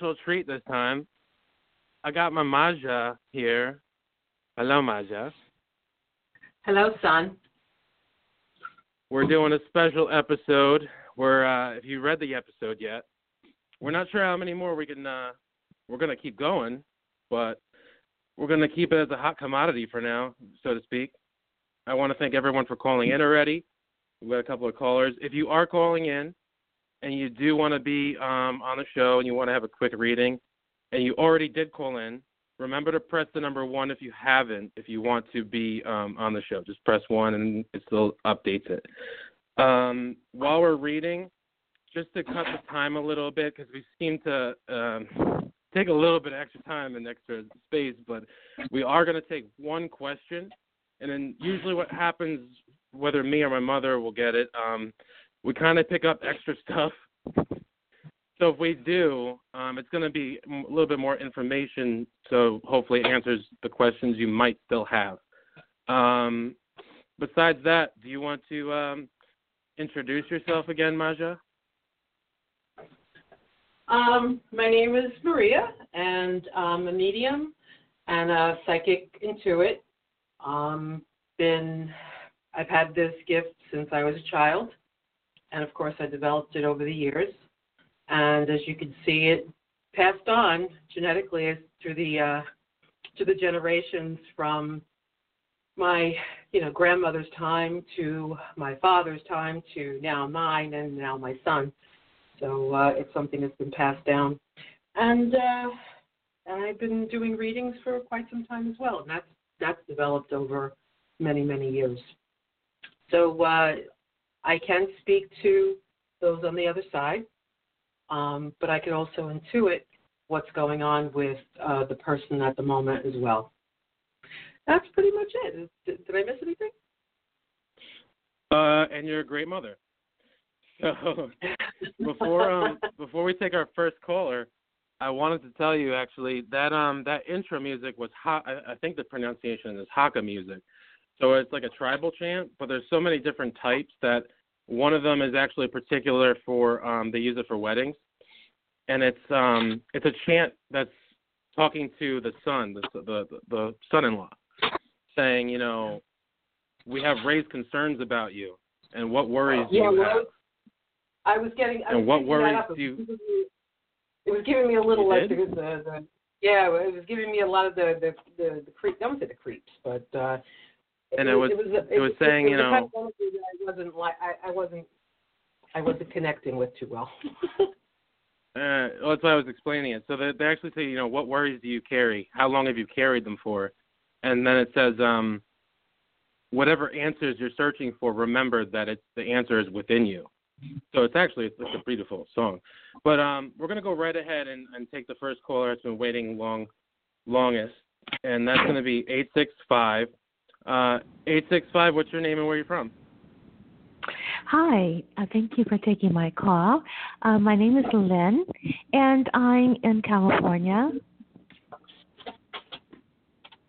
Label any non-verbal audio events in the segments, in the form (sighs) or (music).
special treat this time. I got my Maja here. Hello, Maja. Hello, son. We're doing a special episode where, uh, if you read the episode yet, we're not sure how many more we can. Uh, we're gonna keep going, but we're gonna keep it as a hot commodity for now, so to speak. I want to thank everyone for calling in already. We've got a couple of callers. If you are calling in and you do want to be um, on the show and you want to have a quick reading, and you already did call in, remember to press the number one if you haven't. If you want to be um, on the show, just press one and it still updates it. Um, while we're reading, just to cut the time a little bit because we seem to um, take a little bit of extra time and extra space, but we are going to take one question, and then usually what happens, whether me or my mother will get it, um, we kind of pick up extra stuff. So if we do, um, it's going to be a little bit more information, so hopefully answers the questions you might still have. Um, besides that, do you want to um, introduce yourself again, Maja? Um, my name is Maria, and I'm a medium and a psychic intuit. Um, been, I've had this gift since I was a child, and of course I developed it over the years. And as you can see, it passed on genetically through the uh, to the generations from my you know grandmother's time to my father's time to now mine and now my son. So uh, it's something that's been passed down, and uh, and I've been doing readings for quite some time as well, and that's that's developed over many many years. So uh, I can speak to those on the other side, um, but I can also intuit what's going on with uh, the person at the moment as well. That's pretty much it. Did, did I miss anything? Uh, and you're a great mother. So (laughs) before um (laughs) before we take our first caller, I wanted to tell you actually that um that intro music was ha- I, I think the pronunciation is Haka music. So it's like a tribal chant, but there's so many different types that one of them is actually particular for um they use it for weddings. And it's um it's a chant that's talking to the son, the the the son-in-law, saying, you know, we have raised concerns about you and what worries do yeah, you well, have? I was getting. I And was what worries do you- It was giving me a little like the, the the yeah, it was giving me a lot of the the the, the creep. I don't say the creeps, but uh, And it was- it was, it was saying, it you was the kind know- of I wasn't like I, I wasn't I wasn't connecting with too well. (laughs) Uh, well, that's why I was explaining it. So they, they actually say, you know, what worries do you carry? How long have you carried them for? And then it says, um, whatever answers you're searching for, remember that it's the answer is within you. So it's actually it's, it's a beautiful song. But um, we're gonna go right ahead and, and take the first caller that's been waiting long, longest, and that's gonna be eight six five. Uh, eight six five. What's your name and where are you from? Hi, uh, thank you for taking my call. Uh, my name is Lynn, and I'm in California.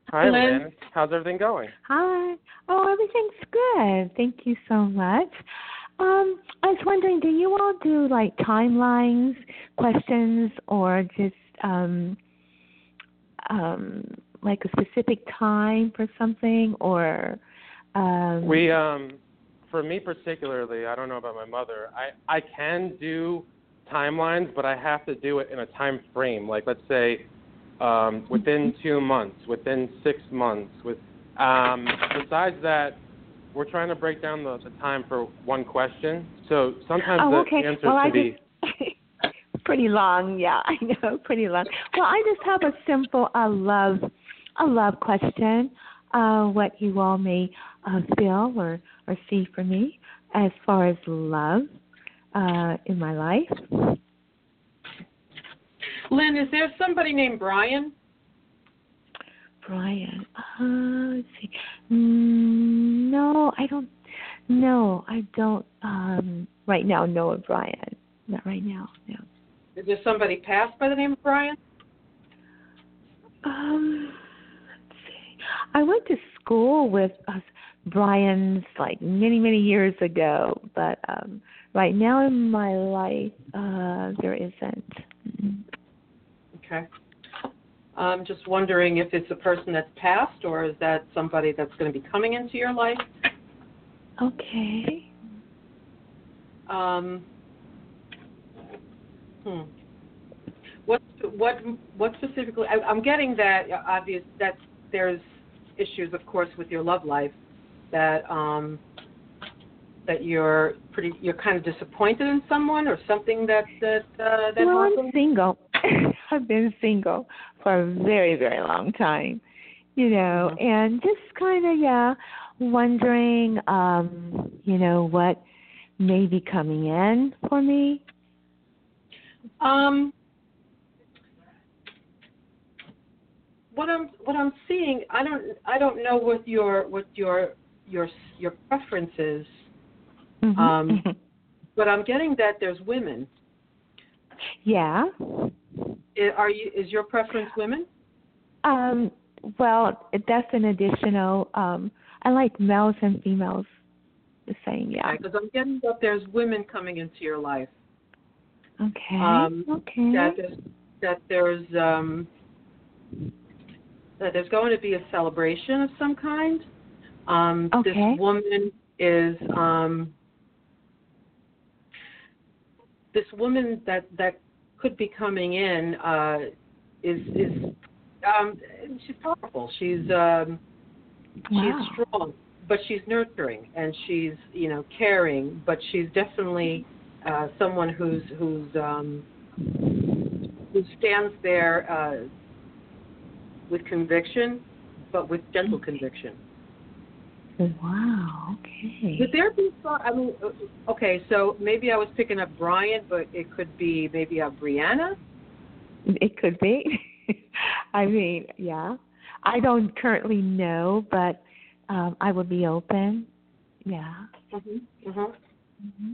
Hi, Lynn. Lynn. How's everything going? Hi. Oh, everything's good. Thank you so much. Um, I was wondering, do you all do like timelines, questions, or just um, um, like a specific time for something, or um, We um for me particularly, I don't know about my mother. I I can do timelines, but I have to do it in a time frame. Like let's say um within 2 months, within 6 months, with um besides that we're trying to break down the, the time for one question. So sometimes Oh, the okay. answers Well, I can be (laughs) pretty long. Yeah, (laughs) I know, pretty long. Well, I just have a simple, a love, a love question. Uh, what you all may uh, feel or or see for me as far as love uh, in my life. Lynn, is there somebody named Brian? Brian. Uh, let's see. Mm, no, I don't. No, I don't. Um, right now, know of Brian. not right now. No. Is there somebody passed by the name of Brian? Um. I went to school with uh, Brian's like many many years ago, but um right now in my life uh there isn't. Okay. I'm just wondering if it's a person that's passed or is that somebody that's going to be coming into your life? Okay. Um, hmm. What what what specifically? I, I'm getting that uh, obvious that there's issues, of course, with your love life. That um, that you're pretty you're kind of disappointed in someone or something that that uh, that well, happened. I'm single. (laughs) I've been single for a very very long time, you know, Mhm. and just kind of yeah, wondering, um, you know, what may be coming in for me. Um, what I'm what I'm seeing, I don't I don't know what your what your your your preference is, Mhm. Um, (laughs) but I'm getting that there's women. yeah. Are you is your preference women? Um, well, that's an additional. Um, I like males and females the same. Yeah. Because I'm getting that there's women coming into your life. Okay. Um, okay. That there's that there's um, that there's going to be a celebration of some kind. Um, Okay. This woman is um, this woman that that could be coming in uh, is is um, she's powerful. She's um, Wow. she's strong, but she's nurturing and she's you know caring, but she's definitely uh, someone who's who's um, who stands there uh, with conviction, but with gentle conviction. Wow. Okay. Would there be? I mean, uh, okay, so maybe I was picking up Brian, but it could be maybe a Brianna. It could be. (laughs) I mean, yeah. I don't currently know, but um I would be open. Yeah. Mm-hmm. hmm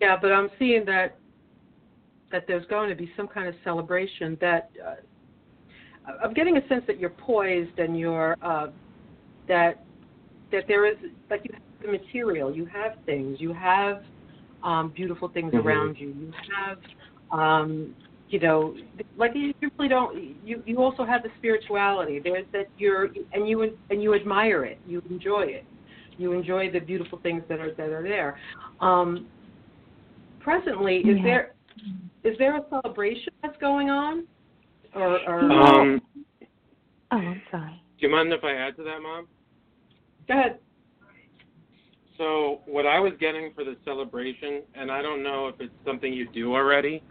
Yeah, but I'm seeing that that there's going to be some kind of celebration. That uh, I'm getting a sense that you're poised and you're uh, that that there is like you have the material, you have things, you have um, beautiful things Mhm. around you, you have um, you know like you you really don't you you also have the spirituality. There's that you're and you and you admire it, you enjoy it, you enjoy the beautiful things that are that are there. Um, presently, is Yeah. there is there a celebration that's going on? Or, or Um, Oh, I'm sorry. do you mind if I add to that, Mom? go ahead. So what I was getting for the celebration, and I don't know if it's something you do already,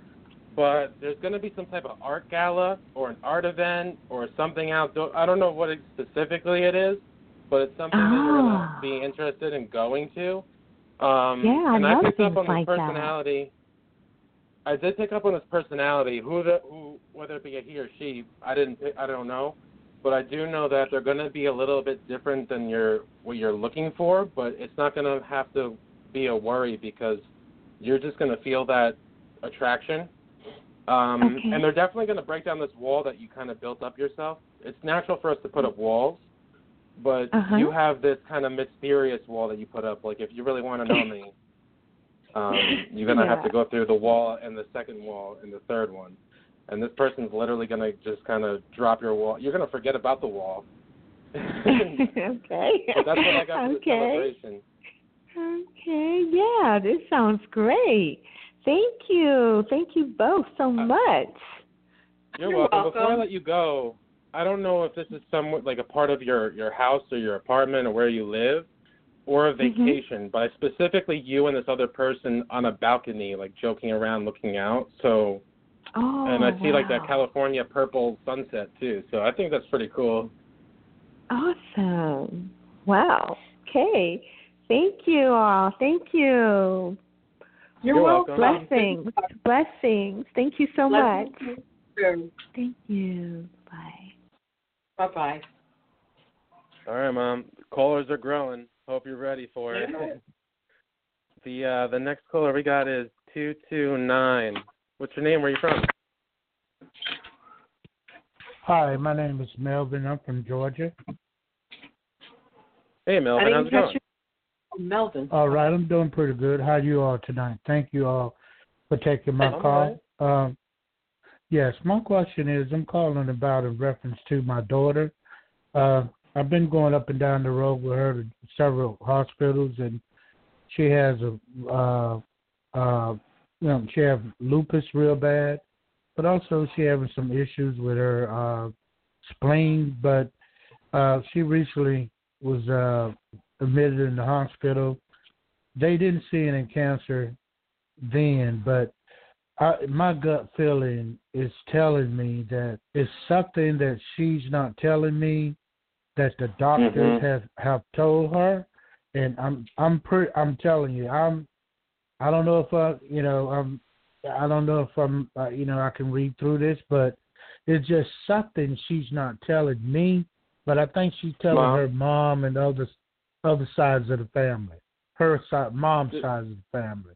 but there's going to be some type of art gala or an art event or something outdoor. I don't know what it specifically it is, but it's something that you're going Ah. to be interested in going to. Um, Yeah, I and I love picked up things on this like that. personality. I did pick up on his personality. Who the who, whether it be a he or she, I didn't. pick- I don't know, but I do know that they're going to be a little bit different than your what you're looking for. But it's not going to have to be a worry because you're just going to feel that attraction. Um, Okay. And they're definitely going to break down this wall that you kind of built up yourself. It's natural for us to put up walls, but Uh-huh. you have this kind of mysterious wall that you put up. Like if you really want to know (laughs) me, um, (laughs) you're gonna have to go through the wall and the second wall and the third one. And this person's literally gonna just kind of drop your wall. You're gonna forget about the wall. but (laughs) (laughs) okay. that's what I got okay. celebration. Okay. Yeah, this sounds great. Thank you. Thank you both so much. You're, You're welcome. Before I let you go, I don't know if this is somewhat like a part of your your house or your apartment or where you live, or a Mhm. vacation. But specifically you and this other person on a balcony, like joking around, looking out. So, Oh. and I see like that. California purple sunset too. So I think that's pretty cool. Awesome. Wow. Okay. Thank you all. Thank you. You're, You're welcome. welcome. Blessings. Blessings. Thank you so much. Thank you. Bye. Bye bye. All right, mom. Callers are growing. Hope you're ready for it. Yeah. (laughs) the uh the next caller we got is two two nine. What's your name? Where are you from? Hi, my name is Melvin. I'm from Georgia. Hey, Melvin. How's it catch going? you. Melvin. All right, I'm doing pretty good. How are you all tonight? Thank you all for taking my I'm call. Um, yes, my question is I'm calling about in reference to my daughter. Uh, I've been going up and down the road with her to several hospitals, and she has a, uh, uh, you know, she has lupus real bad, but also she having some issues with her uh, spleen. But uh, she recently was uh, admitted in the hospital. They didn't see any cancer then, but I, my gut feeling is telling me that it's something that she's not telling me that the doctors Mhm. have have told her, and I'm I'm pretty I'm telling you I'm I don't know if I you know I'm I don't know if I'm uh, you know I can read through this, but it's just something she's not telling me, but I think she's telling Mom? her mom and other other sides of the family, her side, mom's Did- side of the family.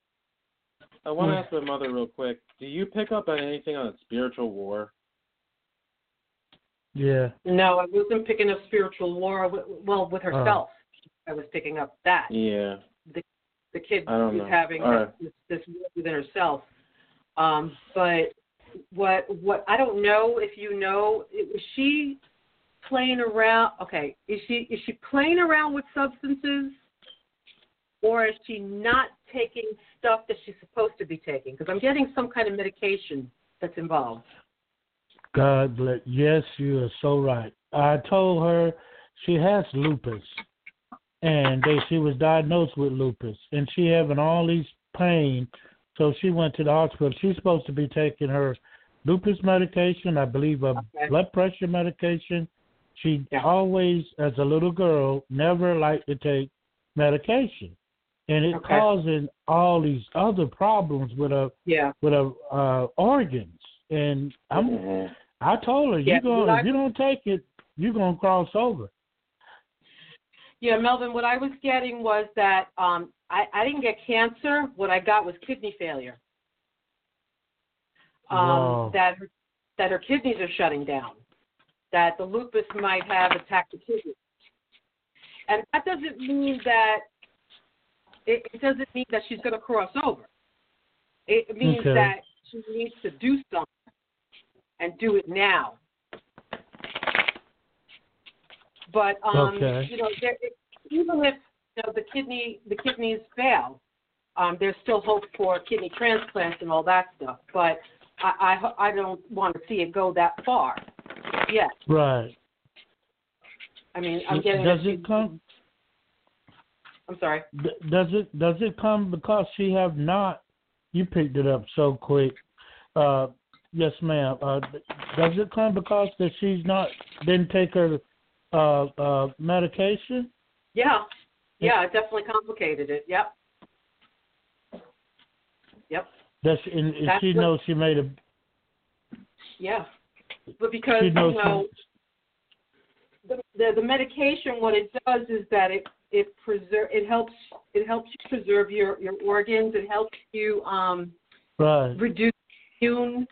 I want to Yeah. ask my mother real quick. Do you pick up on anything on spiritual war? Yeah. No, I wasn't picking up spiritual war. w- Well, with Oh. herself, I was picking up that Yeah. the kid I don't know. having All right. this, this war within herself. Um, but what what I don't know if you know is she playing around? Okay, is she is she playing around with substances, or is she not taking stuff that she's supposed to be taking? Because I'm getting some kind of medication that's involved. God bless. Yes, you are so right. I told her she has lupus, and they she was diagnosed with lupus, and she having all these pain. So she went to the hospital. She's supposed to be taking her lupus medication, I believe, a Okay. blood pressure medication. She Yeah. always, as a little girl, never liked to take medication, and it Okay. causing all these other problems with her Yeah. with her uh, organs. And I'm Mhm. I told her, Yeah, you going if you don't take it, you're gonna cross over. Yeah, Melvin, what I was getting was that um, I, I didn't get cancer. What I got was kidney failure. Um. That her, that her kidneys are shutting down. That the lupus might have attacked the kidneys. And that doesn't mean that it, it doesn't mean that she's going to cross over. It means Okay. that she needs to do something and do it now. But um, Okay. you know, there, even if you know, the kidney the kidneys fail, um, there's still hope for kidney transplants and all that stuff. But I I, I don't want to see it go that far. Yes, Right. I mean I'm getting. does it come I'm sorry. does it does it come because she have not you picked it up so quick. Uh yes ma'am. Uh does it come because that she's not didn't take her uh uh medication? Yeah, yeah, it definitely complicated it. Yep. Yep. Does she, and, and she what- knows she made a Yeah. But because you know the, the the medication, what it does is that it it preserve it helps it helps you preserve your your organs. It helps you um right. reduce immune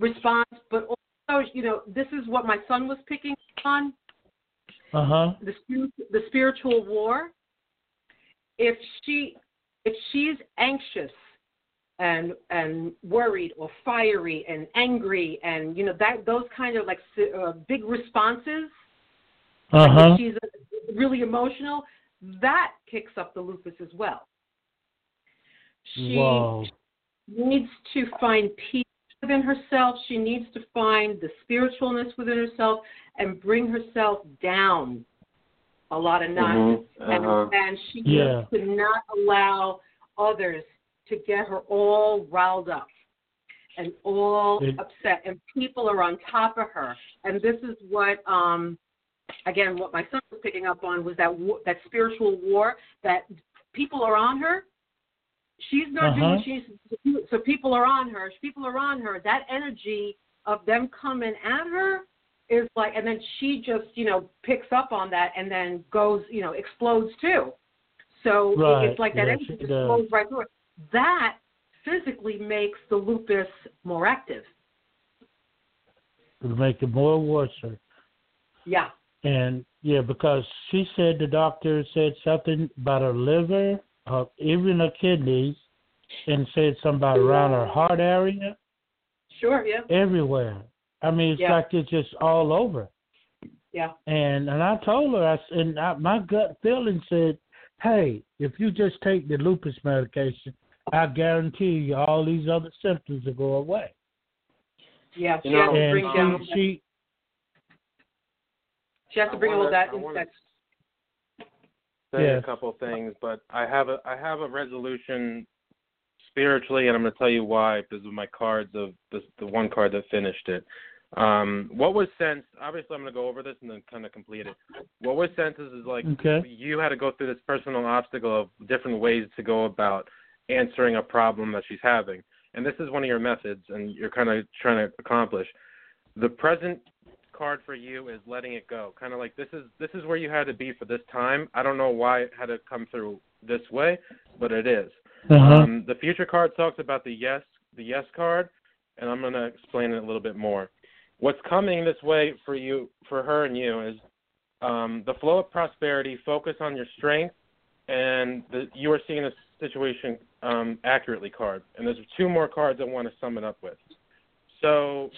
response, but also you know this is what my son was picking on Uh huh. the the spiritual war. If she if she's anxious and and worried or fiery and angry and you know that those kind of like uh, big responses Uh huh. she's really emotional that kicks up the lupus as well she Wow. needs to find peace within herself she needs to find the spiritualness within herself and bring herself down a lot of notches Mhm. and, Uh-huh. and she Yeah. needs to not allow others to get her all riled up and all It- upset and people are on top of her and this is what um again what my son was picking up on was that wa- that spiritual war that people are on her she's not doing Uh-huh. what she needs to do so people are on her people are on her that energy of them coming at her is like and then she just you know picks up on that and then goes you know explodes too so Right. it's like that Yeah, energy just flows right through it that physically makes the lupus more active. To make it more worse. Yeah. And yeah, because she said the doctor said something about her liver, her, even her kidneys, and said something about around her heart area, Sure. Yeah. everywhere. I mean, it's Yeah. like it's just all over. Yeah. And and I told her, I and I, my gut feeling said, hey, if you just take the lupus medication, I guarantee you all these other symptoms will go away. Yeah. She You know, has to bring down. she, she has to bring all that I wanna- insect. Say Yes. a couple things, but I have a I have a resolution spiritually, and I'm going to tell you why because of my cards of the the one card that finished it. Um, what was sensed? Obviously, I'm going to go over this and then kind of complete it. What was sensed is, is like Okay. you had to go through this personal obstacle of different ways to go about answering a problem that she's having, and this is one of your methods, and you're kind of trying to accomplish. The present card for you is letting it go. Kind of like this is this is where you had to be for this time. I don't know why it had to come through this way, but it is. uh-huh. Um, the future card talks about the yes the yes card, and I'm going to explain it a little bit more. What's coming this way for you for her and you is um, the flow of prosperity. Focus on your strength, and the, you are seeing this situation um, accurately card. And there's two more cards I want to sum it up with. So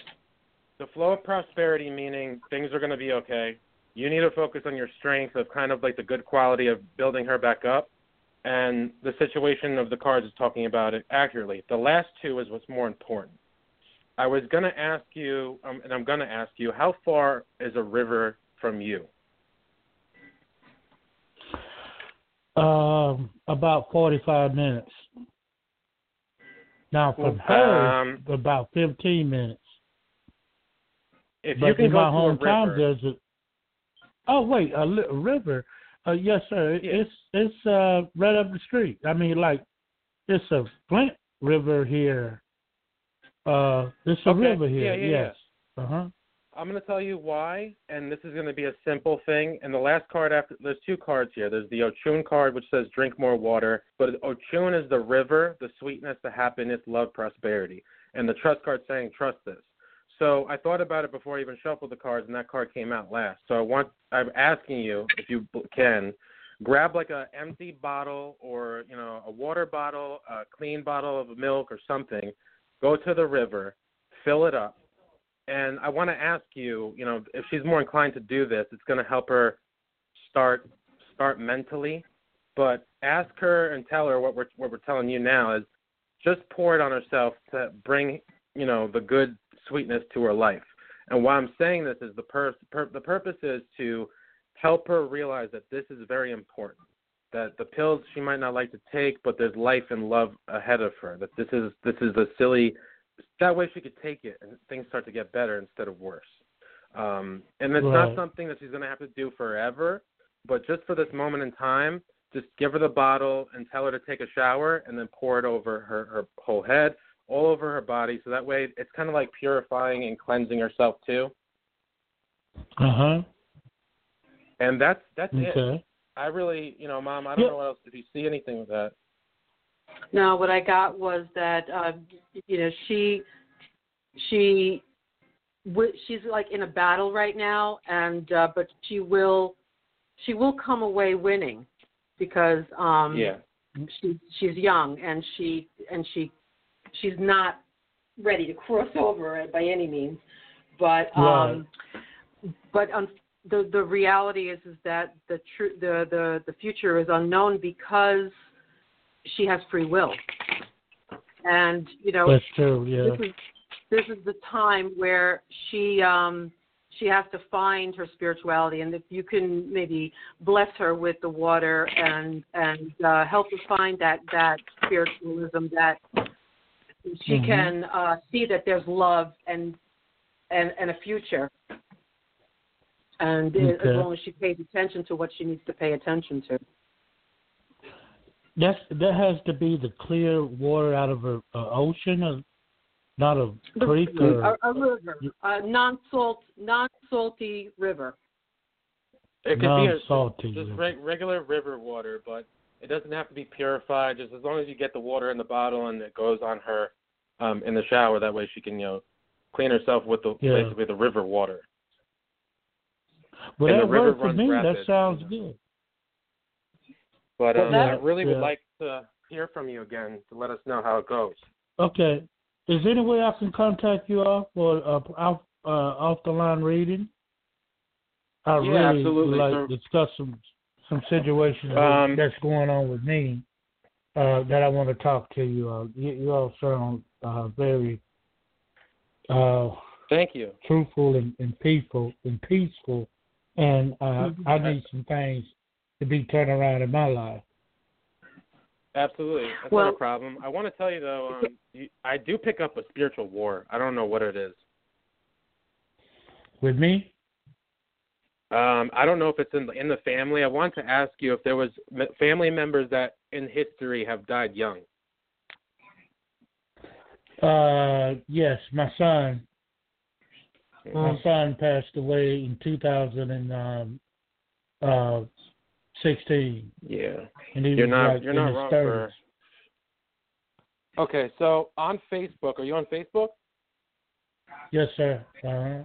the flow of prosperity meaning things are going to be okay. You need to focus on your strength of kind of like the good quality of building her back up. And the situation of the cards is talking about it accurately. The last two is what's more important. I was going to ask you, um, and I'm going to ask you, how far is a river from you? Um, about forty-five minutes. Now from her, Um, about fifteen minutes. If but you can in go my hometown, there's a. Oh wait, a, li- river. Uh, yes, sir. Yeah. It's it's uh right up the street. I mean, like it's a Flint River here. Uh, it's a Okay. river here. Yeah, yeah. yes. Uh huh. I'm going to tell you why, and this is going to be a simple thing. And the last card after, there's two cards here. There's the Ochun card, which says drink more water, but Ochun is the river, the sweetness, the happiness, love, prosperity, and the trust card saying trust this. So I thought about it before I even shuffled the cards, and that card came out last. So I want, I'm asking you if you can, grab like a empty bottle or you know a water bottle, a clean bottle of milk or something, go to the river, fill it up and I want to ask you, you know, if she's more inclined to do this, it's going to help her start start mentally. But ask her and tell her what we're what we're telling you now is just pour it on herself to bring, you know, the good sweetness to her life. And why I'm saying this is the pur- pur- the purpose is to help her realize that this is very important. That the pills she might not like to take, but there's life and love ahead of her. That this is this is a silly that way she could take it and things start to get better instead of worse. Um, and it's Right. not something that she's going to have to do forever, but just for this moment in time, just give her the bottle and tell her to take a shower and then pour it over her, her whole head, all over her body. So that way it's kind of like purifying and cleansing herself too. Uh huh. And that's that's it. Okay. I really, you know, mom, I don't Yeah. know what else. If you see anything with that, No, what I got was that uh, you know she she she's like in a battle right now, and uh, but she will she will come away winning because um, yeah, she she's young and she and she she's not ready to cross over by any means, but um, but um, the the reality is is that the tr- the the the future is unknown because she has free will, and you know That's true. Yeah. this is this is the time where she um she has to find her spirituality and if you can maybe bless her with the water and and uh help her find that that spiritualism that she Mhm. can uh see that there's love and and and a future and as long as she pays attention to what she needs to pay attention to That's that has to be the clear water out of a, a ocean, or not a creek or. a, a river a non-salt non-salty river it could be a, Non-salty just river. regular river water, but It doesn't have to be purified. Just as long as you get the water in the bottle and it goes on her um, in the shower. That way she can you know clean herself with the Yeah. basically the river water. Well, And that the river works for runs me. rapid, That sounds you know. good. But um, that- I really would like to hear from you again to let us know how it goes. Okay. Is there any way I can contact you all for uh, off uh, off the line reading? I Yeah, really absolutely. would like to discuss some some situations Um, that's going on with me uh, that I want to talk to you. Uh, you, you all sound uh, very uh, Thank you. truthful and, and peaceful and peaceful, and uh, Mhm. I need some things to be turned around in my life. Absolutely, that's Well- not a problem. I want to tell you though, um, you, I do pick up a spiritual war. I don't know what it is. With me, Um, I don't know if it's in the, in the family. I want to ask you if there was family members that in history have died young. uh, yes, my son My Mm. son passed away in 2016, uh, Yeah, and he you're was not like you're not wrong 30s. for. Okay, so on Facebook, are you on Facebook? Yes, sir. Uh-huh.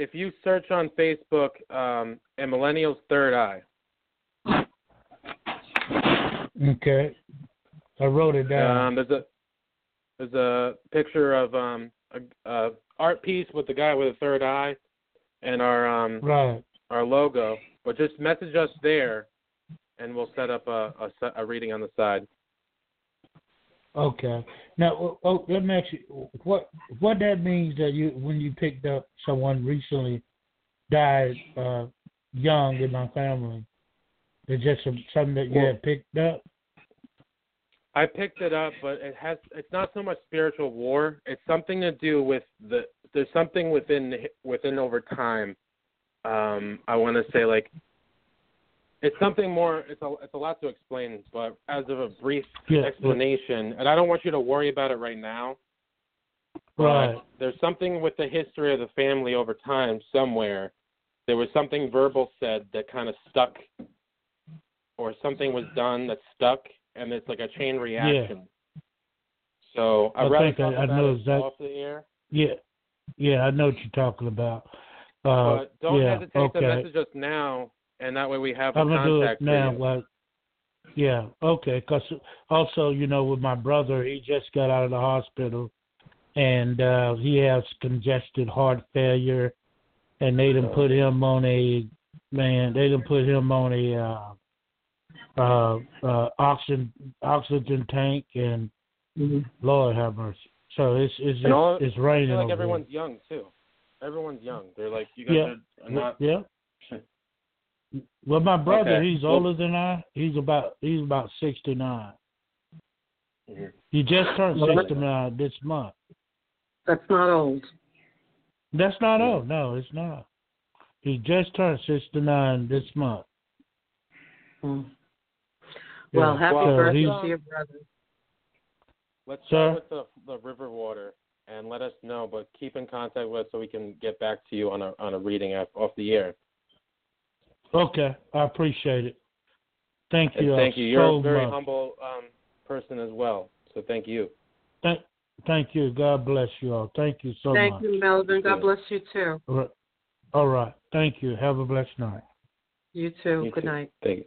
If you search on Facebook, um, a millennial's third eye. Okay, I wrote it down. Um, there's a there's a picture of um a, a art piece with the guy with a third eye, and our um right. our logo. But just message us there, and we'll set up a a, a reading on the side. Okay. Now, oh, let me ask you, what what that means that you when you picked up someone recently died uh, young in my family? It's just some, something that you Well- had picked up. I picked it up, but it has it's not so much spiritual war. It's something to do with the there's something within within over time. Um, I want to say like it's something more. It's a it's a lot to explain, but as of a brief Yeah. explanation, and I don't want you to worry about it right now. but Right. There's something with the history of the family over time somewhere. There was something verbal said that kind of stuck, or something was done that stuck, and it's like a chain reaction. Yeah. So I'd I rather think I- I know off the air. Yeah. Yeah, I know what you're talking about. Uh, But don't yeah, hesitate okay. to message us now, and that way we have a I'm gonna do it now. for you. Well, yeah, okay. Because also, you know, with my brother, he just got out of the hospital, and uh he has congested heart failure, and they didn't put him on a man. They didn't put him on a uh, uh, uh, oxygen oxygen tank, and Lord have mercy. So it's it's just, And all- it's I feel like over everyone's young too. Everyone's young. They're like you guys Yeah. are not. Yeah. Well, my brother, Okay. he's older than I. He's about he's about sixty nine. Mhm. He just turned Well, sixty nine this month. That's not old. That's not old. No, it's not. He just turned sixty nine this month. Mm. Well, Yeah. happy Well, birthday to your brother. Let's Sir? start with the the river water and let us know, but keep in contact with us so we can get back to you on a on a reading off, off the air. Okay, I appreciate it. Thank you. thank you. You're so a very much. humble um, person as well. So thank you. Thank, thank you. God bless you all. Thank you so Thank much. Thank you, Melvin. God Yeah. bless you too. All right. All right. Thank you. Have a blessed night. You too. You Good too. night. Thank you.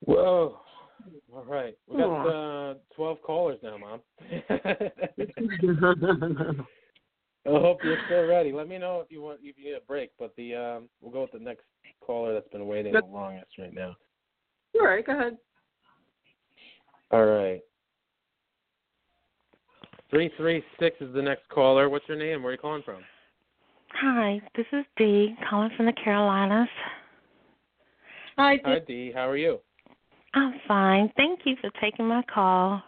Whoa. All right. We got uh, 12 callers now, Mom. (laughs) (laughs) I hope you're still ready. Let me know if you want if you need a break, but the um, we'll go with the next caller that's been waiting the longest right now. All right, go ahead. All right. Three three six is the next caller. What's your name? Where are you calling from? Hi, this is Dee calling from the Carolinas. Hi, Dee. Hi Dee. How are you? I'm fine. Thank you for taking my call.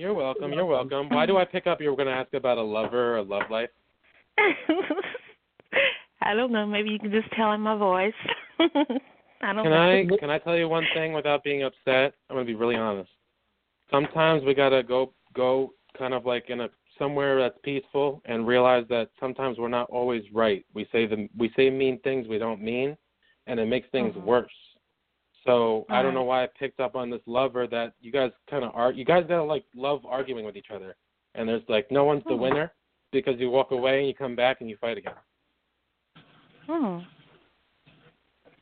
You're welcome. You're welcome. Why do I pick up? You were going to ask about a lover, or a love life. (laughs) I don't know. Maybe you can just tell in my voice. (laughs) I don't Can know. I can I tell you one thing without being upset? I'm gonna be really honest. Sometimes we gotta go go kind of like in a somewhere that's peaceful and realize that sometimes we're not always right. We say the we say mean things we don't mean, and it makes things Mhm. worse. So I don't Right. know why I picked up on this lover that you guys kind of are. You guys gotta like love arguing with each other, and there's like no one's the Hmm. winner because you walk away and you come back and you fight again. Hmm.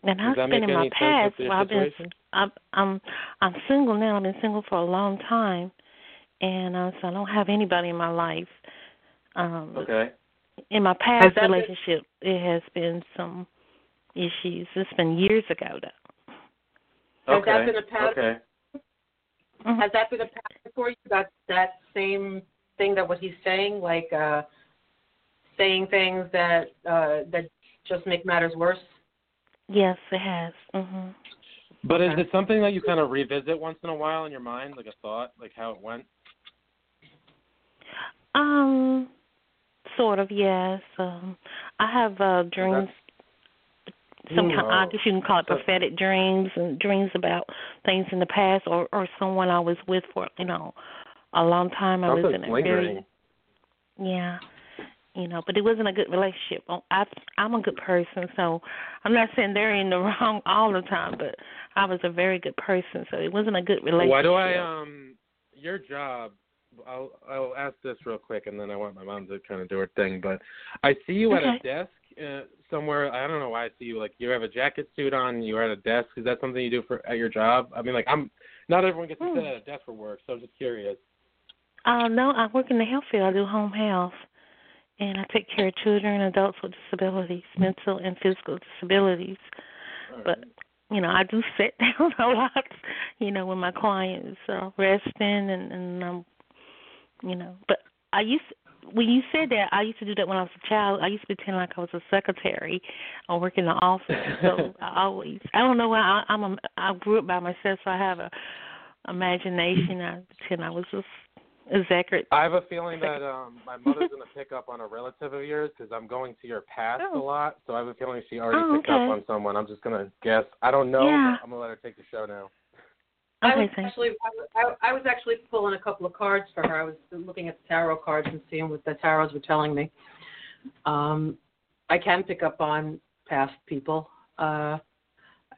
And I've been in my past. well, I've been? I'm I'm I'm single now. I've been single for a long time, and uh, so I don't have anybody in my life. Um, Okay. In my past that been- relationship, it has been some issues. It's been years ago though. Has okay. that been a pattern? Okay. Mhm. Has that been a pattern for you? That that same thing that what he's saying, like uh saying things that uh that just make matters worse? Yes, it has. Mhm. But is it something that you kind of revisit once in a while in your mind, like a thought, like how it went? Um, sort of, yes. Um, I have uh dreams. Some kind, I Ooh, guess you can call it prophetic dreams and dreams about things in the past or or someone I was with for you know a long time. I was Something's in a very yeah, you know, but it wasn't a good relationship. Oh, I I'm a good person, so I'm not saying they're in the (laughs) wrong all the time, but I was a very good person, so it wasn't a good relationship. Why do I um your job I'll I'll ask this real quick and then I want my mom to kind of do her thing, but I see you at a desk uh, somewhere. I don't know why I see you like you have a jacket suit on, you're at a desk. Is that something you do for at your job? I mean like I'm not everyone gets to Hmm. sit at a desk for work, so I'm just curious. Uh, no, I work in the health field. I do home health, and I take care of children and adults with disabilities, mental and physical disabilities. All But you know, I do sit (laughs) down a lot. You know, when my clients are resting and and um, you know. But I used when you said that, I used to do that when I was a child. I used to pretend like I was a secretary or work in the office. So (laughs) I always, I don't know why I, I'm a, I grew up by myself, so I have a imagination. I pretend I was just executive. I have a feeling that um my (laughs) mother's gonna pick up on a relative of yours because I'm going to your past Oh. a lot, so I have a feeling she already Oh, picked okay. up on someone. I'm just gonna guess. I don't know. Yeah. But I'm gonna let her take the show now. I was thank actually I, was- I was actually pulling a couple of cards for her. I was looking at the tarot cards and seeing what the tarots were telling me. Um, I can pick up on past people. Uh,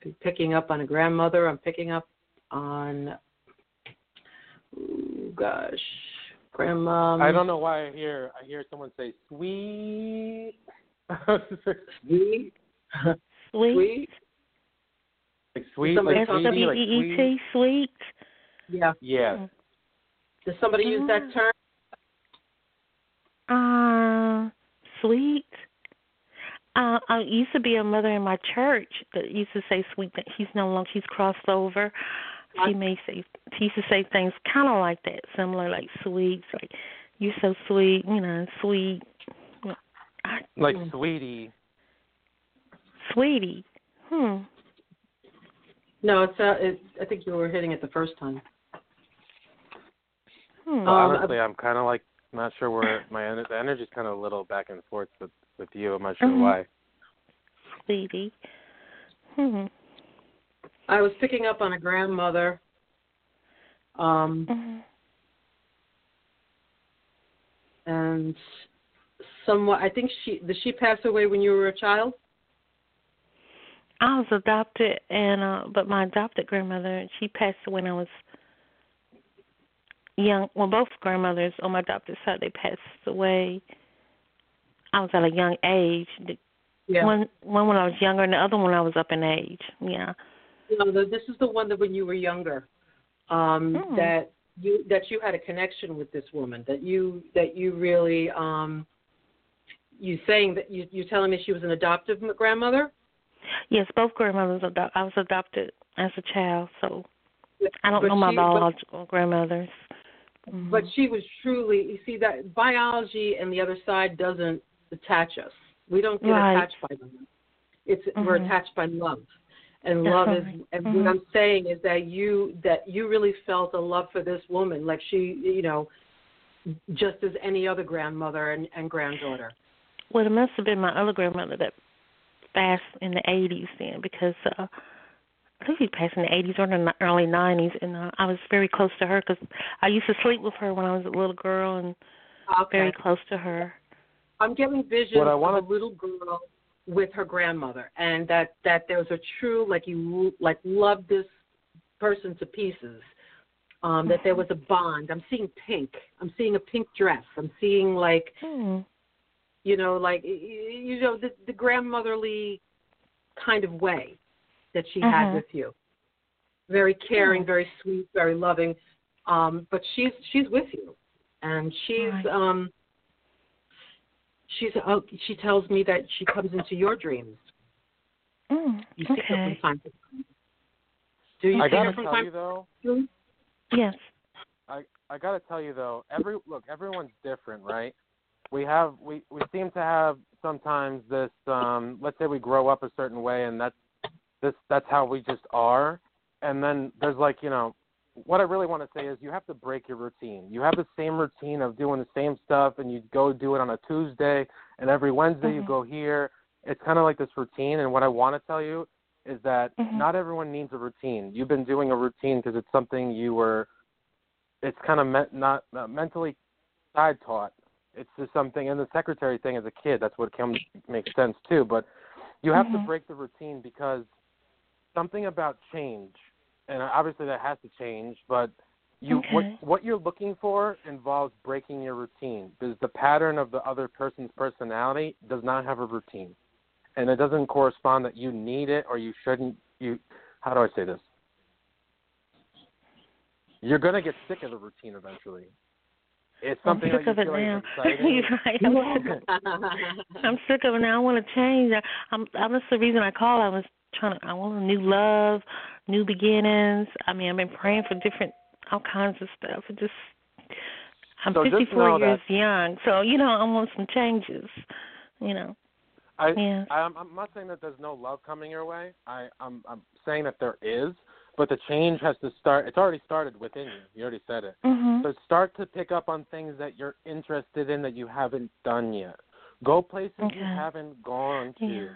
I'm picking up on a grandmother. I'm picking up on ooh, gosh, grandma. I don't know why I hear I hear someone say sweet. (laughs) Sweet. Sweet. Sweet. Like sweet, Somebody like S sweetie, like E E sweet. Sweet. Yeah. Yeah. Does somebody use that Mm. term? Uh, sweet. Uh, I used to be a mother in my church that used to say sweet. That she's no longer. She's crossed over. She may say. She used to say things kind of like that, similar like sweet. Like you're so sweet, you know, sweet. I, Like Mm. sweetie. sweetie. Hmm. No, it's, uh, it, I think you were hitting it the first time. Hmm. Um, Honestly, I'm kind of like not sure where (coughs) my ener- the energy's kind of a little back and forth with with you. I'm not sure Mhm. why. sweetie. Hmm. I was picking up on a grandmother. Um, Mhm. and somewhat, I think she did she pass away when you were a child? I was adopted, and uh, but my adopted grandmother she passed when I was young. Well, both grandmothers on my adopted side they passed away. I was at a young age. The- Yeah. One one when I was younger, and the other one I was up in age. Yeah. No, the, this is the one that when you were younger, um, Hmm. that you that you had a connection with this woman. That you that you really um, you saying that you you telling me she was an adoptive grandmother? Yes, both grandmothers. Ado- I was adopted as a child, so I don't But know my she- but- biological grandmothers. Mhm. But she was truly, you see, that biology and the other side doesn't attach us. We don't get Right. attached by them. It's we're Mhm. attached by love, and That's love right. is. And Mhm. what I'm saying is that you that you really felt a love for this woman, like she, you know, just as any other grandmother and, and granddaughter. Well, it must have been my other grandmother that passed in the 80s then, because uh, I think she passed in the 80s or in the early 90s, and uh, I was very close to her because I used to sleep with her when I was a little girl and Okay. very close to her. I'm getting visions What I of wanna- a little girl with her grandmother, and that that there was a true like you like loved this person to pieces. Um, that there was a bond. I'm seeing pink. I'm seeing a pink dress. I'm seeing like Hmm. You know like y- y- you know the the grandmotherly kind of way that she had Mhm. with you. Very caring, very sweet, very loving. Um, but she's she's with you, and she's Right. um she's oh, she tells me that she comes into your dreams. Mm. You see her Okay. from time to time. Do you I see her gotta from time you though, to time? Yes. I I gotta tell you though, every look, everyone's different, right? We have we we seem to have sometimes this um let's say we grow up a certain way and that's this that's how we just are and then there's like, you know, what I really want to say is you have to break your routine. You have the same routine of doing the same stuff and you go do it on a Tuesday and every Wednesday you Mhm. go here. It's kind of like this routine and what I want to tell you is that Mhm. not everyone needs a routine. You've been doing a routine because it's something you were it's kind of me- not, not mentally side taught. It's just something, and the secretary thing as a kid, that's what comes makes sense too. But you have to Mhm. break the routine because something about change, and obviously that has to change. But you, Okay. what what you're looking for involves breaking your routine because the pattern of the other person's personality does not have a routine, and it doesn't correspond that you need it or you shouldn't. You, how do I say this? You're gonna get sick of the routine eventually. It's I'm sick that of it now. like is (laughs) exciting. You're right. I'm sick of (laughs) I'm sick of it now. I want to change. I- I'm. That's the reason I called. I was trying to. I want a new love, new beginnings. I mean, I've been praying for different, all kinds of stuff. It just. I'm So 54 know years that- young, so you know I want some changes. You know. I, Yes. I'm, I'm not saying that there's no love coming your way. I, I'm, I'm saying that there is, but the change has to start. It's already started within you. You already said it. Mhm. So start to pick up on things that you're interested in that you haven't done yet. Go places you haven't gone to. Yeah.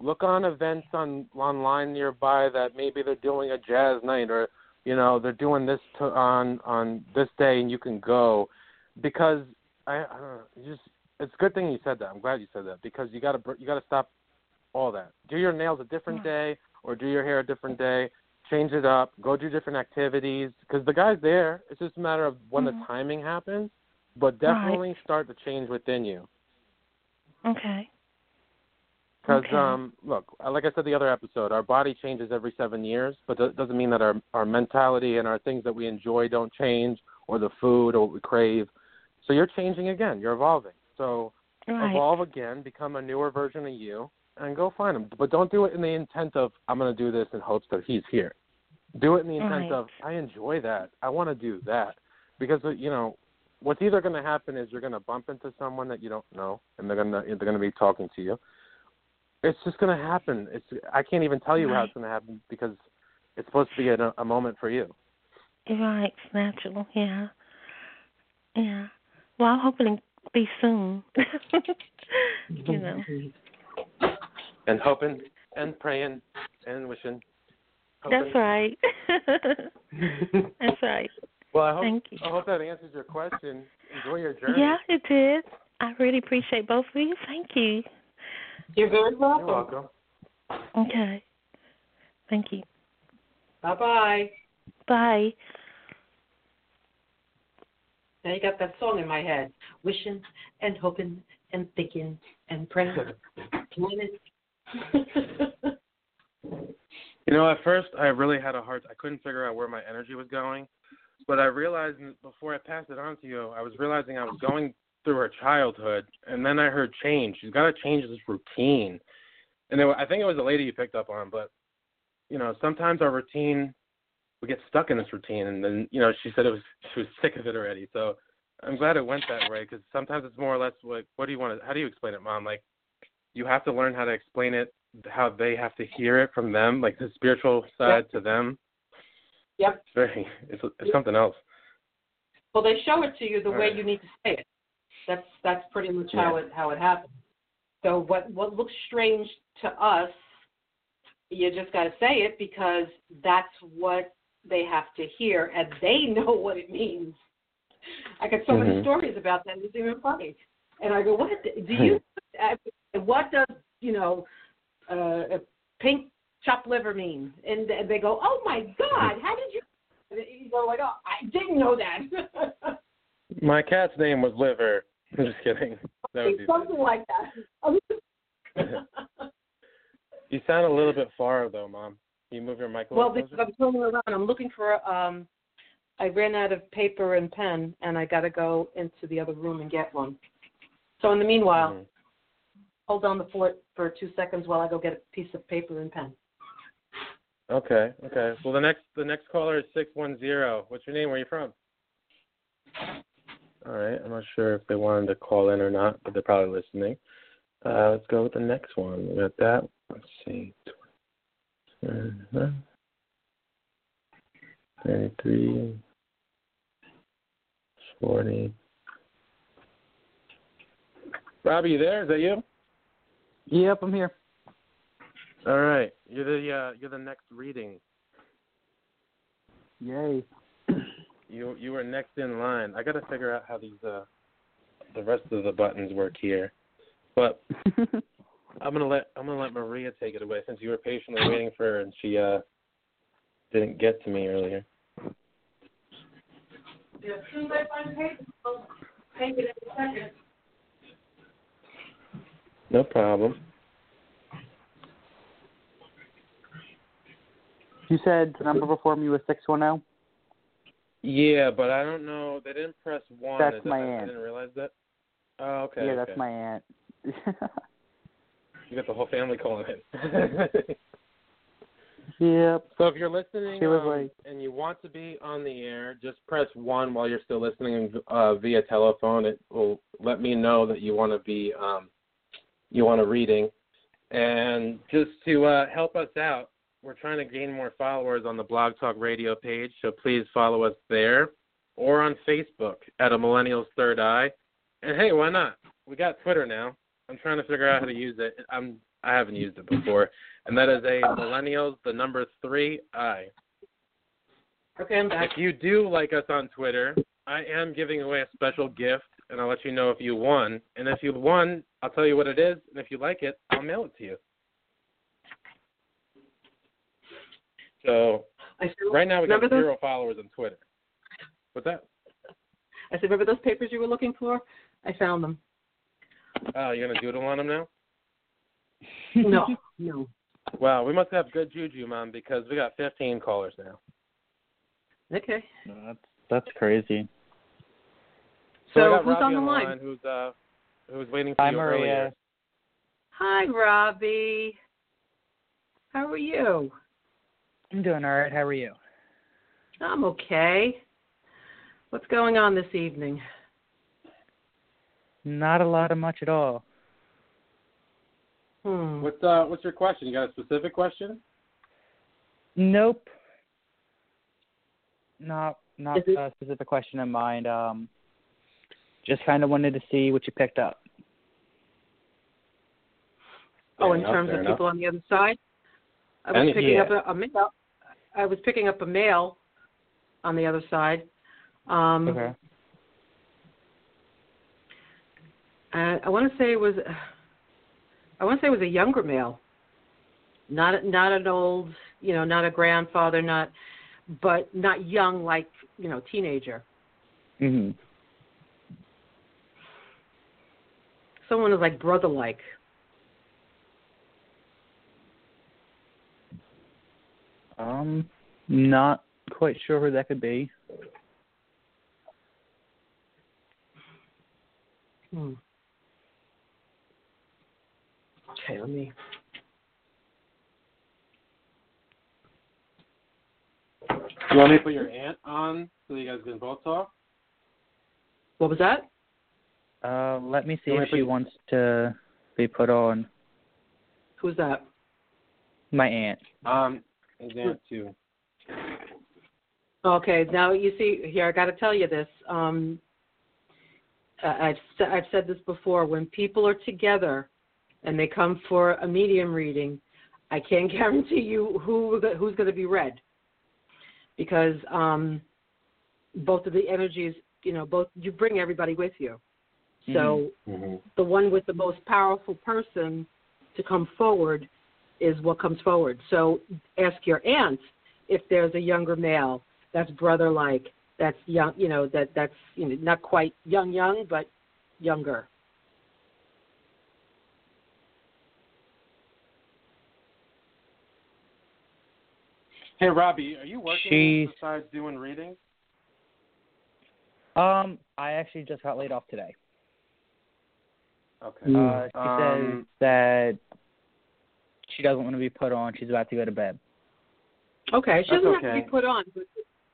Look on events on online nearby that maybe they're doing a jazz night or you know they're doing this to, on on this day and you can go because I, I don't know, you just it's a good thing you said that. I'm glad you said that because you got to you got to stop all that. Do your nails a different day or do your hair a different day. Change it up. Go do different activities because the guy's there. It's just a matter of when Mhm. the timing happens. But definitely start the change within you. Okay. Because Okay. um, look, like I said the other episode, our body changes every seven years, but that doesn't mean that our our mentality and our things that we enjoy don't change, or the food or what we crave. So you're changing again. You're evolving. So Right. evolve again, become a newer version of you, and go find him. But don't do it in the intent of I'm going to do this in hopes that he's here. Do it in the intent Right. of I enjoy that. I want to do that because uh, you know what's either going to happen is you're going to bump into someone that you don't know, and they're going to they're going to be talking to you. It's just going to happen. It's I can't even tell you how it's going to happen because it's supposed to be a, a moment for you. Right. It's natural. Yeah. Yeah. Well, I'm hoping to be soon. (laughs) you know. And hoping and praying and wishing. That's right. (laughs) That's right. Well, I hope Thank you. I hope that answers your question. Enjoy your journey. Yeah, it did. I really appreciate both of you. Thank you. You're very welcome. You're welcome. welcome. Okay. Thank you. Bye bye. Bye. Now you got that song in my head. Wishing and hoping and thinking and praying. (laughs) (laughs) You know, at first I really had a hard. I couldn't figure out where my energy was going, but I realized before I passed it on to you, I was realizing I was going through her childhood, and then I heard change. She's got to change this routine, and it, I think it was a lady you picked up on. But you know, sometimes our routine, we get stuck in this routine, and then you know, she said it was she was sick of it already. So I'm glad it went that way because sometimes it's more or less like, what do you want to? How do you explain it, mom? Like, you have to learn how to explain it how they have to hear it from them, like the spiritual side to them. Yep. It's very, it's, it's something else. Well, they show it to you the way Right. you need to say it. That's that's pretty much how Yeah. it how it happens. So what what looks strange to us, you just got to say it because that's what they have to hear, and they (laughs) know what it means. I got so many Mhm. stories about that. It's even funny. And I go, what do you? uh, What does you know, uh, a pink chopped liver mean? And they go, oh my God, how did you? You go like, oh, I didn't know that. (laughs) My cat's name was Liver. I'm just kidding. Something like that. (laughs) You sound a little (laughs) bit far though, Mom. Can you move your mic a well, because? I'm turning around, I'm looking for. um I ran out of paper and pen, and I got to go into the other room and get one. So in the meanwhile, Mhm. Hold on the fort for two seconds while I go get a piece of paper and pen. Okay, okay. Well, the next the next caller is six one zero. What's your name? Where are you from? All right. I'm not sure if they wanted to call in or not, but they're probably listening. Uh, let's go with the next one. We got that. Let's see. Uh-huh. Thirty-three. Forty. Robbie, you there? Is that you? Yep, I'm here. All right. You're the uh, you're the next reading. Yay. (clears throat) You you were next in line. I got to figure out how these uh the rest of the buttons work here. But (laughs) I'm gonna let I'm gonna let Maria take it away since you were patiently waiting for her and she uh didn't get to me earlier. Yeah, as soon as I find paper, I'll take it in a second. No problem. you said the number before me was 610? Yeah, but I don't know. They didn't press one. That's Is that- my I, didn't realize that. Oh, okay. yeah, that's okay. my aunt. You got the whole family calling in. (laughs) yep. So if you're listening um, like- and you want to be on the air, just press one while you're still listening uh, via telephone. It will let me know that you want to be um, you want a reading. And just to uh, help us out, we're trying to gain more followers on the Blog Talk Radio page, so please follow us there or on Facebook at a Millennial's Third Eye. And hey, why not? We got Twitter now. I'm trying to figure out how to use it. I'm eye haven't used it before, and that is a Millennials the number three I. Okay, I'm back. If you do like us on Twitter, I am giving away a special gift, and I'll let you know if you won. And if you won, I'll tell you what it is, and if you like it, I'll mail it to you. So I said, right now we got remember those, zero followers on Twitter. What's that? I said, remember those papers you were looking for? I found them. Oh, you're gonna doodle on them now? No, (laughs) no. Wow, we must have good juju, mom, because we got 15 callers now. Okay. No, that's that's crazy. So, I So who's Robbie on the the line? Who's uh, who's waiting for Hi, you Maria. earlier? Hi, Robbie. How are you? I'm doing all right. How are you? I'm okay. What's going on this evening? Not a lot of much at all. Hmm. What's uh, what's your question? You got a specific question? Nope. Not not it- a specific question in mind. Um, just kind of wanted to see what you picked up. Oh, in enough, terms of enough. people on the other side? I was Any- picking yeah. up a, a mail. I was picking up a mail on the other side. Um, Okay. And I want to say it was, I want to say it was a younger male, not not an old, you know, not a grandfather, not, but not young like you know teenager. Mhm. Someone is like brother like. Um, not quite sure who that could be. Hmm. Okay, let me. You want me to put your aunt on so you guys can both talk? What was that? Uh, let me see You if wanna she put- wants to be put on. Who's that? My aunt. Um, his aunt too. Okay, now you see here. I got to tell you this. Um, I- I've I've said this before. When people are together and they come for a medium reading, I can't (laughs) guarantee you who who's going to be read because um, both of the energies, you know, both you bring everybody with you. So Mm-hmm. the one with the most powerful person to come forward is what comes forward. So ask your aunt if there's a younger male that's brother like, that's young, you know, that that's you know not quite young young, but younger. Hey, Robbie, are you working She's- besides doing readings? Um, I actually just got laid off today. Okay. Uh, she Um, says that she doesn't want to be put on. She's about to go to bed. Okay, she That's doesn't have to be put on.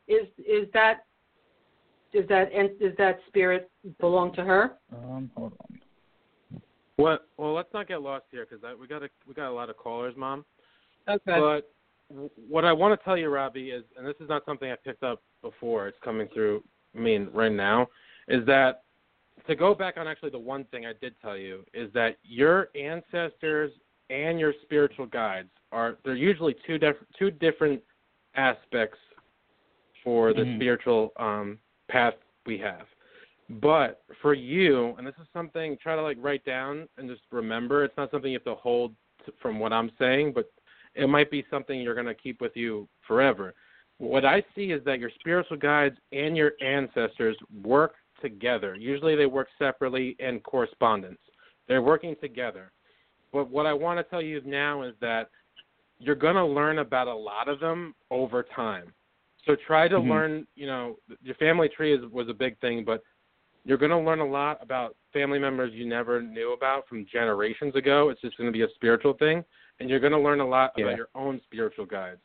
Is is that is that and does that spirit belong to her? Um, hold on. What? Well, let's not get lost here because we got a we got a lot of callers, Mom. Okay. But w- what I want to tell you, Robbie, is, and this is not something I picked up before. It's coming through. I mean, right now, is that to go back on actually the one thing I did tell you is that your ancestors and your spiritual guides are they're usually two different two different aspects for the Mhm. spiritual um, path we have. But for you, and this is something try to like write down and just remember. It's not something you have to hold to, from what I'm saying, but it might be something you're going to keep with you forever. What I see is that your spiritual guides and your ancestors work together. Usually they work separately in correspondence. They're working together. But what I want to tell you now is that you're going to learn about a lot of them over time. So try to Mhm. learn, you know, your family tree is was a big thing, but you're going to learn a lot about family members you never knew about from generations ago. It's just going to be a spiritual thing, and you're going to learn a lot Yeah. about your own spiritual guides.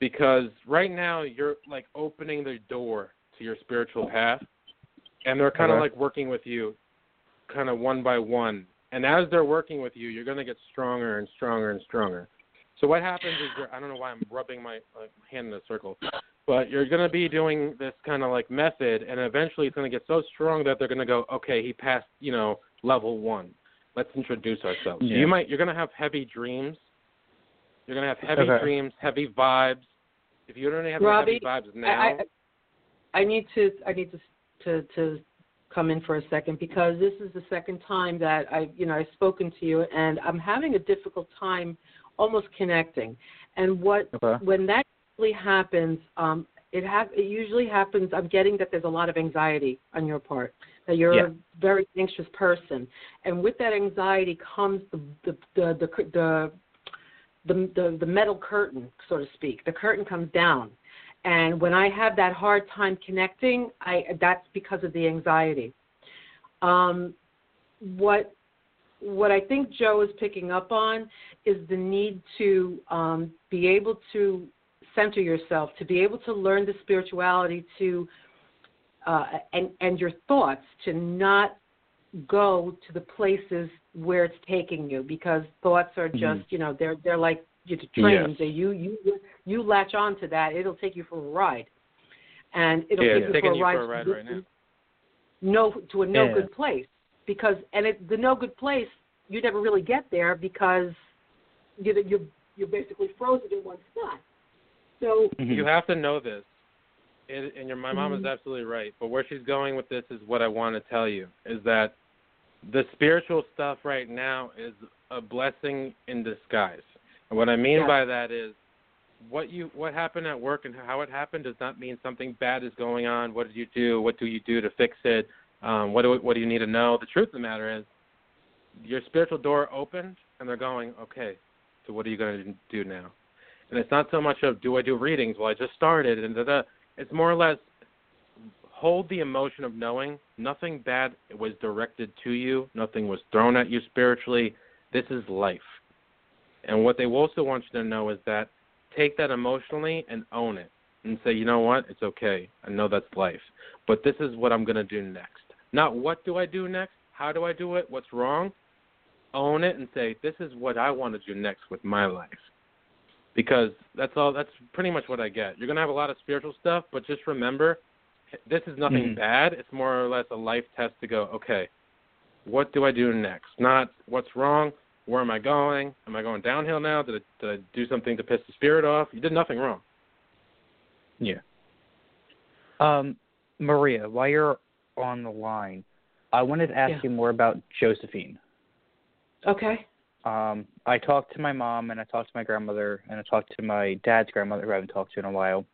Because right now you're like opening the door to your spiritual path, and they're kind of Okay. like working with you, kind of one by one. And as they're working with you, you're going to get stronger and stronger and stronger. So what happens is you're, I don't know why I'm rubbing my uh, hand in a circle, but you're going to be doing this kind of like method, and eventually it's going to get so strong that they're going to go, okay, he passed, you know, level one. Let's introduce ourselves. Yeah. you might you're going to have heavy dreams. You're going to have heavy Okay. dreams, heavy vibes. If you don't have Robbie, heavy vibes now, I, I I need to I need to to to come in for a second because this is the second time that I you know I've spoken to you and I'm having a difficult time almost connecting. And what Okay. when that usually happens, um, it have it usually happens. I'm getting that there's a lot of anxiety on your part. That you're Yeah. a very anxious person, and with that anxiety comes the the the the the, the, the, the metal curtain, so to speak. The curtain comes down, and when I have that hard time connecting, I that's because of the anxiety. Um, what what I think Joe is picking up on is the need to um, be able to center yourself, to be able to learn the spirituality, to uh, and and your thoughts to not go to the places where it's taking you because thoughts are just Mhm. you know they're they're like you know, trains. Yes. They, you you you latch on to that, it'll take you for a ride, and it'll Yeah, take you for a you ride, for a ride right now. No, to a no Yeah. good place because and it the no good place you never really get there because you you're you're basically frozen in one spot. So Mhm. You have to know this. It, and your my mom is Mhm. absolutely right. But where she's going with this is what I want to tell you is that the spiritual stuff right now is a blessing in disguise. And what I mean Yes. by that is what you what happened at work and how it happened does not mean something bad is going on. What did you do? What do you do to fix it? Um, what do what do you need to know? The truth of the matter is your spiritual door opened and they're going, okay, so what are you going to do now? And it's not so much of do I do readings? Well, I just started, and da, da. it's more or less hold the emotion of knowing nothing bad was directed to you, nothing was thrown at you spiritually. This is life. And what they also want you to know is that take that emotionally and own it and say, you know what, it's okay. I know that's life. But this is what I'm going to do next. Not what do I do next? How do I do it? What's wrong? Own it and say, this is what I want to do next with my life because that's all that's pretty much what I get. You're going to have a lot of spiritual stuff, but just remember this is nothing Mhm. bad. It's more or less a life test to go, okay, what do I do next? Not what's wrong, where am I going? Am I going downhill now? Did I, did I do something to piss the spirit off? You did nothing wrong. Yeah. Um, Maria, while you're on the line, I wanted to ask Yeah. you more about Josephine. okay, Um, I talked to my mom and I talked to my grandmother and I talked to my dad's grandmother who I haven't talked to in a while.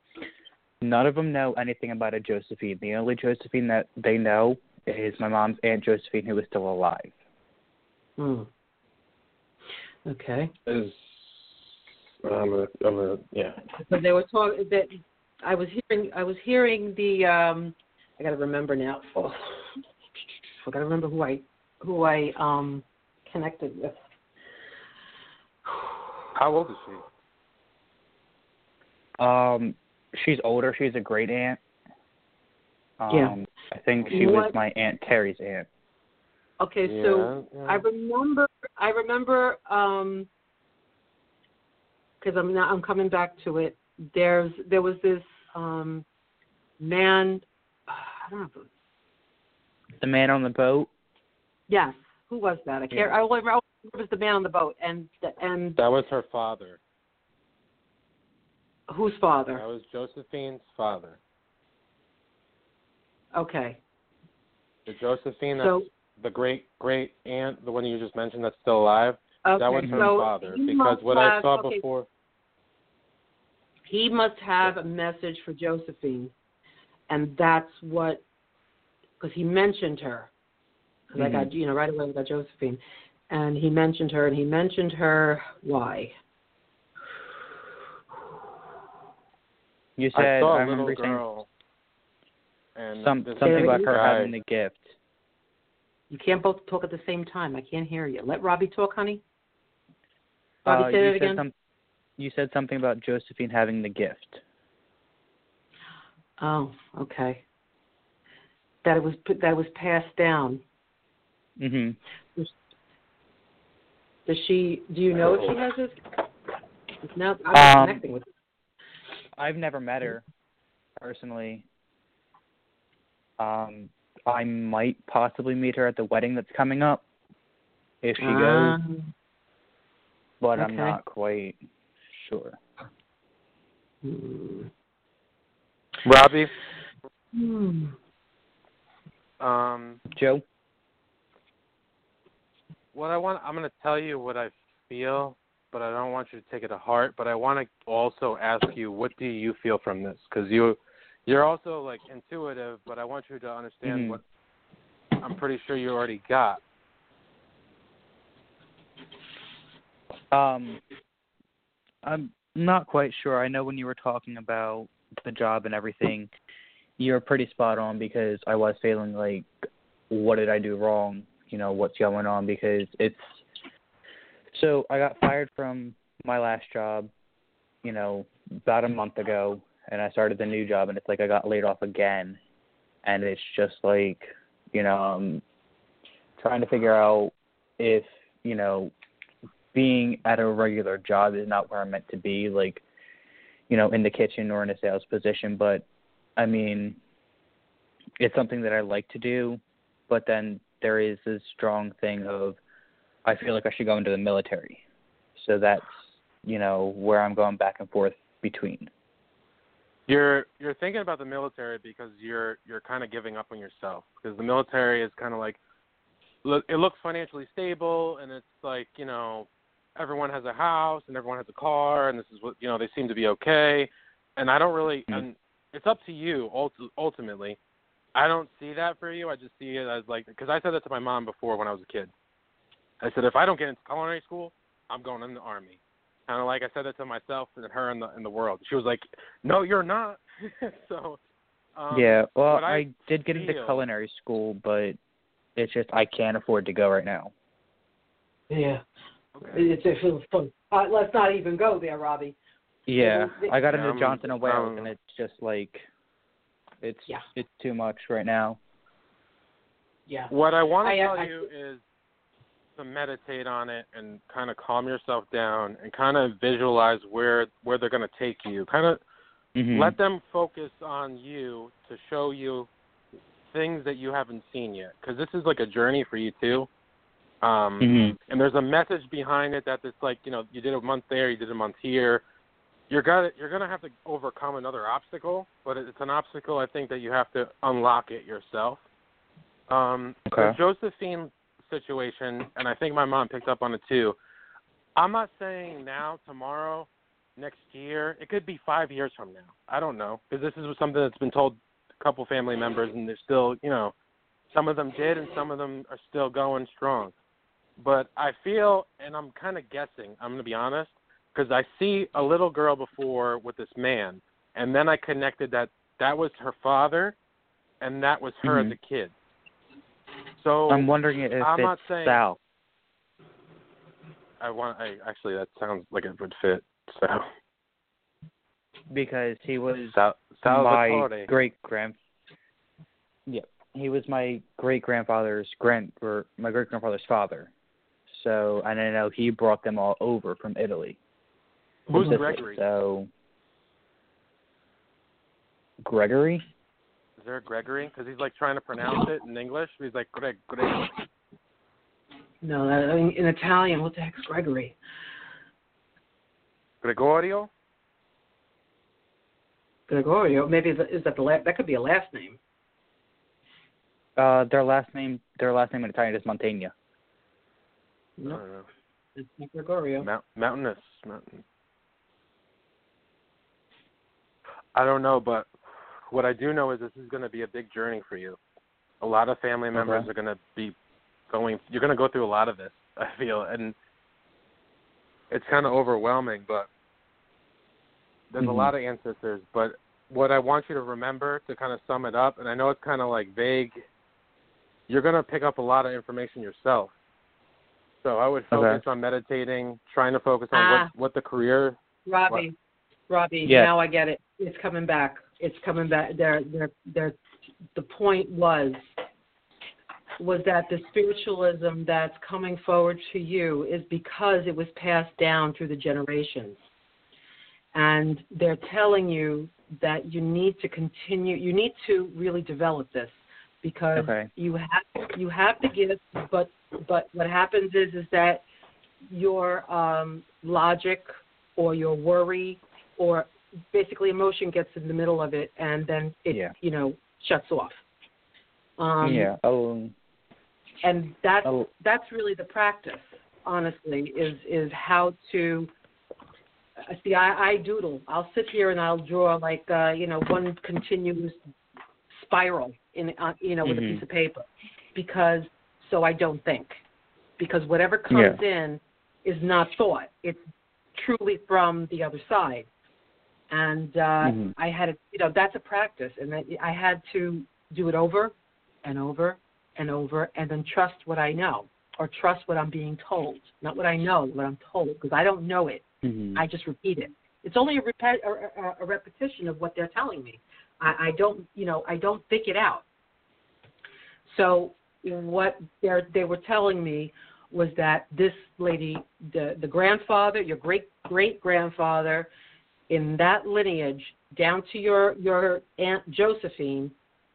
None of them know anything about a Josephine. The only Josephine that they know is my mom's aunt Josephine, who is still alive. Hmm. Okay. Is I'm gonna, I'm gonna, yeah. So they were talking that I was hearing. I was hearing the. um I got to remember now. Oh, I got to remember who I who I um connected with. How old is she? Um, she's older. She's a great aunt. Um, Yeah. I think she was my aunt Terry's aunt. Okay, yeah, so yeah. I remember. I remember. um because I'm not, I'm coming back to it. There's there was this um man. I don't know. If it was, The man on the boat. yes, who was that? I can't. Yeah. I only remember it was the man on the boat, and and that was her father. whose father? That was Josephine's father. Okay, The Josephine, that's so the great great aunt, the one you just mentioned that's still alive. okay, that was her so father. Because must what I saw okay, before. he must have a message for Josephine, and that's what because he mentioned her. Because I got mm-hmm. you know right away I got Josephine, and he mentioned her, and he mentioned her why? You I said saw a remember little saying. And some something about her guy- having the gift. You can't both talk at the same time. I can't hear you. Let Robbie talk, honey. Robbie, uh, say that said again. some- you said something about Josephine having the gift. Oh, okay. That it was that it was passed down. Mhm. Does she? Do you know if she has this? Now I'm not Um, connecting with. I've never met her personally. Um, I might possibly meet her at the wedding that's coming up if she goes, Um, but I'm not quite sure. hmm. Robbie, Hmm. um, Joe, what I want, I'm going to tell you what I feel, but I don't want you to take it to heart. But I want to also ask you, what do you feel from this? Because you, you're also like intuitive, but I want you to understand Mhm. what I'm pretty sure you already got. um, I'm not quite sure. I know when you were talking about the job and everything, you were pretty spot on because I was feeling like, what did I do wrong? You know, what's going on? Because it's so I got fired from my last job, you know, about a month ago, and I started the new job, and it's like I got laid off again, and it's just like, you know, I'm trying to figure out if you know being at a regular job is not where I'm meant to be, like, you know, in the kitchen or in a sales position. But I mean, it's something that I like to do, but then there is this strong thing of I feel like I should go into the military. So that's, you know, where I'm going back and forth between. You're you're thinking about the military because you're you're kind of giving up on yourself because the military is kind of like look it looks financially stable and it's like you know everyone has a house and everyone has a car and this is what you know they seem to be okay. And I don't really Mhm. and it's up to you ultimately. I don't see that for you. I just see it as like because I said that to my mom before when I was a kid. I said if I don't get into culinary school I'm going in the army kind of like I said that to myself and her in the in the world. She was like, "No, you're not." (laughs) so, um, yeah, well, I I, did get into feel- culinary school, but it's just I can't afford to go right now. Yeah. okay. It's it feels fun. Uh, let's not even go there, Robbie. Yeah, they- I got into I'm- Johnson and Wales, um, and it's just like it's Yeah. it's too much right now. Yeah. What I want to I- tell I- you is to meditate on it and kind of calm yourself down and kind of visualize where where they're going to take you. Kind of Mhm. let them focus on you to show you things that you haven't seen yet because this is like a journey for you too um Mhm. and there's a message behind it that it's like you know you did a month there you did a month here you're gonna you're gonna have to overcome another obstacle but it's an obstacle i think that you have to unlock it yourself um Okay. josephine situation and i think my mom picked up on it too I'm not saying now, tomorrow, next year. It could be five years from now. I don't know because this is something that's been told a couple family members, and they're still, you know, some of them did, and some of them are still going strong. But I feel, and I'm kind of guessing. I'm going to be honest because I see a little girl before with this man, and then I connected that that was her father, and that was her Mhm. as a kid. So I'm wondering if I'm it's saying- Sal. I want. I actually that sounds like it would fit. So because he was Sal, my great grand. Yeah, he was my great grandfather's grand or my great grandfather's father. So and I know he brought them all over from Italy. Who's Gregory? So Gregory. Is there Gregory? Because he's like trying to pronounce it in English. He's like Greg, Greg. No, I mean, in Italian, what the heck's Gregory? Gregorio. Gregorio. Maybe is that the la- that could be a last name? Uh, their last name, their last name in Italian is Montaigne. I No, don't know. it's not Gregorio. Mount, mountainous. Mountain. I don't know, but what I do know is this is going to be a big journey for you. A lot of family members Okay. are going to be going. You're going to go through a lot of this. (laughs) I feel, and it's kind of overwhelming. But there's a Mhm. lot of ancestors. But what I want you to remember to kind of sum it up, and I know it's kind of like vague. You're going to pick up a lot of information yourself. So I would focus on meditating, trying to focus on Ah. what what the career Robbie, Robbie. Yes. Now I get it. It's coming back. It's coming back. There, there, there. The point was, was that the spiritualism that's coming forward to you is because it was passed down through the generations, and they're telling you that you need to continue. You need to really develop this because Okay. you have you have the gift, but but what happens is is that your um, logic or your worry or basically emotion gets in the middle of it and then it Yeah. you know shuts off. Um, yeah. Oh. and that's that's really the practice honestly is is how to uh, see I, I doodle i'll sit here and i'll draw like uh you know one continuous spiral in uh, you know with a Mhm. piece of paper because so i don't think because whatever comes in is not thought it's truly from the other side and uh Mhm. i had a you know that's a practice and I, had to do it over and over and over and then trust what I know or trust what I'm being told. Not what I know, what I'm told, because I don't know it. Mhm. I just repeat it. It's only a, repet- a, a, a repetition of what they're telling me. I, I don't, you know, I don't think it out. So what they they were telling me was that this lady, the the grandfather, your great great grandfather, in that lineage down to your your aunt Josephine,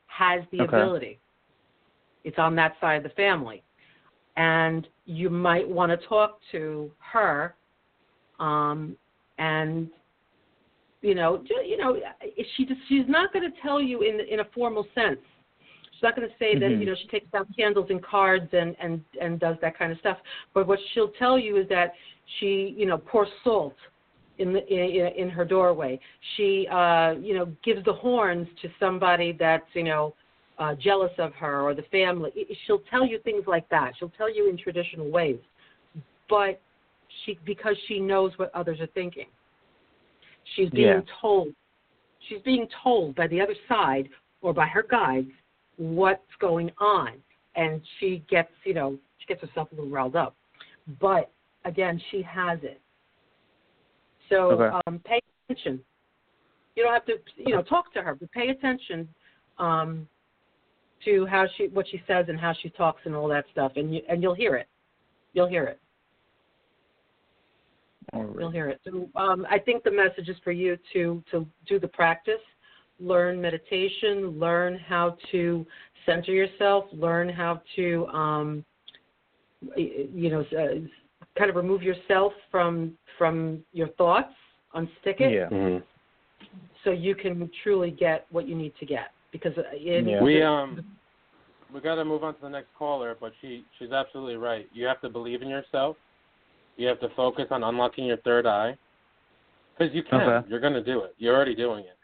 has the Okay. ability. It's on that side of the family, and you might want to talk to her, um, and you know, you know, she just, she's not going to tell you in in a formal sense. She's not going to say that Mhm. you know she takes out candles and cards and and and does that kind of stuff. But what she'll tell you is that she, you know, pours salt in the in, in her doorway. She, uh, you know, gives the horns to somebody that's you know uh, jealous of her or the family. She'll tell you things like that. She'll tell you in traditional ways, but she because she knows what others are thinking. She's being Yeah. told. She's being told by the other side or by her guides what's going on, and she gets you know she gets herself a little riled up. But again, she has it. So Okay. um, pay attention. You don't have to, you know, talk to her, but pay attention um, to how she, what she says, and how she talks, and all that stuff, and you, and you'll hear it. You'll hear it. Right. You'll hear it. So um, I think the message is for you to to do the practice, learn meditation, learn how to center yourself, learn how to, um, you know, uh, kind of remove yourself from from your thoughts, unstick it, Yeah. Mm-hmm. so you can truly get what you need to get. Because it, Yeah. We um we got to move on to the next caller, but she she's absolutely right. You have to believe in yourself, You have to focus on unlocking your third eye because you can. Okay. You're going to do it. You're already doing it.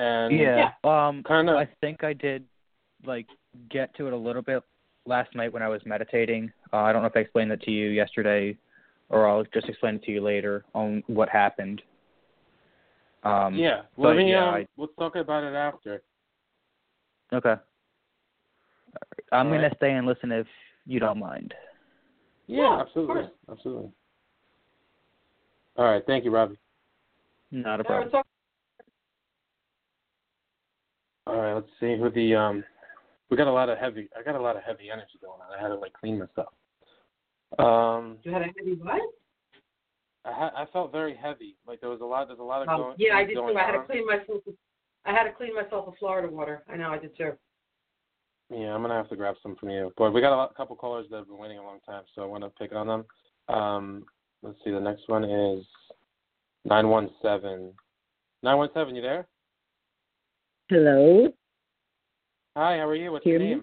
And Yeah. Um kind of I think I did like get to it a little bit last night when I was meditating. Uh, I don't know if I explained that to you yesterday or I'll just explain it to you later on what happened. Um yeah. Well, but me, yeah, um, I- let's talk about it after. Okay. I'm All gonna right. stay and listen if you don't mind. Yeah, Yeah, absolutely, absolutely. All right, thank you, Robbie. Not a All right, problem. talk- All right, let's see who the um. We got a lot of heavy. I got a lot of heavy energy going on. I had to like clean myself. Um, You had a heavy what? I ha- I felt very heavy. Like there was a lot. There's a lot of Um, going. yeah, I did too. I had to clean myself. I had to clean myself with Florida water. I know I did too. Yeah, I'm gonna have to grab some from you. But we got a lot, couple callers that have been waiting a long time, so I want to pick on them. Um, let's see. The next one is nine one seven. Nine one seven. You there? Hello. Hi. How are you? What's Hear your me?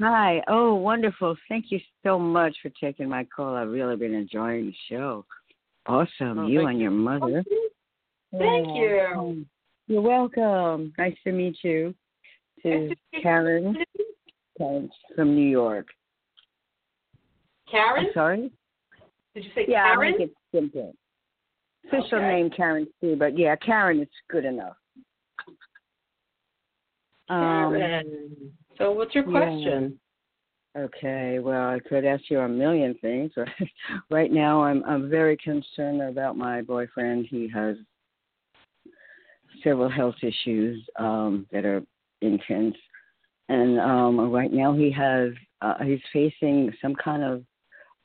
Hi. Oh, wonderful. Thank you so much for taking my call. I've really been enjoying the show. Awesome. Oh, you and your mother. Thank Yeah. you. You're welcome. Nice to meet you. This is Karen Karen from New York. Karen? I'm sorry? Did you say Yeah, Karen? make it simple. Official Okay. name Karen C, but yeah, Karen is good enough. Um, Karen. So what's your yeah. question? Okay, well, I could ask you a million things. (laughs) right now, I'm I'm very concerned about my boyfriend. He has several health issues um, that are intense, and um, right now he has uh, he's facing some kind of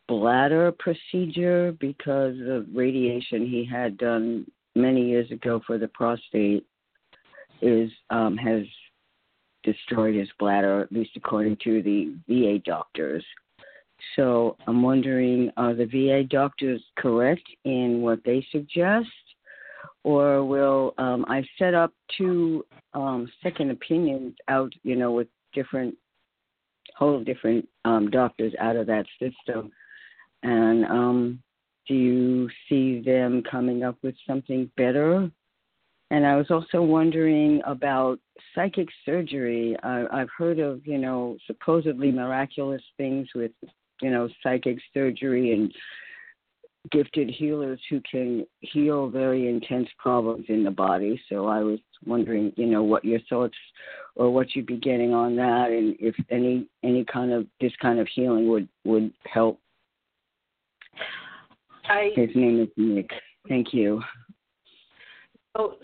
bladder procedure because of radiation he had done many years ago for the prostate is um, has destroyed his bladder, at least according to the VA doctors. So I'm wondering, are the VA doctors correct in what they suggest, or will um, I set up two um, second opinions out, you know, with different, whole different um, doctors out of that system, and um, do you see them coming up with something better and I was also wondering about psychic surgery. I, I've heard of, you know, supposedly miraculous things with, you know, psychic surgery and gifted healers who can heal very intense problems in the body. So I was wondering, you know, what your thoughts or what you'd be getting on that, and if any any kind of this kind of healing would would help. I His name is Nick. Thank you. oh,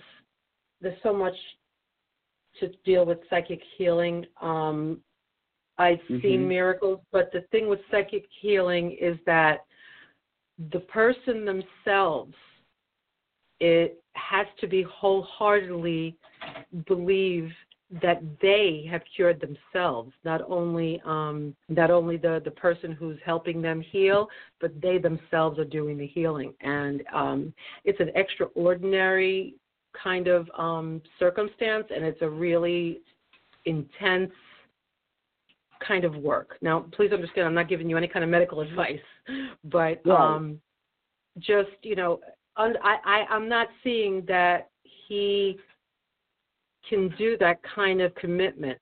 there's so much to deal with psychic healing. Um, I've seen Mhm. miracles, but the thing with psychic healing is that the person themselves it has to be wholeheartedly believe that they have cured themselves not only um not only the the person who's helping them heal but they themselves are doing the healing and um it's an extraordinary kind of um circumstance and it's a really intense kind of work now please understand i'm not giving you any kind of medical (laughs) advice but Right. um just you know un- I, I i'm not seeing that he can do that kind of commitment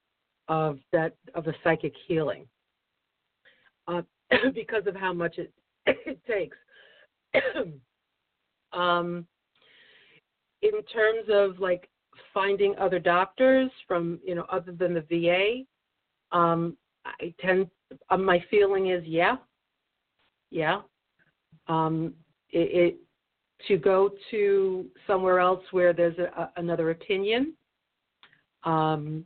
of that of a psychic healing uh, (coughs) because of how much it (coughs) it takes (coughs) um in terms of like finding other doctors from you know other than the VA um I tend uh, my feeling is yeah. Yeah. Um it, it to go to somewhere else where there's a, a, another opinion um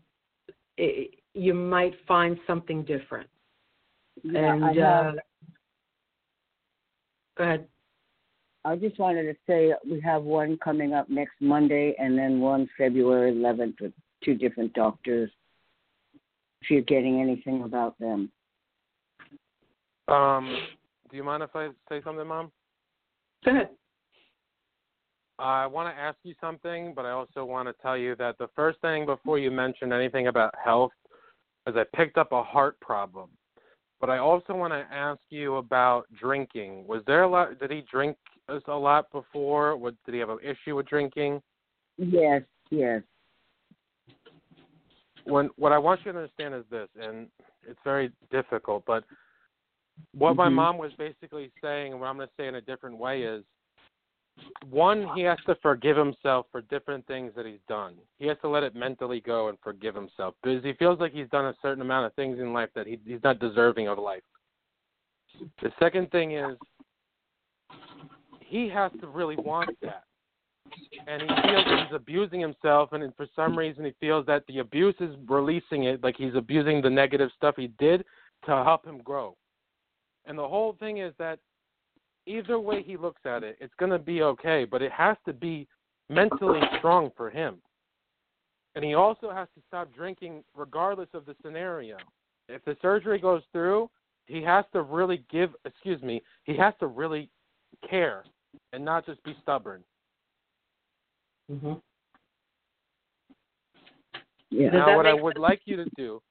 it, you might find something different. Yeah, and I have- uh go ahead I just wanted to say we have one coming up next Monday and then one February 11th with two different doctors. If you're getting anything about them. Um, do you mind if I say something, Mom? go ahead I want to ask you something, but I also want to tell you that the first thing before you mentioned anything about health is I picked up a heart problem. But I also want to ask you about drinking. Was there a lot? Did he drink a lot before? What, did he have an issue with drinking? Yes, yes. When what I want you to understand is this, and it's very difficult, but what my Mhm. mom was basically saying, and what I'm going to say in a different way is, one, he has to forgive himself for different things that he's done. He has to let it mentally go and forgive himself because he feels like he's done a certain amount of things in life that he, he's not deserving of life. The second thing is, he has to really want that. And he feels he's abusing himself, and for some reason, he feels that the abuse is releasing it, like he's abusing the negative stuff he did to help him grow. And the whole thing is that either way he looks at it, it's going to be okay, but it has to be mentally strong for him. And he also has to stop drinking regardless of the scenario. If the surgery goes through, he has to really give, excuse me, he has to really care and not just be stubborn. hmm Yeah. Now, what I make would like you to do,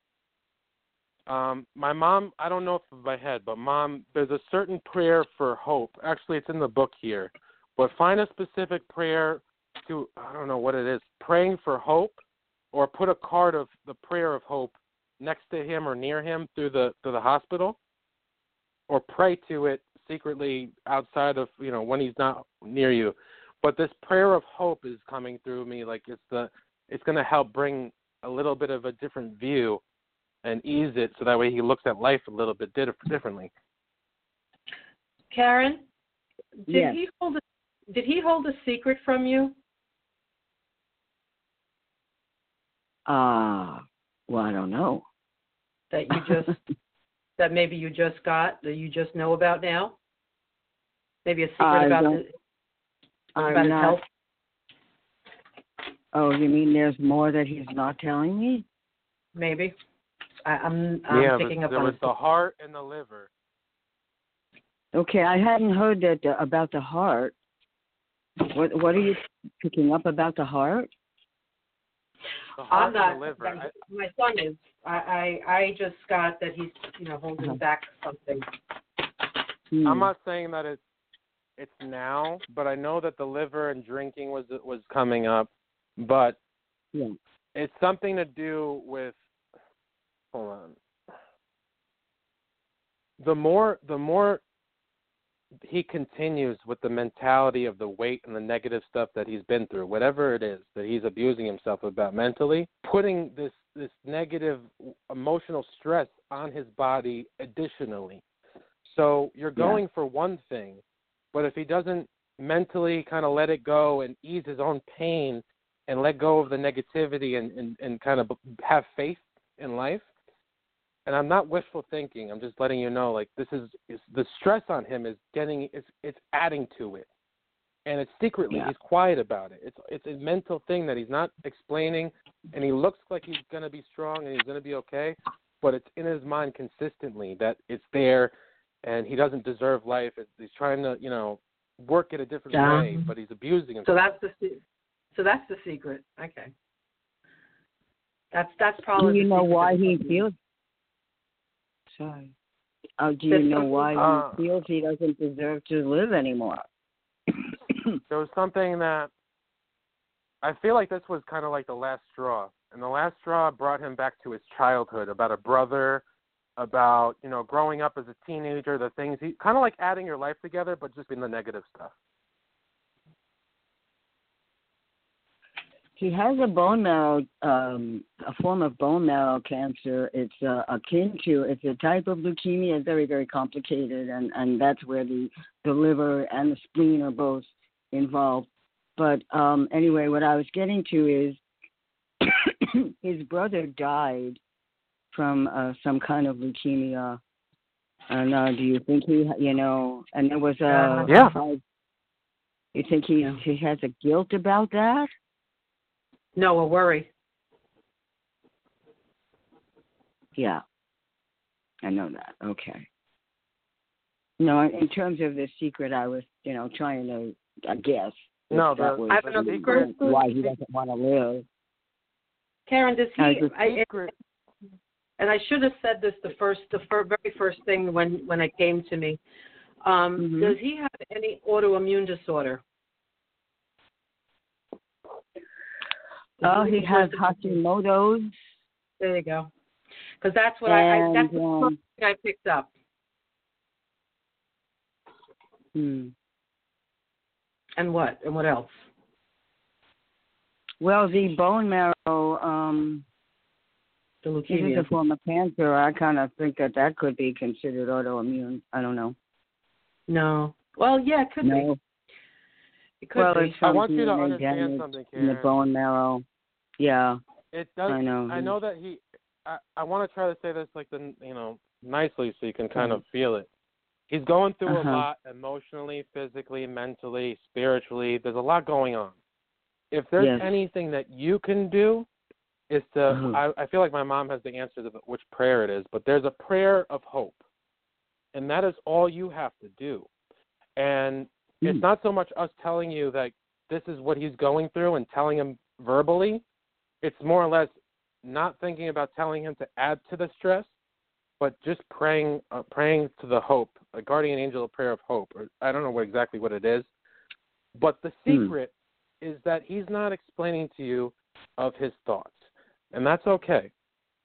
um, my mom, I don't know if of my head, but mom, there's a certain prayer for hope. Actually, it's in the book here. But find a specific prayer to, I don't know what it is, praying for hope, or put a card of the prayer of hope next to him or near him through the through the hospital, or pray to it secretly outside of you know when he's not near you. But this prayer of hope is coming through me, like it's the it's going to help bring a little bit of a different view and ease it so that way he looks at life a little bit di- differently. Karen, did Yes. he hold a, did he hold a secret from you? Uh, well, I don't know. that you just (laughs) that maybe you just got that you just know about now? Maybe a secret I about the, I'm about his not. health? Oh, you mean there's more that he's not telling me? Maybe. I, I'm I'm yeah, picking but up there on was the heart and the liver. Okay, I hadn't heard that uh, about the heart. What What are you picking up about the heart? The I'm not. and the my son is. I, I I just got that he's you know holding Uh-huh. back something. Hmm. I'm not saying that it's it's now, but I know that the liver and drinking was was coming up, but Yeah. it's something to do with hold on. The more the more he continues with the mentality of the weight and the negative stuff that he's been through, whatever it is that he's abusing himself about mentally, putting this this negative emotional stress on his body additionally. So you're Yeah. going for one thing, but if he doesn't mentally kind of let it go and ease his own pain and let go of the negativity and, and, and kind of have faith in life, and I'm not wishful thinking. I'm just letting you know, like this is, is the stress on him is getting it's it's adding to it, and it's secretly Yeah. he's quiet about it. It's it's a mental thing that he's not explaining, and he looks like he's gonna be strong and he's gonna be okay, but it's in his mind consistently that it's there, and he doesn't deserve life. It's, he's trying to you know work it a different Yeah. way, but he's abusing himself. So that's the se- so that's the secret. Okay. That's that's Do probably. you know why he he's- feels? Sorry. Oh, do you know why Uh, he feels he doesn't deserve to live anymore? (coughs) there was something that I feel like this was kind of like the last straw, and the last straw brought him back to his childhood about a brother, about you know growing up as a teenager, the things he kind of like adding your life together, but just in the negative stuff. He has a bone marrow, um, a form of bone marrow cancer. It's uh, akin to, it's a type of leukemia. It's very, very complicated, and and that's where the the liver and the spleen are both involved. But um, anyway, what I was getting to is (coughs) his brother died from uh, some kind of leukemia. And uh, do you think he, you know, and there was a Yeah. You think he he has a guilt about that? No, a worry. Yeah. I know that. Okay. No, in in terms of the secret, I was, you know, trying to, I guess. No, that the- was I have the another secret- why he doesn't want to live. Karen, does he? the I, secret. and I should have said this the first, the fir- very first thing when when it came to me. Um, Mhm. Does he have any autoimmune disorder? Oh, he has Hashimoto's. There you go. Because that's what I, I that's And, the um, thing I picked up. Hmm. And what? And what else? Well, the bone marrow um, The this is leukemia. a form of cancer. I kind of think that that could be considered autoimmune. I don't know. No. Well, yeah, it could no. be. It could well, be. I want you to understand something, in the bone marrow. Yeah, It does. I know. I know that he. I, I want to try to say this like the you know nicely so you can kind of feel it. He's going through Uh-huh. a lot emotionally, physically, mentally, spiritually. There's a lot going on. If there's Yes. anything that you can do, is to. Uh-huh. I, I feel like my mom has the answer to which prayer it is, but there's a prayer of hope, and that is all you have to do. And it's Mm. not so much us telling you that this is what he's going through and telling him verbally. It's more or less not thinking about telling him to add to the stress, but just praying, uh, praying to the hope, a guardian angel a prayer of hope. Or I don't know what exactly what it is, but the Hmm. secret is that he's not explaining to you of his thoughts, and that's okay.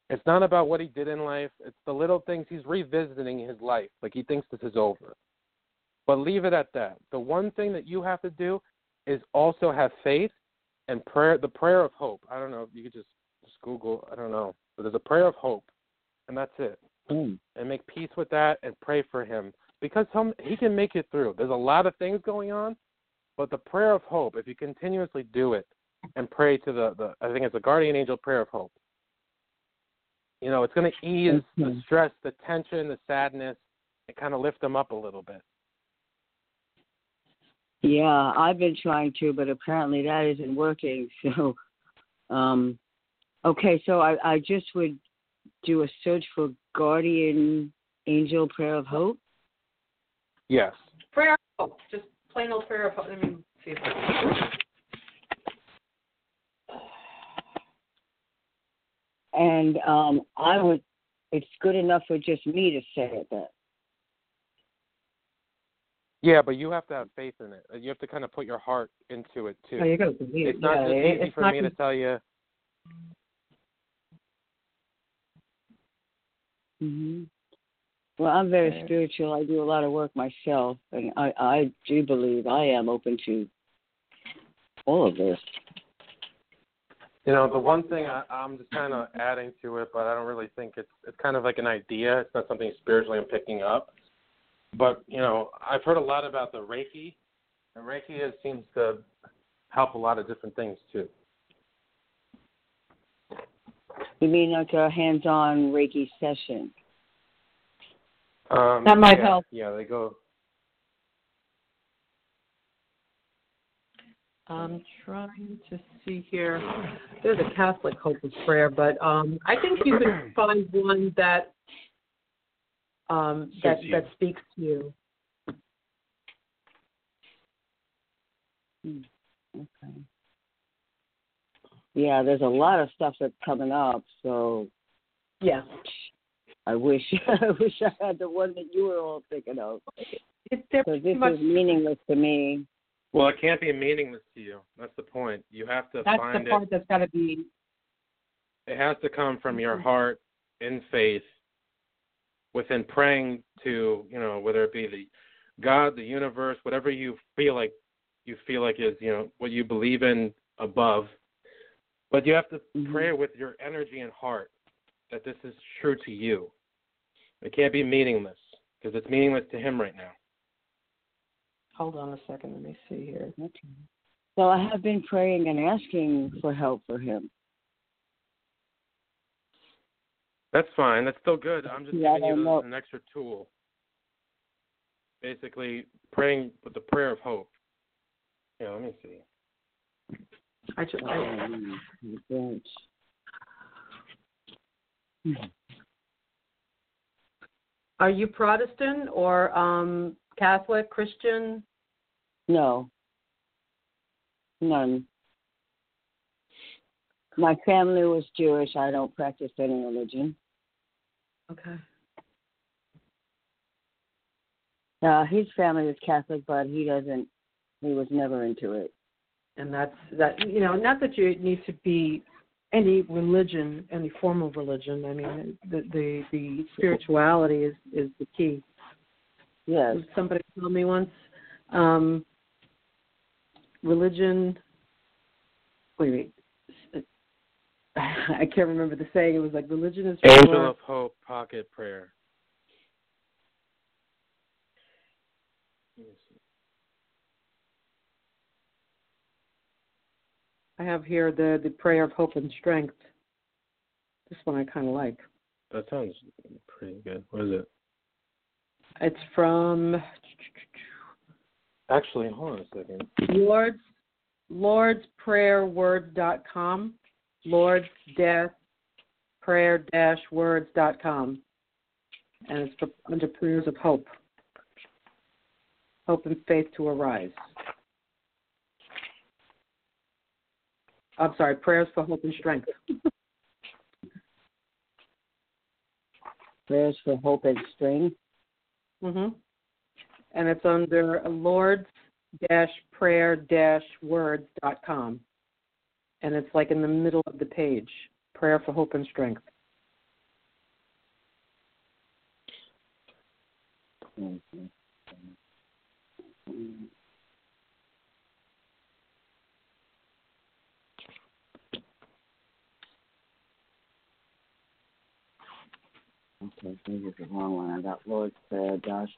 It's not about what he did in life. It's the little things he's revisiting his life, like he thinks this is over. But leave it at that. The one thing that you have to do is also have faith and prayer. The prayer of hope. I don't know. You could just just Google. I don't know. But there's a prayer of hope, and that's it. Mm. And make peace with that and pray for him because he can make it through. There's a lot of things going on, but the prayer of hope. If you continuously do it and pray to the, the I think it's a guardian angel prayer of hope. You know, it's going to ease the Mhm. stress, the tension, the sadness, and kind of lift them up a little bit. Yeah, I've been trying to, but apparently that isn't working. (laughs) So, um, okay, so I, I just would do a search for Guardian Angel Prayer of Hope. Yes. Prayer of hope. Just plain old prayer of hope. Let me see if I And um, I would, it's good enough for just me to say it then. Yeah, but you have to have faith in it. You have to kind of put your heart into it too. Oh, you gotta believe. it's not yeah, just it- easy for me to tell you. hmm Well, I'm very Okay. spiritual. I do a lot of work myself, and I, I do believe I am open to all of this. You know, the one thing I, I'm just kind of adding to it, but I don't really think it's it's kind of like an idea. It's not something spiritually I'm picking up. But you know, I've heard a lot about the Reiki, and Reiki is, seems to help a lot of different things too. You mean like a hands-on Reiki session? Um, That might yeah, help. Yeah, they go. I'm trying to see here. There's a Catholic Hope of Prayer, but um, I think you could find one that um, that you. that speaks to you. Okay. Yeah, there's a lot of stuff that's coming up, so Yeah, I wish (laughs) I wish I had the one that you were all thinking of. it, they're Because this much. is meaningless to me. Well, it can't be meaningless to you. That's the point. You have to That's find the it. part that's got to be. It has to come from your Mhm. heart in faith, within praying to, you know, whether it be the God, the universe, whatever you feel like you feel like is, you know, what you believe in above. But you have to Mhm. pray with your energy and heart that this is true to you. It can't be meaningless because it's meaningless to him right now. Hold on a second. Let me see here. Okay. So I have been praying and asking for help for him. That's fine. That's still good. I'm just Yeah, giving you an extra tool. Basically, praying with the prayer of hope. Yeah, let me see. I just. I, Um, don't. are you Protestant or um, Catholic, Christian? No. None. My family was Jewish. I don't practice any religion. Okay. Uh, his family is Catholic, but he doesn't. He was never into it. And that's that. You know, not that you need to be any religion, any form of religion. I mean, the the, the spirituality is is the key. Yes. Somebody told me once, um, religion. Wait, wait. (laughs) I can't remember the saying. It was like religion is for Angel of Hope Pocket Prayer. I have here the the prayer of hope and strength. This one I kind of like. That sounds pretty good. What is it? It's from Actually, hold on a second. Lord's Lord's Prayer Words dot com. Lord's dash prayer dash words dot com. And it's under prayers of hope. Hope and faith to arise. I'm sorry, prayers for hope and strength. (laughs) Prayers for hope and strength. Mhm. And it's under Lord's dash prayer dash words dot com. And it's like in the middle of the page. Prayer for hope and strength. Mm-hmm. Okay, this is the wrong one. I got Lord's Prayer dash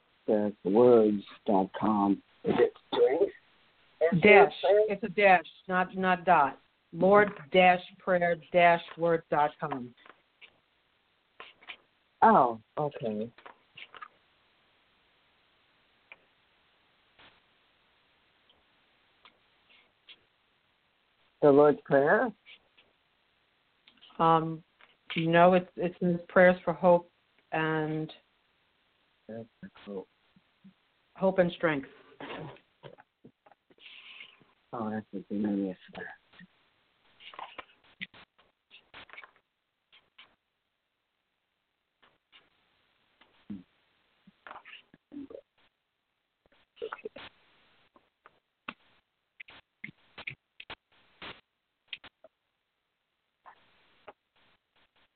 words dot com. Is it strength? Dash. It's a dash, not not dot. Lord dash prayer dash word dot com. Oh, okay. The Lord's Prayer? Um, no, it's it says prayers for hope and hope. hope and strength. Oh, that's what the name is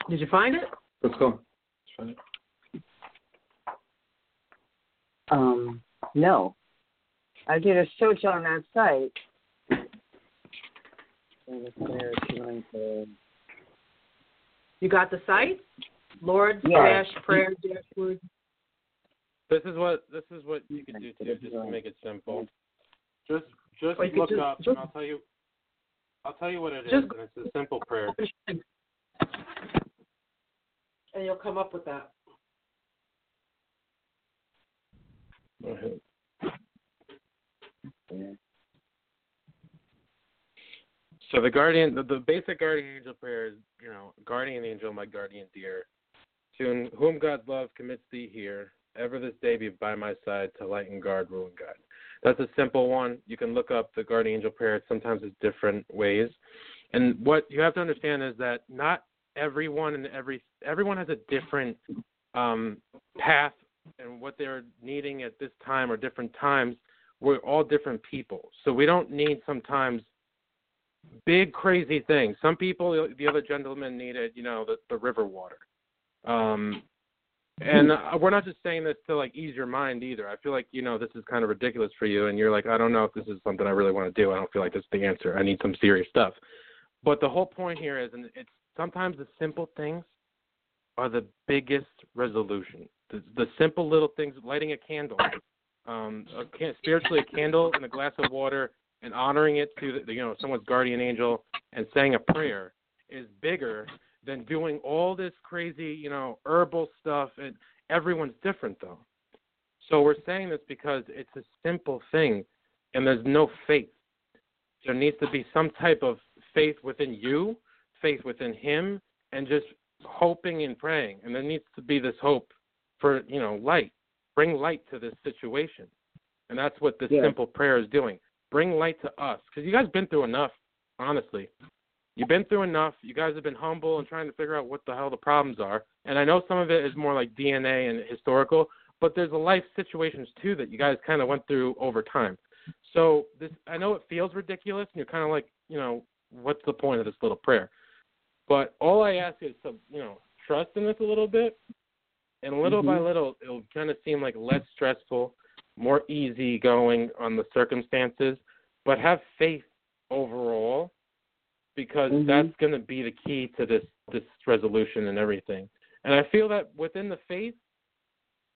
Did you find it? Let's go. Let's it. Um, no. I did a search on that site. And the prayer is going to- You got the site? Lord Yeah. dash prayer dash word. This is what this is what you can do too, just to make it simple. Just just Or you could look just- up, just- and I'll tell you. I'll tell you what it is, Just- and it's a simple prayer. And you'll come up with that. Go ahead. Yeah. So the guardian, the, the basic guardian angel prayer is, you know, guardian angel, my guardian dear, to whom God's love commits thee here, ever this day be by my side to light and guard, rule and guide. That's a simple one. You can look up the guardian angel prayer. Sometimes it's different ways, and what you have to understand is that not everyone and every everyone has a different um, path and what they're needing at this time or different times. We're all different people, so we don't need sometimes big crazy things. Some people, the other gentleman needed, you know, the, the river water. Um, and uh, we're not just saying this to like ease your mind either. I feel like you know this is kind of ridiculous for you, and you're like, I don't know if this is something I really want to do. I don't feel like this is the answer. I need some serious stuff. But the whole point here is, and it's sometimes the simple things are the biggest resolution. The, the simple little things, lighting a candle, um, a can, spiritually a candle and a glass of water, and honoring it to the, you know someone's guardian angel and saying a prayer is bigger than doing all this crazy you know herbal stuff and everyone's different though. So we're saying this because it's a simple thing and there's no faith. There needs to be some type of faith within you faith within him and just hoping and praying. And there needs to be this hope for you know light. Bring light to this situation. And that's what this Yeah. simple prayer is doing. Bring light to us. Because you guys been through enough honestly you've been through enough you guys have been humble and trying to figure out what the hell the problems are And I know some of it is more like DNA and historical, but there's a life situations too that you guys kind of went through over time. So this, I know it feels ridiculous, and you're kind of like, you know, what's the point of this little prayer? But all I ask is to, you know, trust in this a little bit, and little by Mhm. little, it'll kind of seem like less stressful, more easy going on the circumstances. But have faith overall, because Mhm. that's going to be the key to this this resolution and everything. And I feel that within the faith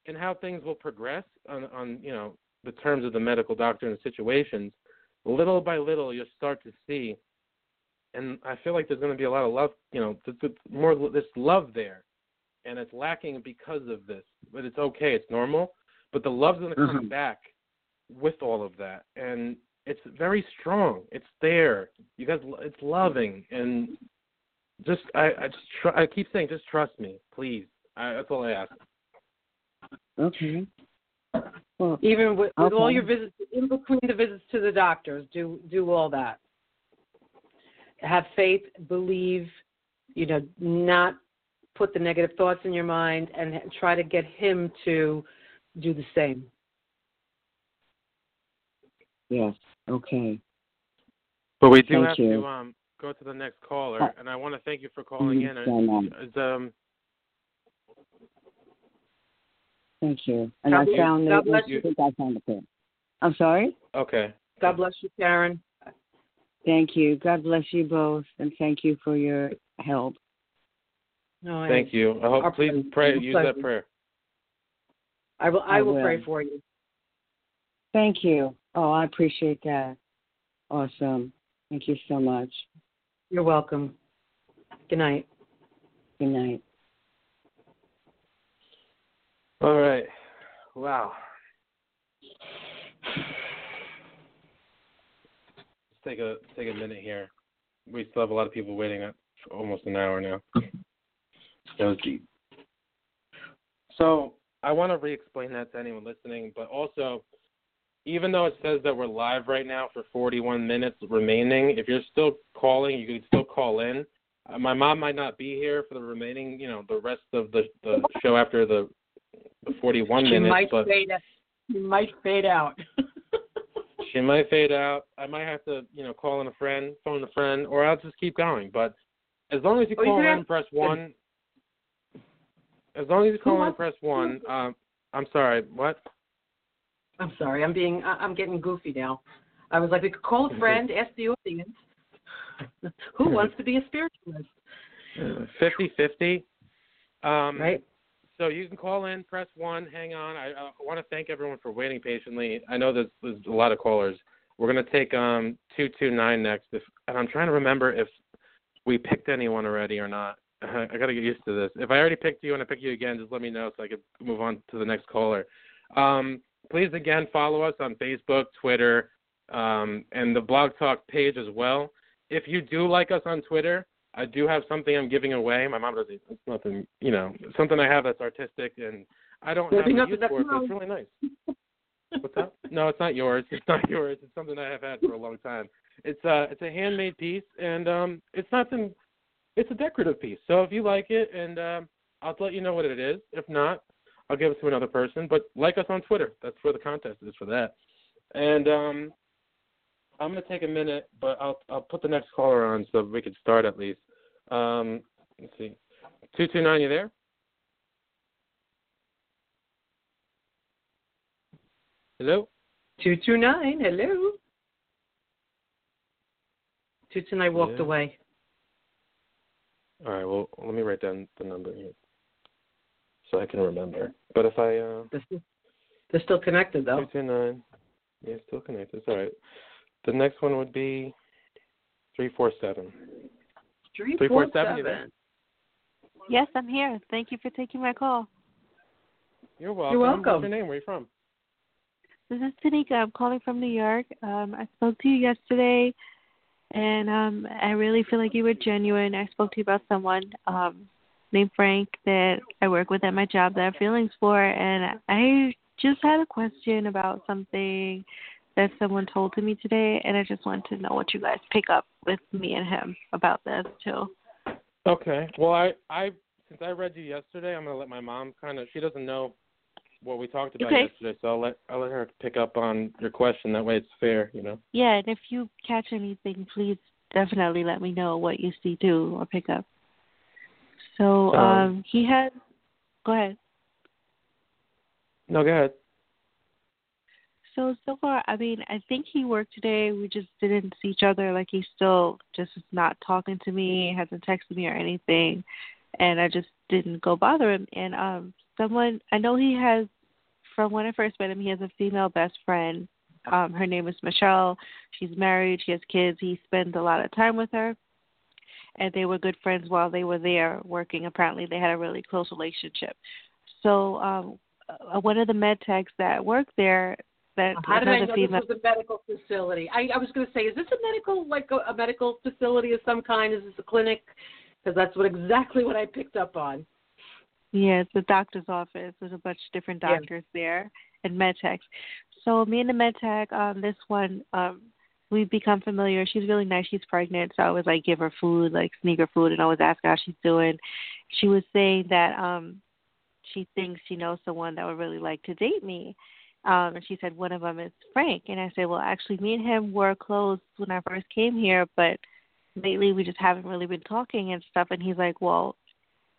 and how things will progress on, on you know the terms of the medical doctor and situations, little by little you'll start to see. And I feel like there's going to be a lot of love, you know, th- th- more this love there, and it's lacking because of this. But it's okay, it's normal. But the love's going to come Mhm. back with all of that, and it's very strong. It's there. You guys, it's loving, and just I, I just try, I keep saying, just trust me, please. I, that's all I ask. Okay. Well, Even with, with all your visits, in between the visits to the doctors, do do all that. Have faith, believe, you know, not put the negative thoughts in your mind, and try to get him to do the same. Yes. Okay. But we do Thank have you. to um go to the next caller, Uh, and I want to thank you for calling in. Is, is, um Thank you. And God I found God the, bless I think I found the pen. I'm sorry? okay. God bless you, Karen. Thank you. God bless you both, and thank you for your help. No, I, Thank you. I hope Our please pleasure. pray. Our Use that prayer. I will. I, I will, pray for you. Thank you. Oh, I appreciate that. Awesome. Thank you so much. You're welcome. Good night. Good night. All right. Wow. Let's take a take a minute here. We still have a lot of people waiting at for almost an hour now. That was deep. So I want to re-explain that to anyone listening, but also, even though it says that we're live right now for 41 minutes remaining, if you're still calling, you can still call in. Uh, my mom might not be here for the remaining, you know, the rest of the the show after the the 41 she minutes, might but fade. She might fade out. (laughs) she might fade out. I might have to, you know, call in a friend, phone a friend, or I'll just keep going. But as long as you Oh, you call can in have- and press one, as long as you call in and press one, um, I'm sorry, what? I'm sorry. I'm being. I'm getting goofy now. I was like, we could call a friend, ask the audience, (laughs) who wants to be a spiritualist, Fifty fifty. Um, right? So you can call in, press one, hang on. I, I want to thank everyone for waiting patiently. I know there's, there's a lot of callers. We're gonna take um two two nine next, if, and I'm trying to remember if we picked anyone already or not. (laughs) I gotta get used to this. If I already picked you and I pick you again, just let me know so I can move on to the next caller. Um, please again follow us on Facebook, Twitter, um, and the Blog Talk page as well. If you do like us on Twitter, I do have something I'm giving away. My mom doesn't. It's nothing, you know, something I have that's artistic, and I don't have a use for it. Mom. it's really nice. What's that? (laughs) No, it's not yours. It's not yours. It's something I have had for a long time. It's uh, it's a handmade piece, and um, it's nothing. It's a decorative piece. So if you like it, and um, I'll let you know what it is. If not, I'll give it to another person. But like us on Twitter. That's where the contest is for that. And um, I'm gonna take a minute, but I'll I'll put the next caller on so we can start at least. Um, let's see, two two nine. You there? Hello. Two two nine. Hello. Two two nine walked Yeah. away. All right. Well, let me write down the number here so I can remember. But if I uh, They're still, they're still connected though. two two nine, yeah, still connected. It's all right. The next one would be three four seven. Three Three, four, seven, you there? Yes, I'm here. Thank you for taking my call. You're welcome. You're welcome. What's your name? Where are you from? This is Tanika. I'm calling from New York. Um, I spoke to you yesterday, and um, I really feel like you were genuine. I spoke to you about someone um, named Frank that I work with at my job that I have feelings for, and I just had a question about something that someone told to me today, and I just wanted to know what you guys pick up with me and him about this too. Okay. Well, I I since I read you yesterday, I'm gonna let my mom kind of. She doesn't know what we talked about Okay. yesterday, so I'll let I'll let her pick up on your question. That way, it's fair, you know. Yeah, and if you catch anything, please definitely let me know what you see too or pick up. So Um, um he had go ahead. No, go ahead. So so far, I mean, I think he worked today. We just didn't see each other. Like he's still just not talking to me, hasn't texted me or anything, and I just didn't go bother him. And um, someone I know he has, from when I first met him, he has a female best friend. Um, her name is Michelle. She's married. She has kids. He spends a lot of time with her, and they were good friends while they were there working. Apparently, they had a really close relationship. So um, uh, one of the med techs that worked there that How did I know female this was a medical facility? I, I was going to say, is this a medical, like a, a medical facility of some kind? Is this a clinic? Because that's what exactly what I picked up on. Yeah, it's a doctor's office. There's a bunch of different Yeah. doctors there and med techs. So me and the med tech, um, this one, um, we've become familiar. She's really nice. She's pregnant, so I always like give her food, like sneak her food, and always ask how she's doing. She was saying that um, she thinks she knows someone that would really like to date me. Um, and she said one of them is Frank. And I said, well, actually, me and him were close when I first came here, but lately we just haven't really been talking and stuff. And he's like, well,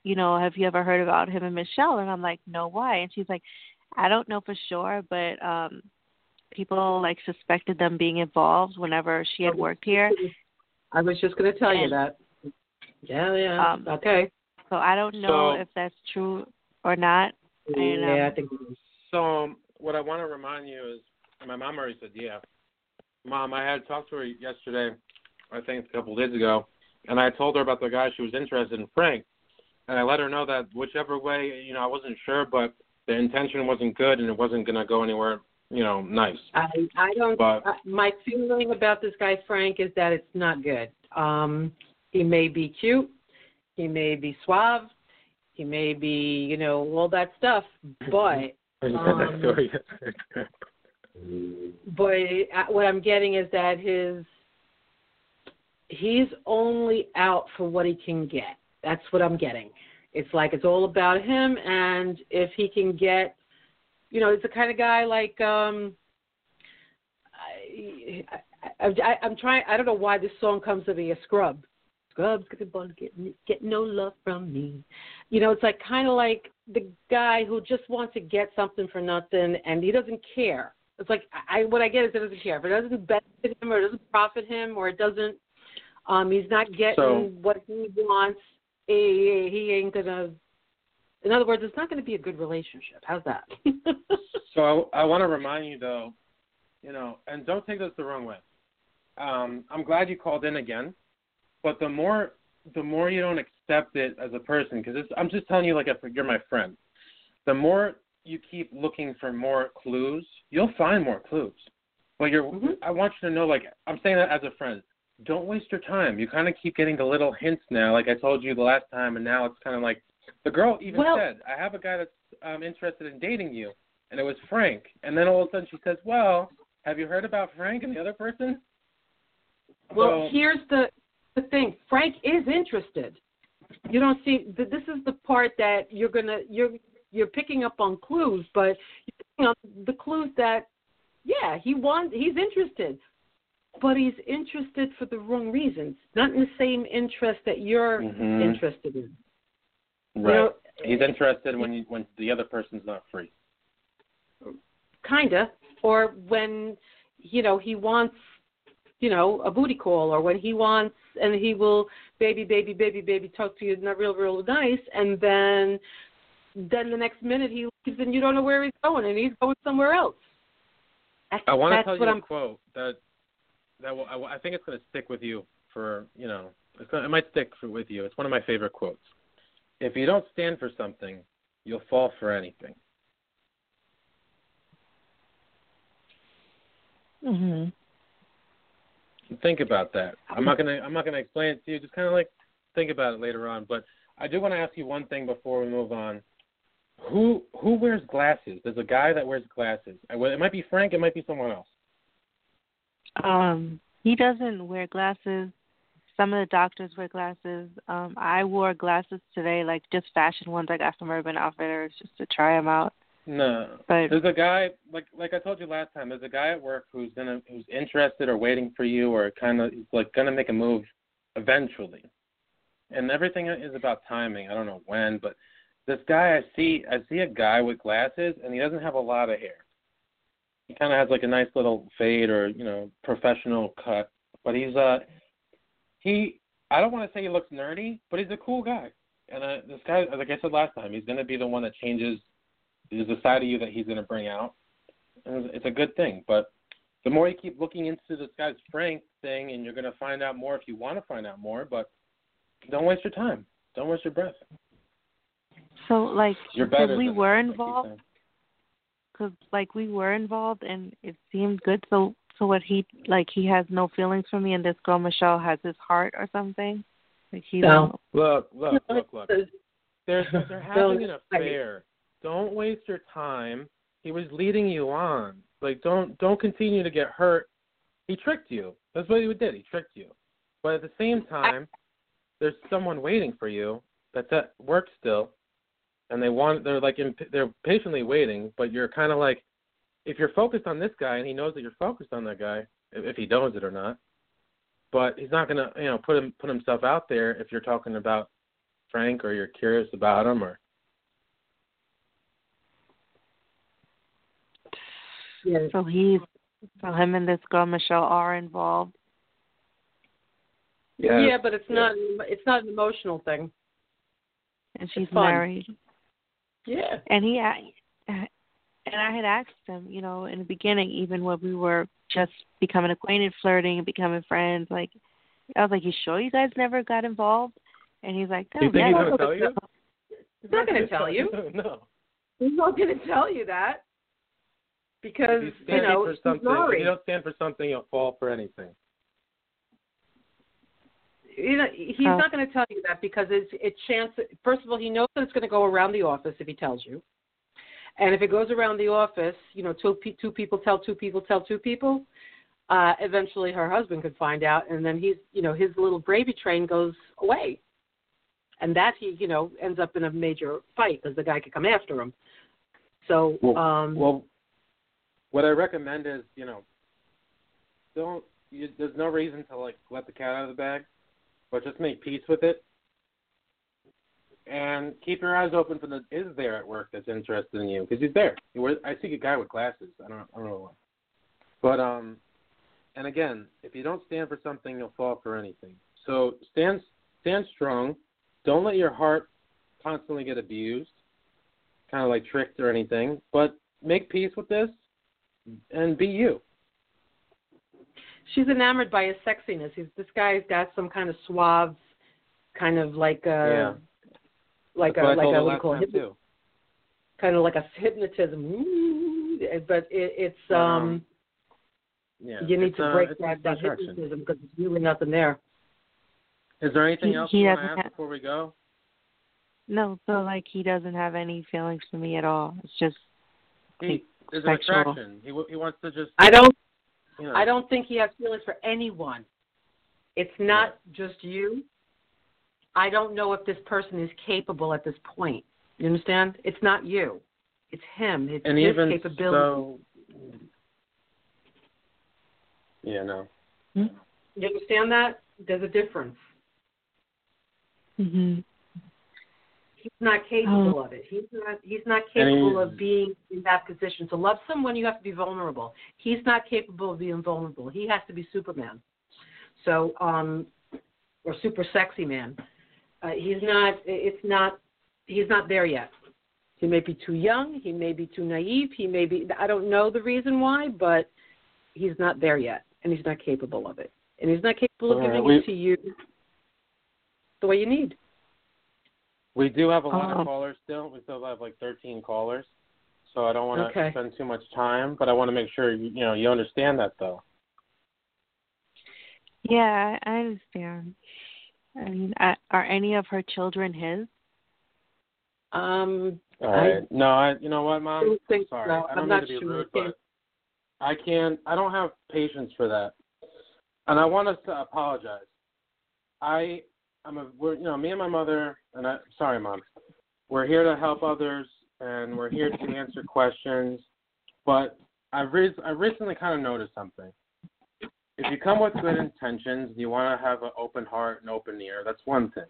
you know, have you ever heard about him and Michelle? And I'm like, no, why? And she's like, I don't know for sure, but um people like suspected them being involved whenever she had worked here. I was just going to tell you that. Yeah, yeah. Um, okay. So I don't know So- if that's true or not. And, yeah, um, I think. So um, what I want to remind you is, my mom already said, yeah. Mom, I had talked to her yesterday, I think a couple of days ago, and I told her about the guy she was interested in, Frank, and I let her know that whichever way, you know, I wasn't sure, but the intention wasn't good and it wasn't gonna go anywhere, you know, nice. I I don't. But- I, my feeling about this guy Frank is that it's not good. Um, he may be cute, he may be suave, he may be you know all that stuff, but (laughs) I just had that Um, but uh, what I'm getting is that his he's only out for what he can get. That's what I'm getting. It's like it's all about him, and if he can get, you know, it's the kind of guy like um. I, I, I, I'm trying. I don't know why this song comes to me. A scrub. Scrubs gonna get get no love from me. You know, it's like kind of like the guy who just wants to get something for nothing, and he doesn't care. It's like I what I get is it doesn't care. If it doesn't benefit him or it doesn't profit him or it doesn't, um, he's not getting So- what he wants. He, he ain't gonna. In other words, it's not going to be a good relationship. How's that? (laughs) So I, I want to remind you though, you know, and don't take this the wrong way. Um, I'm glad you called in again, but the more the more you don't accept it as a person, because I'm just telling you like if you're my friend, the more you keep looking for more clues, you'll find more clues. But you're, Mhm. I want you to know, like I'm saying that as a friend. Don't waste your time. You kind of keep getting the little hints now, like I told you the last time, and now it's kind of like the girl even Well- said, "I have a guy that's um, interested in dating you," and it was Frank. And then all of a sudden she says, "Well, have you heard about Frank and the other person?" Well, So- here's the the thing. Frank is interested. You don't see. th- This is the part that you're gonna you're you're picking up on clues, but you're picking up the clues that yeah he wants he's interested, but he's interested for the wrong reasons, not in the same interest that you're Mhm. interested in. Right. You know, He's interested when you, when the other person's not free. kinda, or when you know he wants you know a booty call, or when he wants and he will baby, baby, baby, baby talk to you not real, real nice, and then then the next minute he leaves and you don't know where he's going, and he's going somewhere else. That's, I want to tell you I'm. a quote that that will, I, I think it's going to stick with you for you know it's gonna, it might stick for, with you. It's one of my favorite quotes. If you don't stand for something, you'll fall for anything. mhm. Think about that. I'm not (laughs) gonna I'm not gonna explain it to you. Just kind of like think about it later on. But I do want to ask you one thing before we move on. Who who wears glasses? There's a guy that wears glasses. It might be Frank. It might be someone else. Um, he doesn't wear glasses. Some of the doctors wear glasses. Um, I wore glasses today, like just fashion ones I got from Urban Outfitters, just to try them out. No. But There's a guy like like I told you last time. There's a guy at work who's gonna who's interested or waiting for you or kind of he's like gonna make a move eventually, and everything is about timing. I don't know when, but this guy I see I see a guy with glasses and he doesn't have a lot of hair. He kind of has like a nice little fade or you know professional cut, but he's uh he I don't want to say he looks nerdy, but he's a cool guy. And uh, this guy, like I said last time, he's gonna be the one that changes there's a side of you that he's going to bring out, and it's a good thing. But the more you keep looking into this guy's strength thing, and you're going to find out more if you want to find out more. But don't waste your time. Don't waste your breath. so, like, You're because we were that, like you involved, because like we were involved, and it seemed good. So, so what he like he has no feelings for me, and this girl Michelle has his heart or something. Like he No. Look, look, look, look. Because- They're they're (laughs) having an affair. Don't waste your time. He was leading you on. Like don't don't continue to get hurt. He tricked you. That's what he did. He tricked you. But at the same time, there's someone waiting for you that's at work still, and they want they're like in, they're patiently waiting. But you're kind of like, if you're focused on this guy and he knows that you're focused on that guy, if, if he knows it or not. But he's not gonna you know put him put himself out there if you're talking about Frank or you're curious about him or yeah. So he's so him and this girl Michelle are involved. yeah, Yeah, but it's Yeah. not it's not an emotional thing. and she's married. Yeah. And he, a- and I had asked him, you know, in the beginning, even when we were just becoming acquainted, flirting, and becoming friends, like I was like, "You sure you guys never got involved?" And he's like, "No, Do you think he's never." gonna tell you? He's not going to tell you. (laughs) no. He's not going to tell you that because If you you stand know for he's something, if you don't stand for something, you'll fall for anything. you know, he's Oh. not going to tell you that because it's it's chance. First of all, he knows that it's going to go around the office if he tells you, and if it goes around the office, you know, two two people tell two people tell two people. Uh, eventually, her husband could find out, and then he's you know his little gravy train goes away, and that he you know ends up in a major fight because the guy could come after him. So Well, um, Well, what I recommend is, you know, don't. You, there's no reason to like let the cat out of the bag, but just make peace with it, and keep your eyes open for the is there at work that's interested in you because he's there. He wears- I see a guy with glasses. I don't. I don't know why. But um, and again, if you don't stand for something, you'll fall for anything. So stand stand strong. Don't let your heart constantly get abused, kind of like tricked or anything. But make peace with this and be you. she's enamored by his sexiness. He's this guy's got some kind of suave, kind of like a Yeah. Like That's a like a her what do you call time it? too. kind of like a hypnotism. But it, it's um, um, Yeah. you need to uh, break it's that that hypnotism because there's really nothing there. Is there anything He- else he you want to ask have- before we go? No, so like he doesn't have any feelings for me at all. It's just He, there's an attraction. He he wants to just. I don't You know, I don't think he has feelings for anyone. It's not just you. I don't know if this person is capable at this point. You understand? It's not you. It's him. It's And his even capability. so. Yeah. No. You understand that? There's a difference. hmm He's not capable of it. He's not. He's not capable And of being in that position. To love someone, you have to be vulnerable. He's not capable of being vulnerable. He has to be Superman. So, um, or super sexy man. Uh, he's not. It's not. He's not there yet. He may be too young. He may be too naive. He may be. I don't know the reason why, but he's not there yet, and he's not capable of it. And he's not capable of All right, giving we- it to you the way you need. We do have a lot Um, of callers still. We still have like 13 callers, so I don't want to Okay. spend too much time. But I want to make sure you, you know you understand that though. Yeah, I I understand. I mean, I, are any of her children his? Um, All I- no, I. You know what, I Mom? don't think Sorry, so. I I'm don't not mean to be sure. rude, I can't- but I can't. I don't have patience for that, and I want us to apologize. I I'm a we're you know me and my mother and I sorry mom, we're here to help others and we're here to answer questions, but I've re- I recently kind of noticed something. If you come with good intentions, and you want to have an open heart and open ear. That's one thing.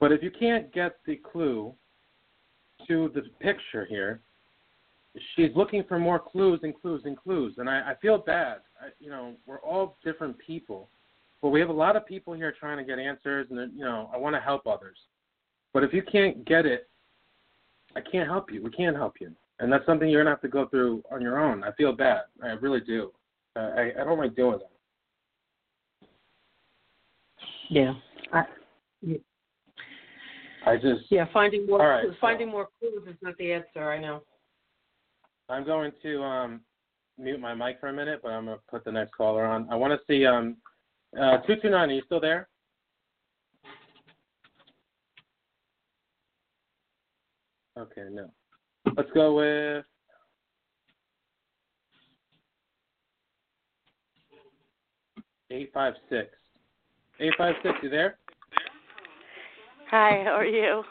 But if you can't get the clue to the picture here, she's looking for more clues and clues and clues, and I, I feel bad. I, you know, we're all different people, but we have a lot of people here trying to get answers, and you know, I want to help others. But if you can't get it, I can't help you. We can't help you, and that's something you're gonna have to go through on your own. I feel bad. I really do. I I don't like doing that. Yeah. I, I just yeah, finding more All right, finding more clues is not the answer. I know. I'm going to um, mute my mic for a minute, but I'm going to put the next caller on. I want to see um, uh, 229. Are you still there? Okay, no. Let's go with. Eight five six. Eight five six. You there? Hi, how are you?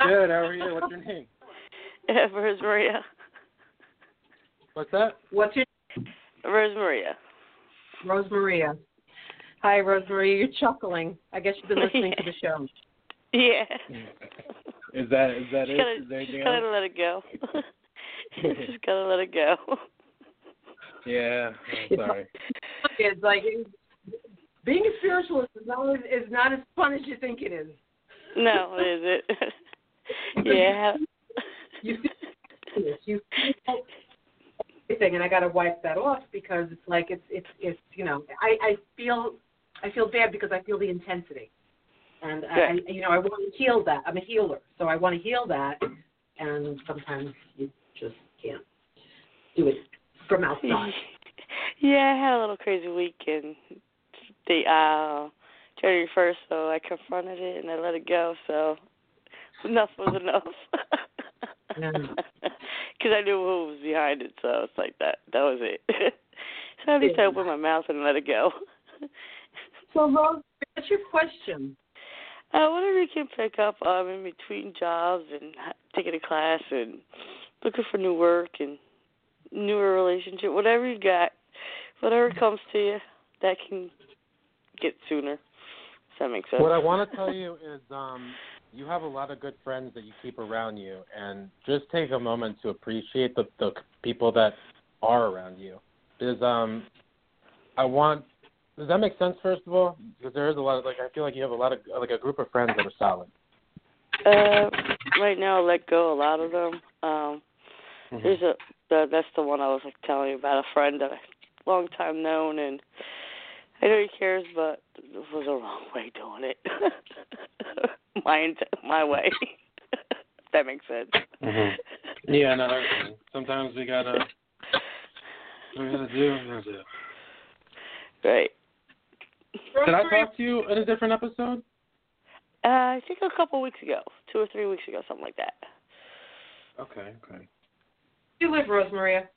Good. How are you? What's your name? (laughs) Uh, Where's Maria? What's that? What's your Where's Maria? Rose Maria? Hi, Rose Maria. You're chuckling. I guess you've been (laughs) listening to the show. Yeah. Is that is that it? Gotta, Is there just gotta let it go. (laughs) just gotta let it go. Yeah. I'm sorry. It's like being a spiritualist is not is not as fun as you think it is. No, is it? (laughs) yeah. You see you see everything, and I got to wipe that off because it's like it's it's it's you know I I feel I feel bad because I feel the intensity, and I, I you know I want to heal that. I'm a healer, so I want to heal that, and sometimes you just can't do it from outside. (laughs) Yeah, I had a little crazy weekend. The uh January first, so I confronted it and I let it go. So enough was enough. Because (laughs) I knew who was behind it, so it's like that. That was it. (laughs) so I just opened my mouth and let it go. So, Rose, what's your question? Uh, whatever you can pick up um, in between jobs and taking a class and looking for new work and newer relationship, whatever you got, whatever comes to you, that can get sooner. Does that make sense? What I want to tell you is um, you have a lot of good friends that you keep around you, and just take a moment to appreciate the, the people that are around you. Because um, I want. Does that make sense? First of all, because there is a lot of like I feel like you have a lot of like a group of friends that are solid. Uh, right now, I let go a lot of them. Um, Mhm. there's a the, that's the one I was like telling you about a friend that I long time known, and I know he cares, but it was a wrong way doing it. (laughs) my my way. (laughs) that makes sense. Mm-hmm. Yeah, no. Sometimes we gotta. We gotta do. We gotta do. Right. Did I talk to you in a different episode? Uh, I think a couple weeks ago, two or three weeks ago, something like that. Okay. Okay. Where do you live, Rose Maria?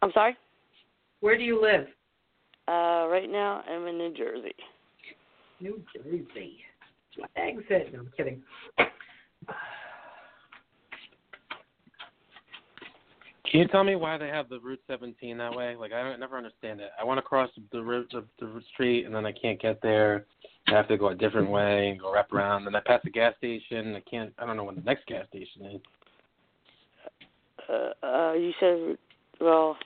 I'm sorry. Where do you live? Uh, right now I'm in New Jersey. New Jersey. What exit? No, I'm kidding. Can you tell me why they have the Route 17 that way? Like I don't never understand it. I want to cross the route the, the street and then I can't get there. I have to go a different way and go wrap around. Then I pass a gas station. I can't. I don't know when the next gas station is. Uh, uh, you said, Route- well,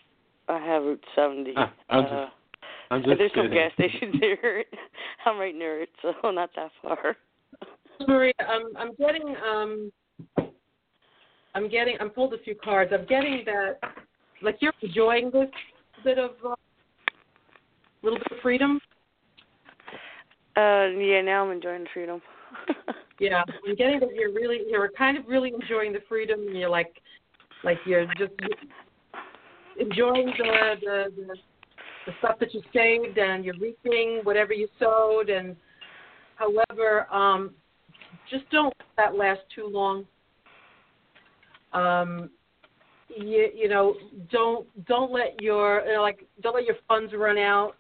I have Route 70. Ah, I'm just- uh, I'm just there's some kidding. gas stations (laughs) near it. I'm right near it, so (laughs) not that far. Maria, I'm I'm getting um I'm getting I'm pulled a few cards. I'm getting that like you're enjoying this bit of uh, little bit of freedom. Uh, yeah, now I'm enjoying the freedom. (laughs) Yeah, I'm getting that you're really you're kind of really enjoying the freedom. And you're like like you're just enjoying the the the, the stuff that you saved and you're reaping whatever you sowed and however um just don't let that last too long um you you know don't don't let your you know, like don't let your funds run out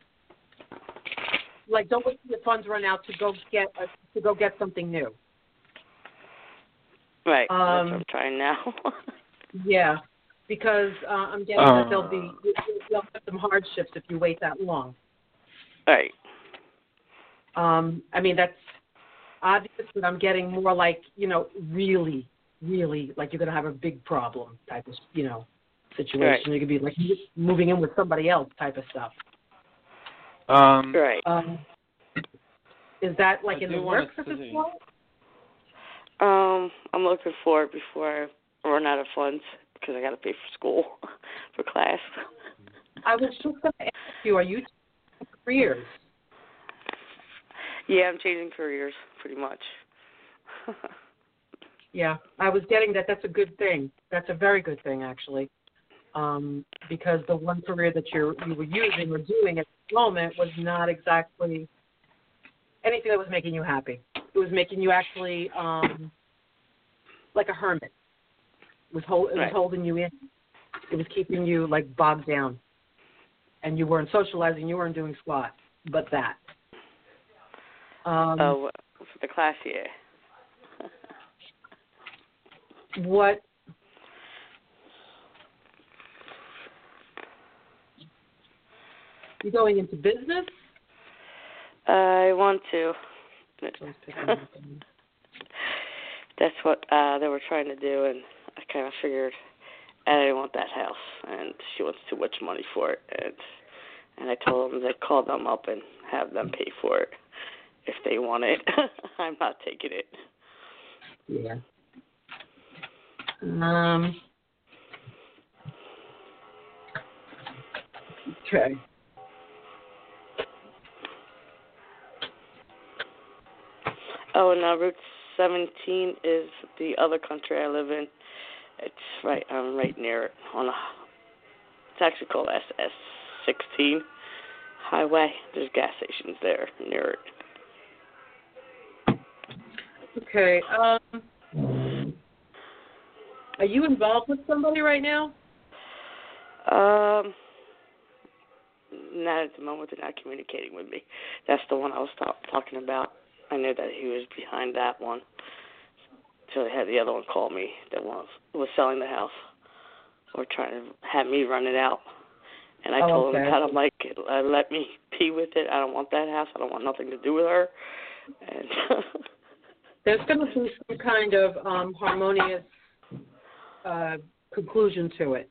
like don't till your funds run out to go get a, to go get something new. Right. That's Um, what I'm trying now. (laughs) Yeah, because uh, I'm getting that there'll be there'll be some hardships if you wait that long. right. Um, I mean that's obvious, but I'm getting more like you know really, really like you're gonna have a big problem type of you know situation. Right. You could be like moving in with somebody else type of stuff. Um, Right. Um, is that like I in the wanna works at this see. point? Um, I'm looking for it before I run out of funds because I got to pay for school, (laughs) for class. I was just going to ask you, are you taking careers? Yeah, I'm changing careers pretty much. (laughs) Yeah, I was getting that. That's a good thing. That's a very good thing, actually, um, because the one career that you you were using or doing at the moment was not exactly anything that was making you happy. It was making you actually um, like a hermit. Was hold, it was Right. holding you in. It was keeping you like bogged down, and you weren't socializing. You weren't doing squat, but that. Um, oh, for the class year. (laughs) what you going into business I want to. That's what (laughs) uh they were trying to do, and I kind of figured I didn't want that house, and she wants too much money for it, and and I told them to call them up and have them pay for it if they want it. (laughs) I'm not taking it. yeah um okay Oh, and uh, Route 17 is the other country I live in. It's right, I'm right near it. On a, it's actually called SS16 Highway. There's gas stations there near it. okay um are you involved with somebody right now Um, not at the moment. They're not communicating with me. That's the one I was ta- talking about. I knew that he was behind that one. So they had the other one call me that was was selling the house or trying to have me run it out. And I Oh, told him okay. that I'm like, uh, let me (laughs) be with it. I don't want that house. I don't want nothing to do with her. And (laughs) there's going to be some kind of um, harmonious uh, conclusion to it.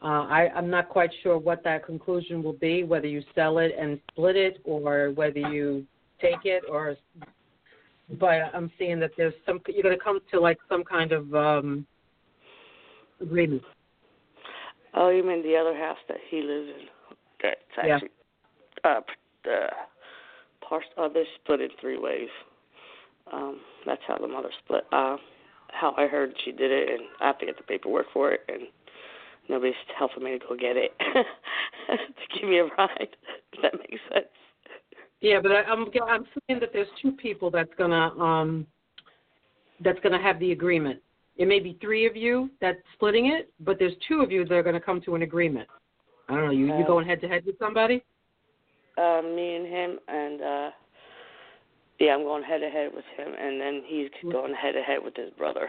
Uh, I, I'm not quite sure what that conclusion will be, whether you sell it and split it, or whether you take it, or. But I'm seeing that there's some. You're going to come to like some kind of um, agreement. oh, you mean the other house that he lives in? That's Yeah. actually uh, p- uh, part. Uh, they're split in three ways. Um, that's how the mother split. Uh, how I heard she did it, and I have to get the paperwork for it, and nobody's helping me to go get it (laughs) to give me a ride. (laughs) If that makes sense. Yeah, but I, I'm I'm seeing that there's two people that's gonna um that's gonna have the agreement. It may be three of you that's splitting it, but there's two of you that are gonna come to an agreement. I don't know. You you Uh, going head to head with somebody? Uh, me and him, and uh, yeah, I'm going head to head with him, and then he's going head to head with his brother.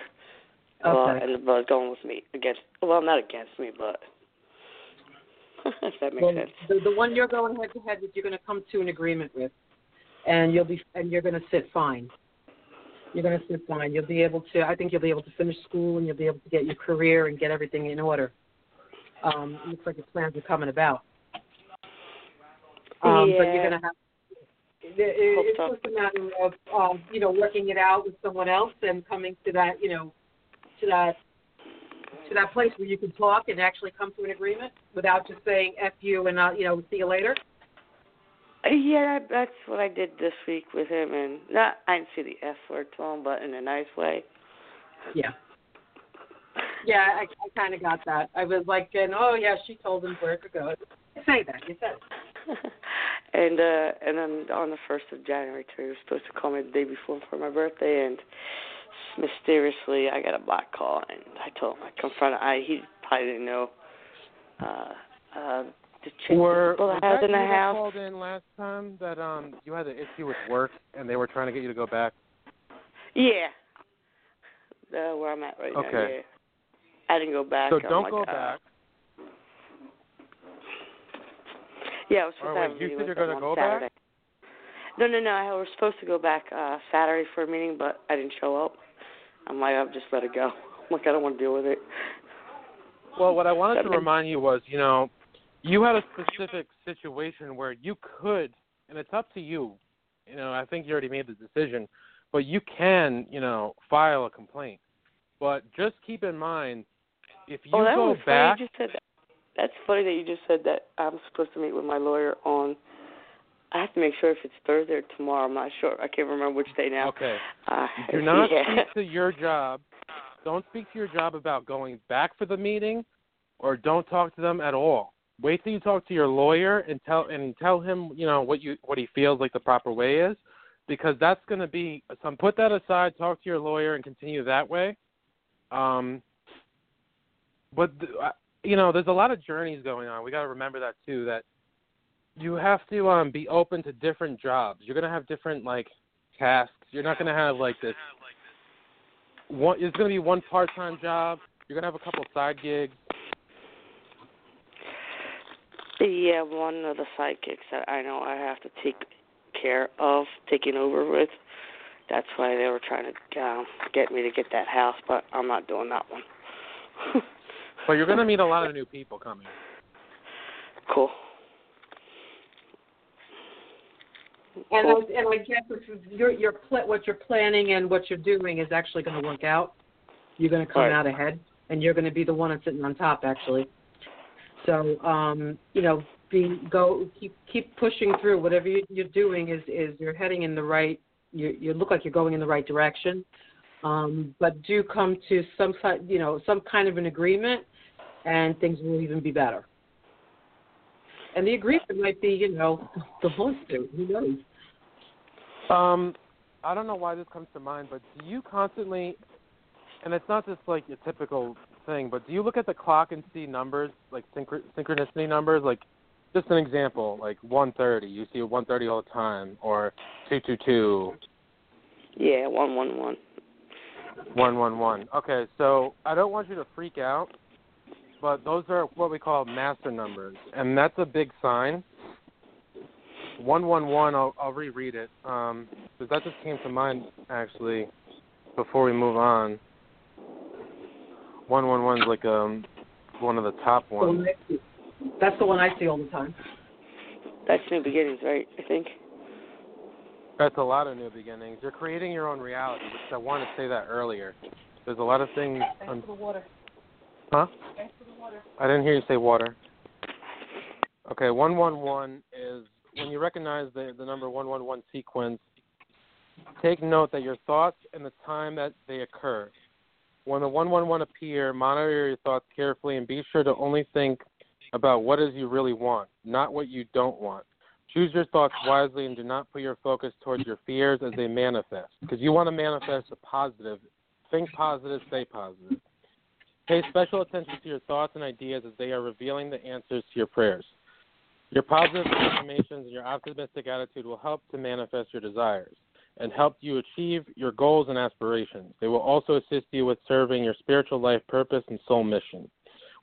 Okay. and the brother's going with me against. Well, not against me, but (laughs) if that makes Well, sense. the the one you're going head to head with, you're gonna come to an agreement with, and you'll be and you're gonna sit fine. You're gonna sit fine. You'll be able to. I think you'll be able to finish school and you'll be able to get your career and get everything in order. Um, it looks like your plans are coming about. Um, But you're Yeah. gonna have. it- it- It's so. just a matter of um, you know working it out with someone else and coming to that you know to that to that place where you can talk and actually come to an agreement without just saying "f you" and uh, you know see you later. Uh, Yeah, that's what I did this week with him, and not I didn't say the F word to him, but in a nice way. Yeah. Yeah, I, I kind of got that. I was like, and, oh yeah, she told him where to go. Say that. You said. it. (laughs) (laughs) and uh and then on the first of January too, he was supposed to call me the day before for my birthday and mysteriously I got a black call and I told him I confronted I he probably didn't know uh uh to check Were, the people I that in the house. called in last time that um you had an issue with work and they were trying to get you to go back? Yeah. Uh, where I'm at right now. Okay. Yeah. I didn't go back. So don't like, go uh, back. Yeah, I was supposed Or to have you said you're them gonna on go back? Saturday. No, no, no. I was supposed to go back uh Saturday for a meeting, but I didn't show up. I'm like, I'll just let it go. I'm (laughs) like, I don't want to deal with it. Well, what I wanted to remind you was, you know, you had a specific situation where you could, and it's up to you. You know, I think you already made the decision, but you can, you know, file a complaint. But just keep in mind, if you oh, that go was back, funny. You just said that. That's funny that you just said that. I'm supposed to meet with my lawyer on. I have to make sure if it's Thursday or tomorrow. I'm not sure. I can't remember which day now. okay, Uh, do not (laughs) yeah. speak to your job. Don't speak to your job about going back for the meeting, or don't talk to them at all. Wait till you talk to your lawyer and tell and tell him, you know, what you what he feels like the proper way is, because that's going to be some. Put that aside. Talk to your lawyer and continue that way. Um, but uh, you know, there's a lot of journeys going on. We got to remember that too. That you have to um be open to different jobs. You're gonna have different like tasks. You're not gonna have like this one. It's gonna be one part-time job. You're gonna have a couple side gigs. Yeah, one of the sidekicks that I know I have to take care of, taking over with. That's why they were trying to um, get me to get that house, but I'm not doing that one. (laughs) But you're gonna meet a lot of new people coming. cool. And I, and I guess if your your pl- what you're planning and what you're doing is actually going to work out. You're going to come Right. out ahead, and you're going to be the one that's sitting on top, actually. So, um, you know, be go keep keep pushing through. Whatever you, you're doing is is you're heading in the right. You you look like you're going in the right direction. Um, but do come to some you know some kind of an agreement, and things will even be better. And the agreement might be, you know, (laughs) the lawsuit. Who knows? Um, I don't know why this comes to mind, but do you constantly, and it's not just like a typical thing, but do you look at the clock and see numbers like synchro- synchronicity numbers? Like, just an example, like 130. You see 130 all the time, or 222, Yeah, one one one. 111. Okay, so I don't want you to freak out, but those are what we call master numbers, and that's a big sign. 111, I'll, I'll reread it, um, because that just came to mind, actually, before we move on. 111 is like um, one of the top The one ones. I see. That's the one I see all the time. That's New Beginnings, right? I think. That's a lot of new beginnings. You're creating your own reality, which I wanted to say that earlier. There's a lot of things. Un- huh? Thanks for the water. I didn't hear you say water. Okay, 111 is when you recognize the, the number 111 sequence, take note that your thoughts and the time that they occur. When the 111 appear, monitor your thoughts carefully and be sure to only think about what is you really want, not what you don't want. Choose your thoughts wisely and do not put your focus towards your fears as they manifest. Because you want to manifest a positive. Think positive, stay positive. Pay special attention to your thoughts and ideas as they are revealing the answers to your prayers. Your positive affirmations and your optimistic attitude will help to manifest your desires and help you achieve your goals and aspirations. They will also assist you with serving your spiritual life purpose and soul mission.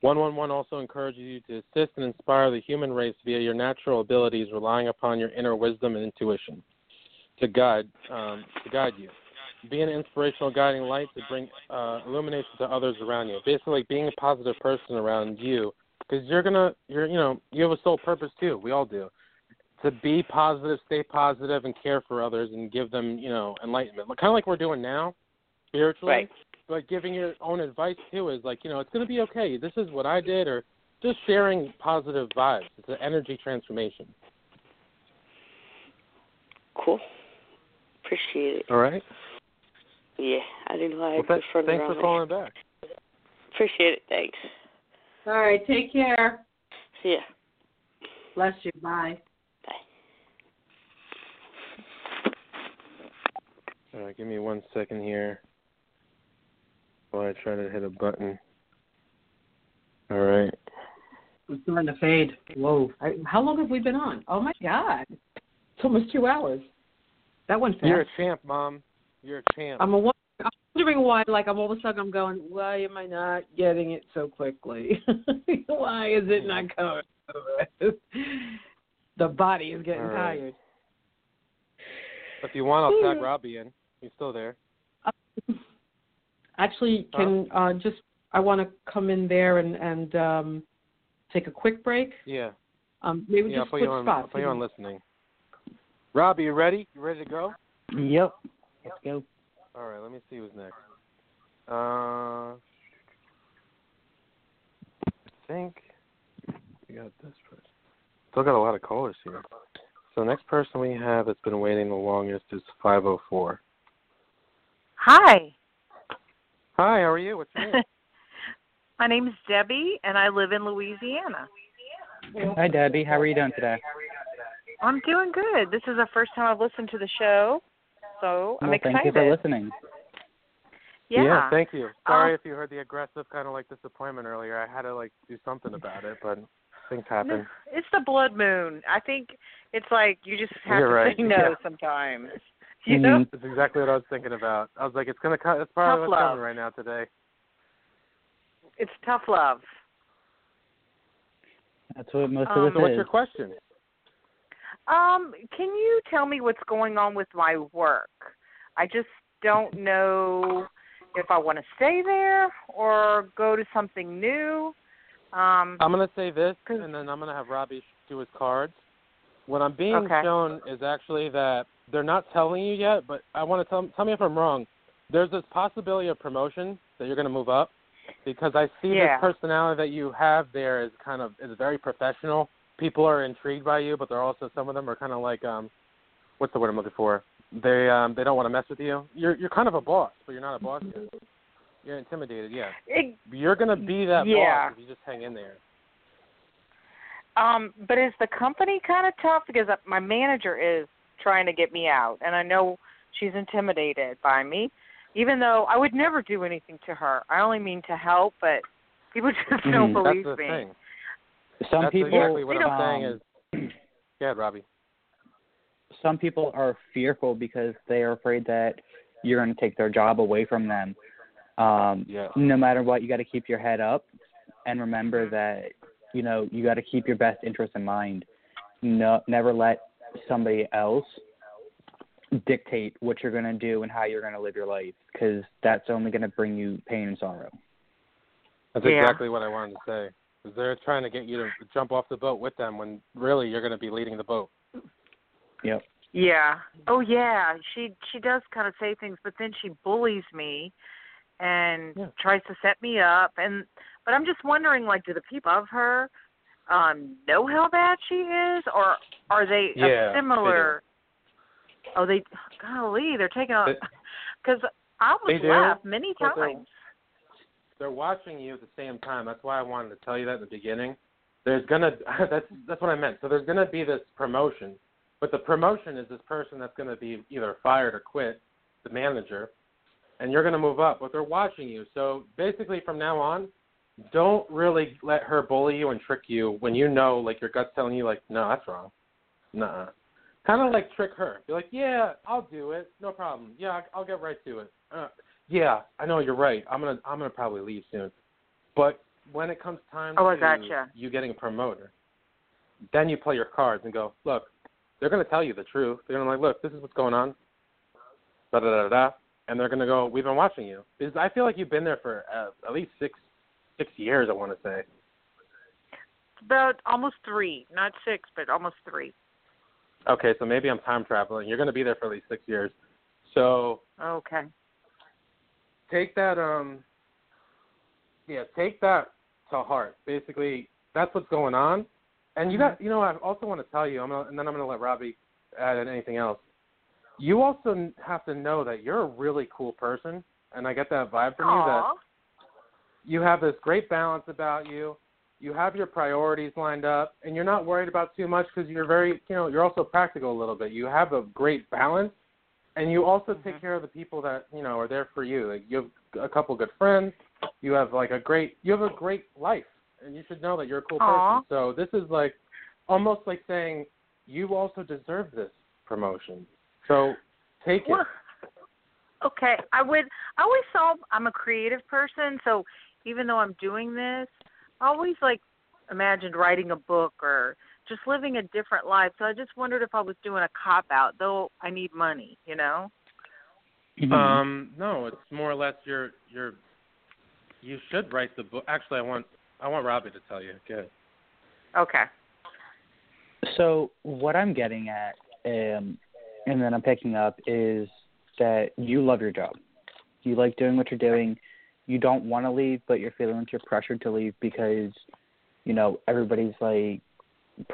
111 also encourages you to assist and inspire the human race via your natural abilities, relying upon your inner wisdom and intuition to guide um, to guide you. Be an inspirational guiding light to bring uh, illumination to others around you. Basically, being a positive person around you, because you're gonna, you're, you know, you have a soul purpose too. We all do. To be positive, stay positive, and care for others, and give them, you know, enlightenment. Kind of like we're doing now, spiritually. Right. But giving your own advice too is like, you know, it's gonna be okay. This is what I did, or just sharing positive vibes. It's an energy transformation. Cool. Appreciate it. All right. Yeah, I didn't know I Well, had th- thanks for calling back. Appreciate it. Thanks. All right, take care. See ya. Bless you. Bye. Bye. All right, give me one second here while I try to hit a button. All right. We're starting to fade. Whoa. I, how long have we been on? Oh my God. It's almost two hours. That went fast. You're a champ, mom. You're a champ. I'm, a, I'm wondering why, like, I'm all of a sudden I'm going, why am I not getting it so quickly? (laughs) why is it not coming? the body is getting All right. tired. if you want, I'll tag Robbie in. He's still there. Actually, can uh, just I want to come in there and and um, take a quick break. Yeah. Um, maybe yeah, I'll just put switch you on. I'll put you on listening. Robbie, you ready? You ready to go? Yep. Let's go. All right. Let me see who's next. Uh, I think we got this person. Still got a lot of callers here. So the next person we have that's been waiting the longest is 504. Hi, Hi, how are you? What's your name? (laughs) my name's Debbie, and I live in Louisiana. Hi, Debbie. How are you doing today? I'm doing good. This is the first time I've listened to the show, so I'm well, excited. thank you for listening. Yeah. yeah thank you. Sorry Um, if you heard the aggressive kind of like disappointment earlier. I had to like do something about it, but things happen. It's the blood moon. I think it's like you just have You're to right. say no Yeah. sometimes. (laughs) You know? Mhm. That's exactly what I was thinking about. I was like, it's gonna cut. It's probably Tough what's love. coming right now today. It's tough love. That's what most Um, of So this what's your question? Um, can you tell me what's going on with my work? I just don't know if I want to stay there or go to something new. Um, I'm gonna say this, and then I'm gonna have Robbie do his cards. What I'm being Okay. shown is actually that they're not telling you yet, but I want to tell tell me if I'm wrong. There's this possibility of promotion that you're gonna move up because I see Yeah. this personality that you have there is kind of is very professional. People are intrigued by you, but they're also some of them are kind of like um, what's the word I'm looking for? They um they don't want to mess with you. You're you're kind of a boss, but you're not a boss yet. You're intimidated, yeah. it, You're gonna be that Yeah. boss if you just hang in there. Um, but is the company kind of tough because my manager is trying to get me out, and I know she's intimidated by me, even though I would never do anything to her. I only mean to help, but people (laughs) just don't Mhm. believe That's the me. thing. Some That's people exactly what I'm don't- saying um, is. (clears throat) Go ahead, Robbie. some people are fearful because they are afraid that you're going to take their job away from them. Um, Yeah. no matter what, you got to keep your head up and remember that you know you got to keep your best interest in mind. No, never let somebody else dictate what you're going to do and how you're going to live your life because that's only going to bring you pain and sorrow. That's Yeah. exactly what I wanted to say. 'Cause they're trying to get you to jump off the boat with them when really you're going to be leading the boat. Yep. Yeah. Oh yeah. She she does kind of say things, but then she bullies me and Yeah. tries to set me up. And but I'm just wondering, like, do the people of her um know how bad she is, or are they Yeah, a they similar? oh, they golly, they're taking a They- (laughs) because I almost They laughed many times. They're watching you at the same time. That's why I wanted to tell you that in the beginning. There's gonna (laughs) that's that's what I meant. So there's gonna be this promotion, but the promotion is this person that's gonna be either fired or quit, the manager, and you're gonna move up. But they're watching you. So basically, from now on, don't really let her bully you and trick you when you know like your gut's telling you like no that's wrong Nuh-uh. kind of like trick her be like yeah i'll do it no problem yeah i'll get right to it uh, yeah i know you're right i'm gonna i'm gonna probably leave soon but when it comes time Oh, to gotcha. you getting a promoter, then you play your cards and go look they're gonna tell you the truth they're gonna like look this is what's going on da da da da and they're gonna go we've been watching you because i feel like you've been there for uh, at least six six years i want to say About almost three, not six, but almost three. Okay, so maybe I'm time traveling. You're going to be there for at least six years. So Okay. Take that, um, yeah, take that to heart. Basically, that's what's going on. And you got, you know, I also want to tell you, I'm gonna, and then I'm going to let Robbie add in anything else. You also have to know that you're a really cool person, and I get that vibe from you that you have this great balance about you. You have your priorities lined up, and you're not worried about too much because you're very, you know, you're also practical a little bit. You have a great balance, and you also take mm-hmm. care of the people that you know are there for you. Like you have a couple good friends. You have like a great, you have a great life. and you should know that you're a cool Aw. person. So this is like almost like saying you also deserve this promotion. So take it. Okay, I would. I always saw I'm a creative person, so even though I'm doing this, I always like imagined writing a book or just living a different life. So I just wondered if I was doing a cop out, though I need money, you know. Mhm. Um, no, it's more or less you're you're you should write the book. Actually, I want I want Robbie to tell you. Good. Okay. So what I'm getting at, um, and then I'm picking up is that you love your job. You like doing what you're doing. You don't want to leave, but you're feeling like you're pressured to leave because, you know, everybody's like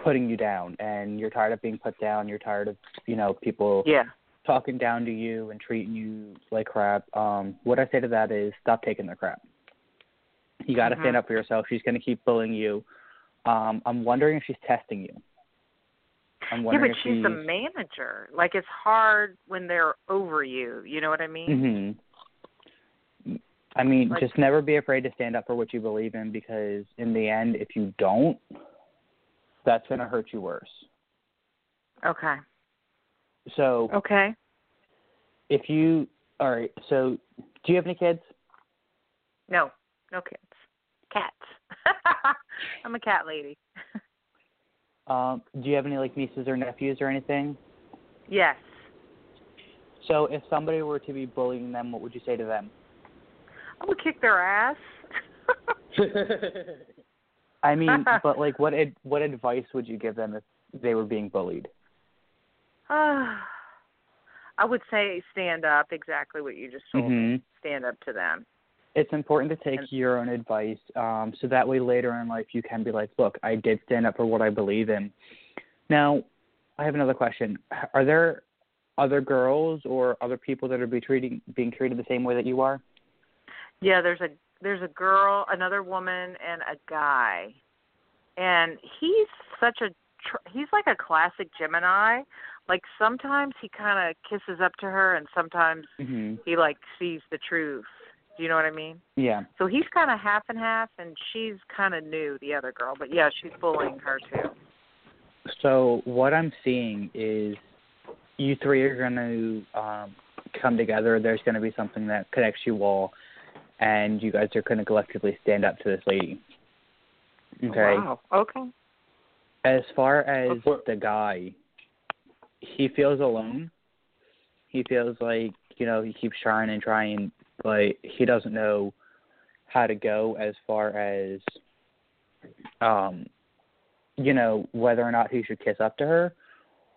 putting you down, and you're tired of being put down. You're tired of, you know, people Yeah. talking down to you and treating you like crap. Um, what I say to that is stop taking their crap. You got to Mhm. stand up for yourself. She's going to keep bullying you. Um, I'm wondering if she's testing you. I'm Yeah, but she's a manager. Like it's hard when they're over you. You know what I mean? hmm I mean, Like- just never be afraid to stand up for what you believe in because in the end, if you don't, that's going to hurt you worse. Okay. So Okay. if you, all right, so do you have any kids? No. No kids. Cats. (laughs) I'm a cat lady. Um, do you have any like nieces or nephews or anything? Yes. So if somebody were to be bullying them, what would you say to them? I would kick their ass. (laughs) I mean, (laughs) but like, what ad- what advice would you give them if they were being bullied? (sighs) I would say stand up. Exactly what you just told me. hmm Stand up to them. It's important to take And- your own advice, um, so that way later in life you can be like, look, I did stand up for what I believe in. Now, I have another question. Are there other girls or other people that are be treating being treated the same way that you are? Yeah, there's a there's a girl, another woman, and a guy, and he's such a tr- he's like a classic Gemini. Like sometimes he kind of kisses up to her, and sometimes hmm he like sees the truth. Do you know what I mean? Yeah. So he's kind of half and half, and she's kind of new, the other girl. But yeah, she's bullying her too. So what I'm seeing is you three are going to um, come together. There's going to be something that connects you all, and you guys are going to collectively stand up to this lady. Okay. Wow. Okay. As far as the guy, he feels alone. He feels like you know he keeps trying and trying, but he doesn't know how to go as far as um you know whether or not he should kiss up to her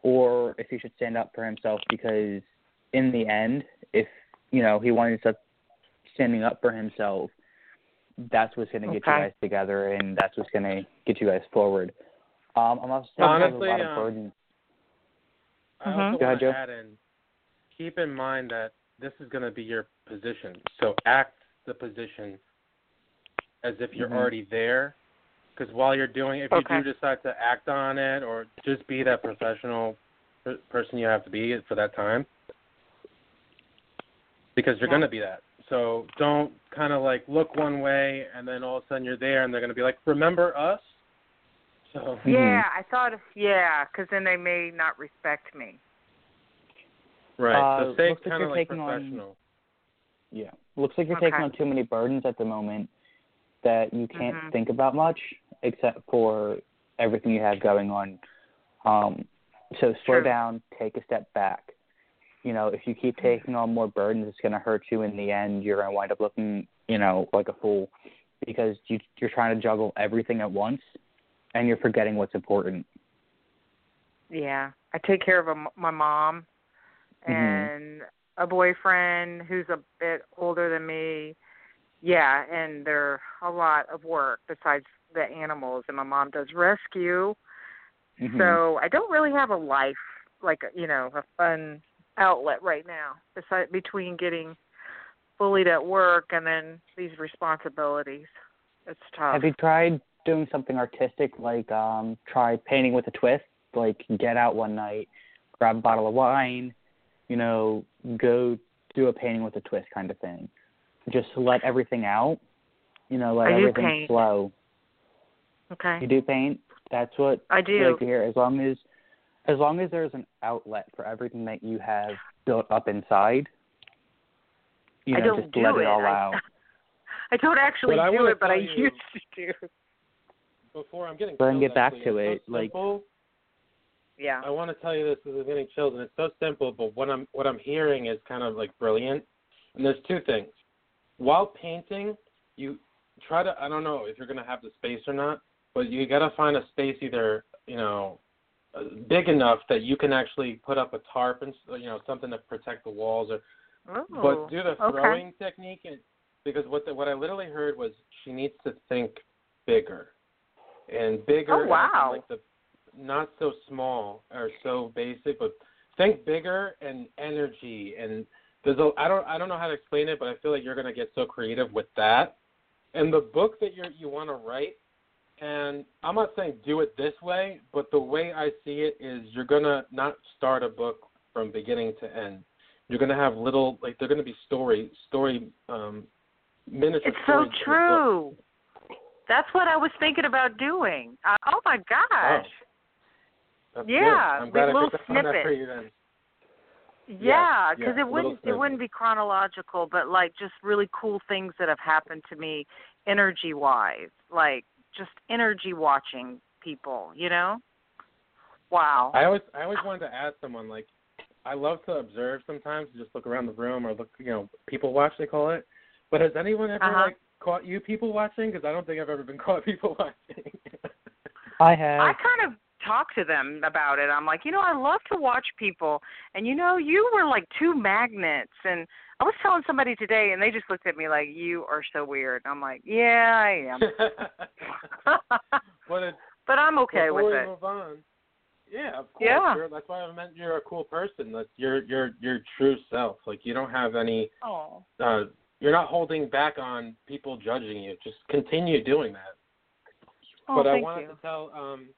or if he should stand up for himself because in the end if you know he wanted to standing up for himself that's what's going to get you guys together and that's what's going to get you guys forward um i'm also saying there's Honestly, a lot of um, burden I Mhm. also Go want ahead, to Joe. add in, keep in mind that this is going to be your position. So act the position as if you're Mhm. already there. Because while you're doing, if Okay. you do decide to act on it or just be that professional per- person you have to be for that time, because you're Yeah. going to be that. So don't kind of like look one way and then all of a sudden you're there and they're going to be like, "Remember us?" So Mhm. Yeah, I thought, of, yeah, because then they may not respect me. right. Uh, so stay looks kind of like taking on- professional. Yeah. Looks like you're Okay. taking on too many burdens at the moment that you can't Mhm. think about much except for everything you have going on. Um so slow True. down, take a step back. You know, if you keep taking on more burdens it's gonna hurt you in the end. You're gonna wind up looking, you know, like a fool because you you're trying to juggle everything at once and you're forgetting what's important. Yeah, I take care of a, my mom Mhm. and a boyfriend who's a bit older than me. Yeah, and they're a lot of work besides the animals. And my mom does rescue, Mhm. so I don't really have a life like you know a fun outlet right now. Besides between getting bullied at work and then these responsibilities, it's tough. Have you tried doing something artistic like um try painting with a twist? Like get out one night, grab a bottle of wine, you know, go do a painting with a twist kind of thing. Just let everything out. You know, let I everything paint. flow. Okay. You do paint. That's what I I do. like to hear. As long as as long as there's an outlet for everything that you have built up inside, you I know, don't just do let it. it all I, out. (laughs) I don't actually But I do wanna it, but I tell you- used to do. Before I'm getting But then chills, get back actually. to It's it, so like- simple. Yeah. I want to tell you this as I'm getting chills, and it's so simple. But what I'm what I'm hearing is kind of like brilliant. And there's two things. While painting, you try to. I don't know if you're gonna have the space or not, but you gotta find a space either you know big enough that you can actually put up a tarp and s- you know something to protect the walls or Oh, but do the okay. throwing technique and because what the, what I literally heard was she needs to think bigger and bigger Oh, wow. like the not so small or so basic but think bigger and energy and there's a I don't I don't know how to explain it but I feel like you're gonna get so creative with that and the book that you're you want to write and I'm not saying do it this way but the way I see it is you're gonna not start a book from beginning to end you're gonna have little like they're gonna be story story um miniature It's so stories in the book. true. That's what I was thinking about doing. Uh, oh my gosh. Yeah, good. I'm like glad little picked up on that snippets. for you then. Yeah, because yes, it wouldn't it wouldn't be chronological, but like just really cool things that have happened to me energy wise, like just energy watching people, you know? Wow. I always I always wanted to ask someone like I love to observe sometimes, just look around the room or look you know people watch they call it. But has anyone ever Uh-huh. like caught you people watching? Because I don't think I've ever been (laughs) caught people watching. I have. I kind of talk to them about it. I'm like, you know, I love to watch people, and you know, you were like two magnets. And I was telling somebody today, and they just looked at me like, you are so weird. I'm like, yeah, I am. (laughs) but it, (laughs) but I'm okay with it. move on. Yeah, of course. Yeah. You're, that's why I meant you're a cool person. That's your your your true self. Like you don't have any Oh. uh you're not holding back on people judging you. Just continue doing that. Oh, but I wanted you. to tell um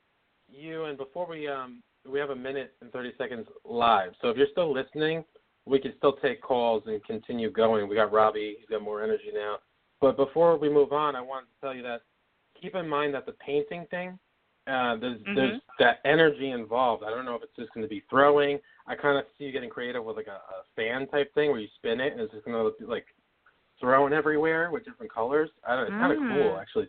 you and before we um we have a minute and 30 seconds live. So if you're still listening, we can still take calls and continue going. We got Robbie, he's got more energy now. But before we move on, I wanted to tell you that keep in mind that the painting thing uh there's Mm-hmm. there's that energy involved. I don't know if it's just going to be throwing. I kind of see you getting creative with like a, a fan type thing where you spin it and it's just going to be like thrown everywhere with different colors. I don't know, it's kind of Mm. cool actually.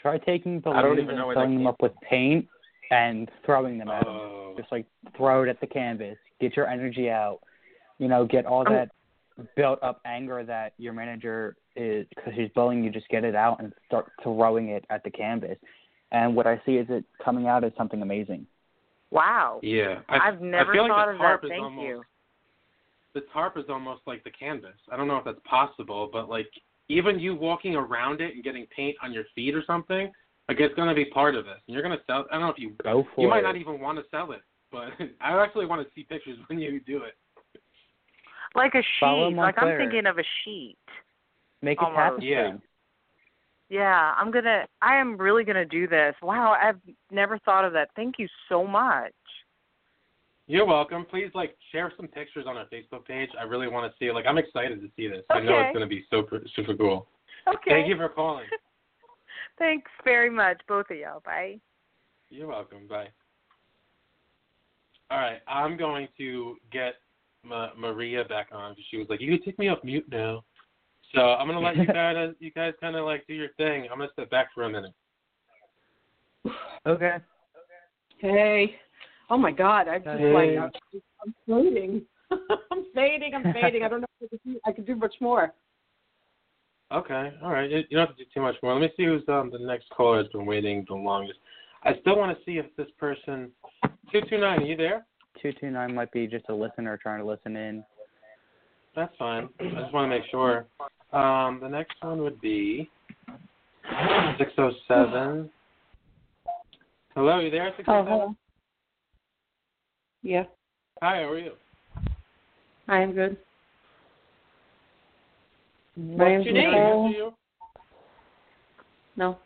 Try taking the I don't balloons even know and where that filling them up with paint and throwing them at them. Oh. Just like throw it at the canvas. Get your energy out. You know, get all that built up anger that your manager is because he's bullying you. Just get it out and start throwing it at the canvas. And what I see is it coming out as something amazing. Wow. Yeah, I, I've never I feel like thought of that. that. is Thank almost, you. The tarp is almost like the canvas. I don't know if that's possible, but like even you walking around it and getting paint on your feet or something, like it's going to be part of it. And you're going to sell. I don't know if you Go for it. you might it. not even want to sell it, but (laughs) I actually want to see pictures when you do it. Like a sheet. Like I'm Montclair. thinking of a sheet. Make a Almost. tapestry. Yeah. Yeah, I'm gonna. I am really gonna do this. Wow, I've never thought of that. Thank you so much. You're welcome. Please like share some pictures on our Facebook page. I really want to see. Like I'm excited to see this. Okay. I know it's going to be super super cool. Okay. Thank you for calling. (laughs) Thanks very much, both of y'all. Bye. You're welcome. Bye. All right, I'm going to get Ma- Maria back on because she was like, "You can take me off mute now." So I'm gonna let you (laughs) guys, uh, you guys, kind of like do your thing. I'm gonna step back for a minute. Okay. Okay. Hey. Oh my God! I'm just Hey. like I'm, I'm fading. (laughs) I'm fading. I'm fading. I don't know if I can do, I can do much more. Okay, all right. You you don't have to do too much more. Let me see who's um the next caller has been waiting the longest. I still want to see if this person two two nine. Are you there? Two two nine might be just a listener trying to listen in. That's fine. I just want to make sure. Um, the next one would be six oh seven. Hello, you there? Six oh Oh, seven. hello. Yeah, Hi, how are you? I am good. What's My name's your name? Nicole. No,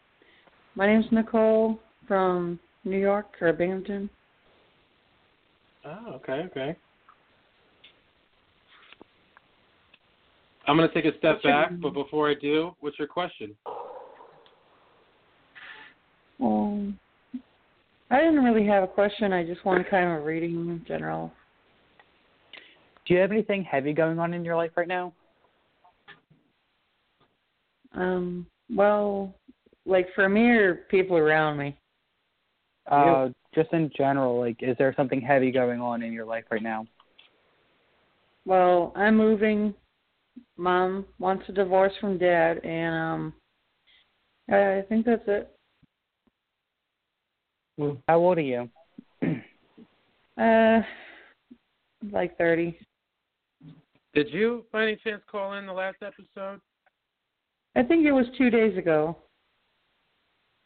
my name's Nicole from New York or Binghamton. Oh, okay, okay. I'm gonna take a step What's back, but before I do, what's your question? Um, I didn't really have a question. I just wanted kind of a reading in general. Do you have anything heavy going on in your life right now? Um, well, like for me or people around me? Uh, just in general, like, is there something heavy going on in your life right now? Well, I'm moving. Mom wants a divorce from dad, and um, I think that's it. How old are you? Uh, like thirty. Did you, by any chance, call in the last episode? I think it was two days ago.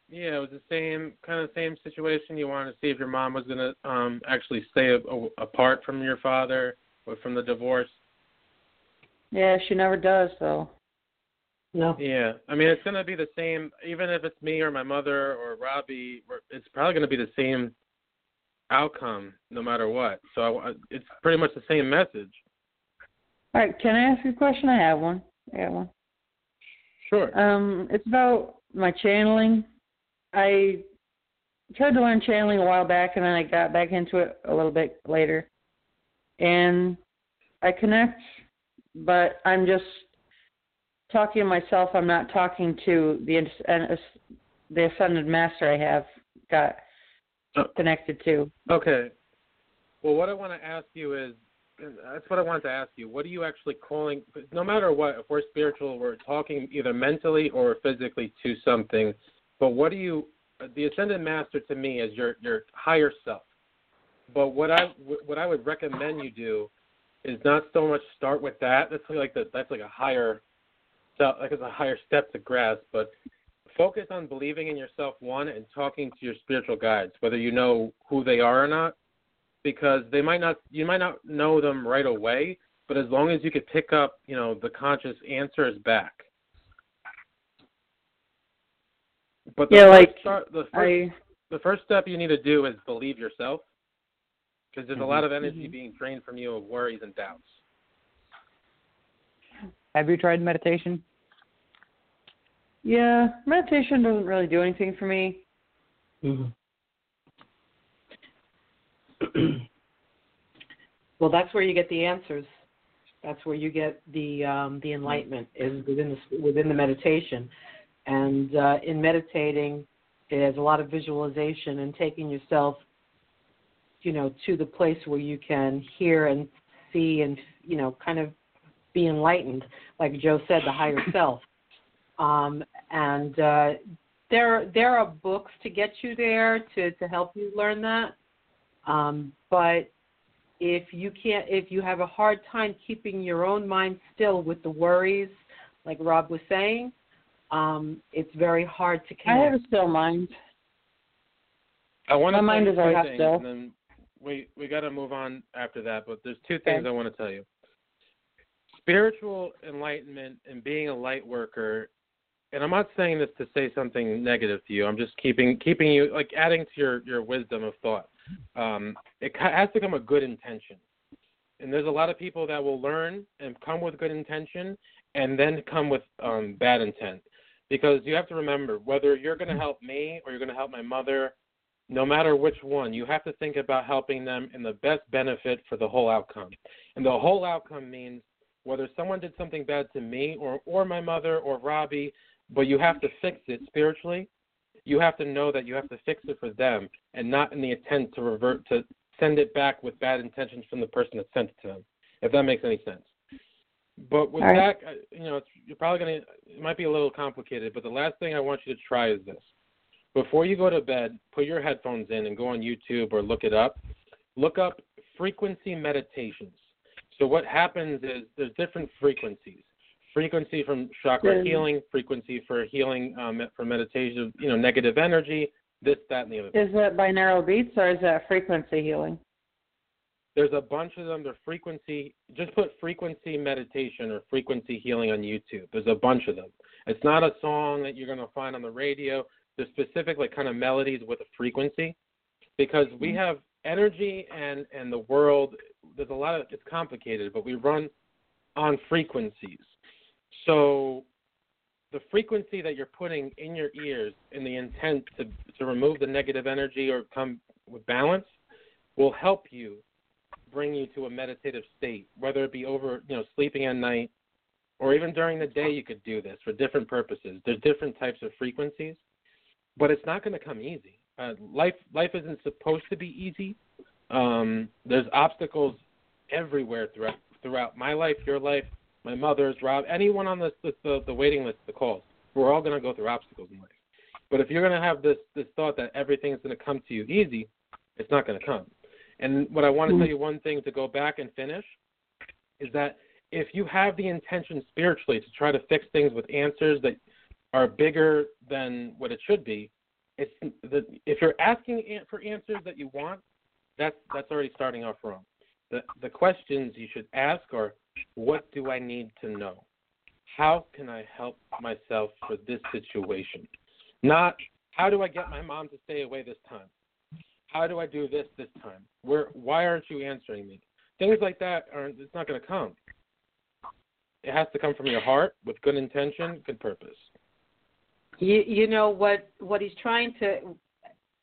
Yeah, it was the same kind of same situation. You wanted to see if your mom was gonna um actually stay a, a, apart from your father or from the divorce. Yeah, she never does though. No. Yeah, I mean it's gonna be the same. Even if it's me or my mother or Robbie, it's probably gonna be the same outcome no matter what. So I, it's pretty much the same message. All right, can I ask you a question? I have one. I got one. Sure. Um, it's about my channeling. I tried to learn channeling a while back, and then I got back into it a little bit later. And I connect, but I'm just talking to myself. I'm not talking to the the ascended master I have got connected to. Okay. Well, what I want to ask you is that's what I wanted to ask you. What are you actually calling? No matter what, if we're spiritual, we're talking either mentally or physically to something. But what do you? The ascended master to me is your your higher self. But what I what I would recommend you do is not so much start with that. That's like the that's like a higher, like it's a higher step to grasp. But focus on believing in yourself one and talking to your spiritual guides, whether you know who they are or not because they might not you might not know them right away, but as long as you could pick up, you know, the conscious answers back. But the Yeah, first like, start, the first, I the first step you need to do is believe yourself, because there's a lot of Mm-hmm. energy being drained from you of worries and doubts. Have you tried meditation? yeah, meditation doesn't really do anything for me. Mm-hmm. (clears throat) well, that's where you get the answers. That's where you get the um, the enlightenment is within the within the meditation, and uh, in meditating, it has a lot of visualization and taking yourself, you know, to the place where you can hear and see and you know kind of be enlightened, like Joe said, the higher (clears throat) self. Um, and uh, there there are books to get you there to to help you learn that. Um, but if you can't, if you have a hard time keeping your own mind still with the worries, like Rob was saying, um, it's very hard to I have connect. a still mind. I want My to mind is you two still. and then we we got to move on after that. But there's two things Okay. I want to tell you. Spiritual enlightenment and being a light worker, and I'm not saying this to say something negative to you. I'm just keeping keeping you like adding to your your wisdom of thought. Um, it has to come a good intention, and there's a lot of people that will learn and come with good intention, and then come with um, bad intent. Because you have to remember whether you're going to help me or you're going to help my mother no matter which one, you have to think about helping them in the best benefit for the whole outcome. And the whole outcome means whether someone did something bad to me or or my mother or Robbie, but you have to fix it spiritually. You have to know that you have to fix it for them and not in the intent to revert to send it back with bad intentions from the person that sent it to them. If that makes any sense. But with right. that, uh, you know, it's, you're probably gonna. It might be a little complicated, but the last thing I want you to try is this: before you go to bed, put your headphones in and go on YouTube or look it up. Look up frequency meditations. So what happens is there's different frequencies. Frequency from chakra healing, frequency for healing um, for meditation, you know, negative energy, this, that, and the other. Is that binaural beats or is that frequency healing? There's a bunch of them. They're frequency. Just put frequency meditation or frequency healing on YouTube. There's a bunch of them. It's not a song that you're going to find on the radio. There's specific like kind of melodies with a frequency, because we have energy and and the world. There's a lot of it's complicated, but we run on frequencies. So the frequency that you're putting in your ears in the intent to to remove the negative energy or come with balance will help you bring you to a meditative state, whether it be over, you know, sleeping at night or even during the day you could do this for different purposes. There's different types of frequencies, but it's not going to come easy. Uh, life life isn't supposed to be easy. Um, there's obstacles everywhere throughout throughout my life, your life, my mother's, Rob, anyone on the the, the waiting list, the calls. We're all going to go through obstacles in life. But if you're going to have this this thought that everything's going to come to you easy, it's not going to come. And what I want to tell mm-hmm. you one thing to go back and finish is that if you have the intention spiritually to try to fix things with answers that are bigger than what it should be, it's the, if you're asking for answers that you want, that's that's already starting off wrong. The the questions you should ask are, what do I need to know? How can I help myself for this situation? Not how do I get my mom to stay away this time? How do I do this this time? Where why aren't you answering me? Things like that aren't it's not going to come. It has to come from your heart with good intention, good purpose. You you know what what he's trying to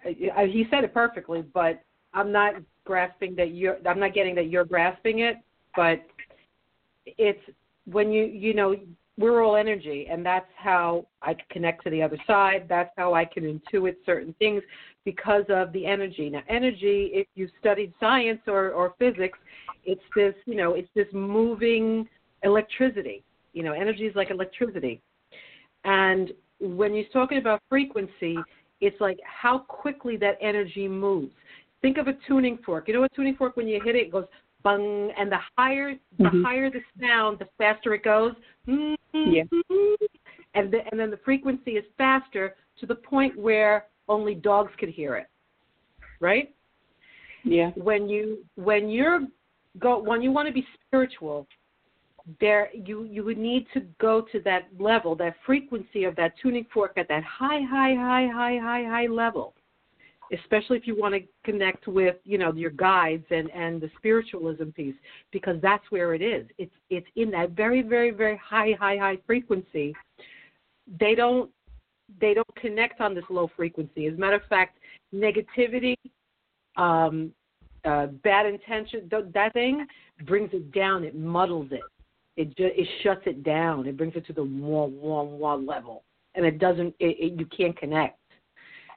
he said it perfectly, but I'm not grasping that you're I'm not getting that you're grasping it, but it's when you you know we're all energy and that's how I connect to the other side. That's how I can intuit certain things because of the energy. Now energy, if you've studied science or, or physics, it's this, you know, it's this moving electricity. You know, energy is like electricity. And when you're talking about frequency, it's like how quickly that energy moves. Think of a tuning fork. You know a tuning fork when you hit it, it goes bung, and the higher the mm-hmm. higher the sound, the faster it goes. Mm-hmm. Yeah. And the, and then the frequency is faster to the point where only dogs could hear it. Right? Yeah. When you when you're go when you want to be spiritual, there you you would need to go to that level, that frequency of that tuning fork at that high, high, high, high, high, high level especially if you want to connect with you know your guides and and the spiritualism piece because that's where it is. It's it's in that very very very high high high frequency. They don't they don't connect on this low frequency. As a matter of fact negativity um uh bad intention th- that thing brings it down. It muddles it. It it shuts it down. It brings it to the one one one level. And it doesn't it, it you can't connect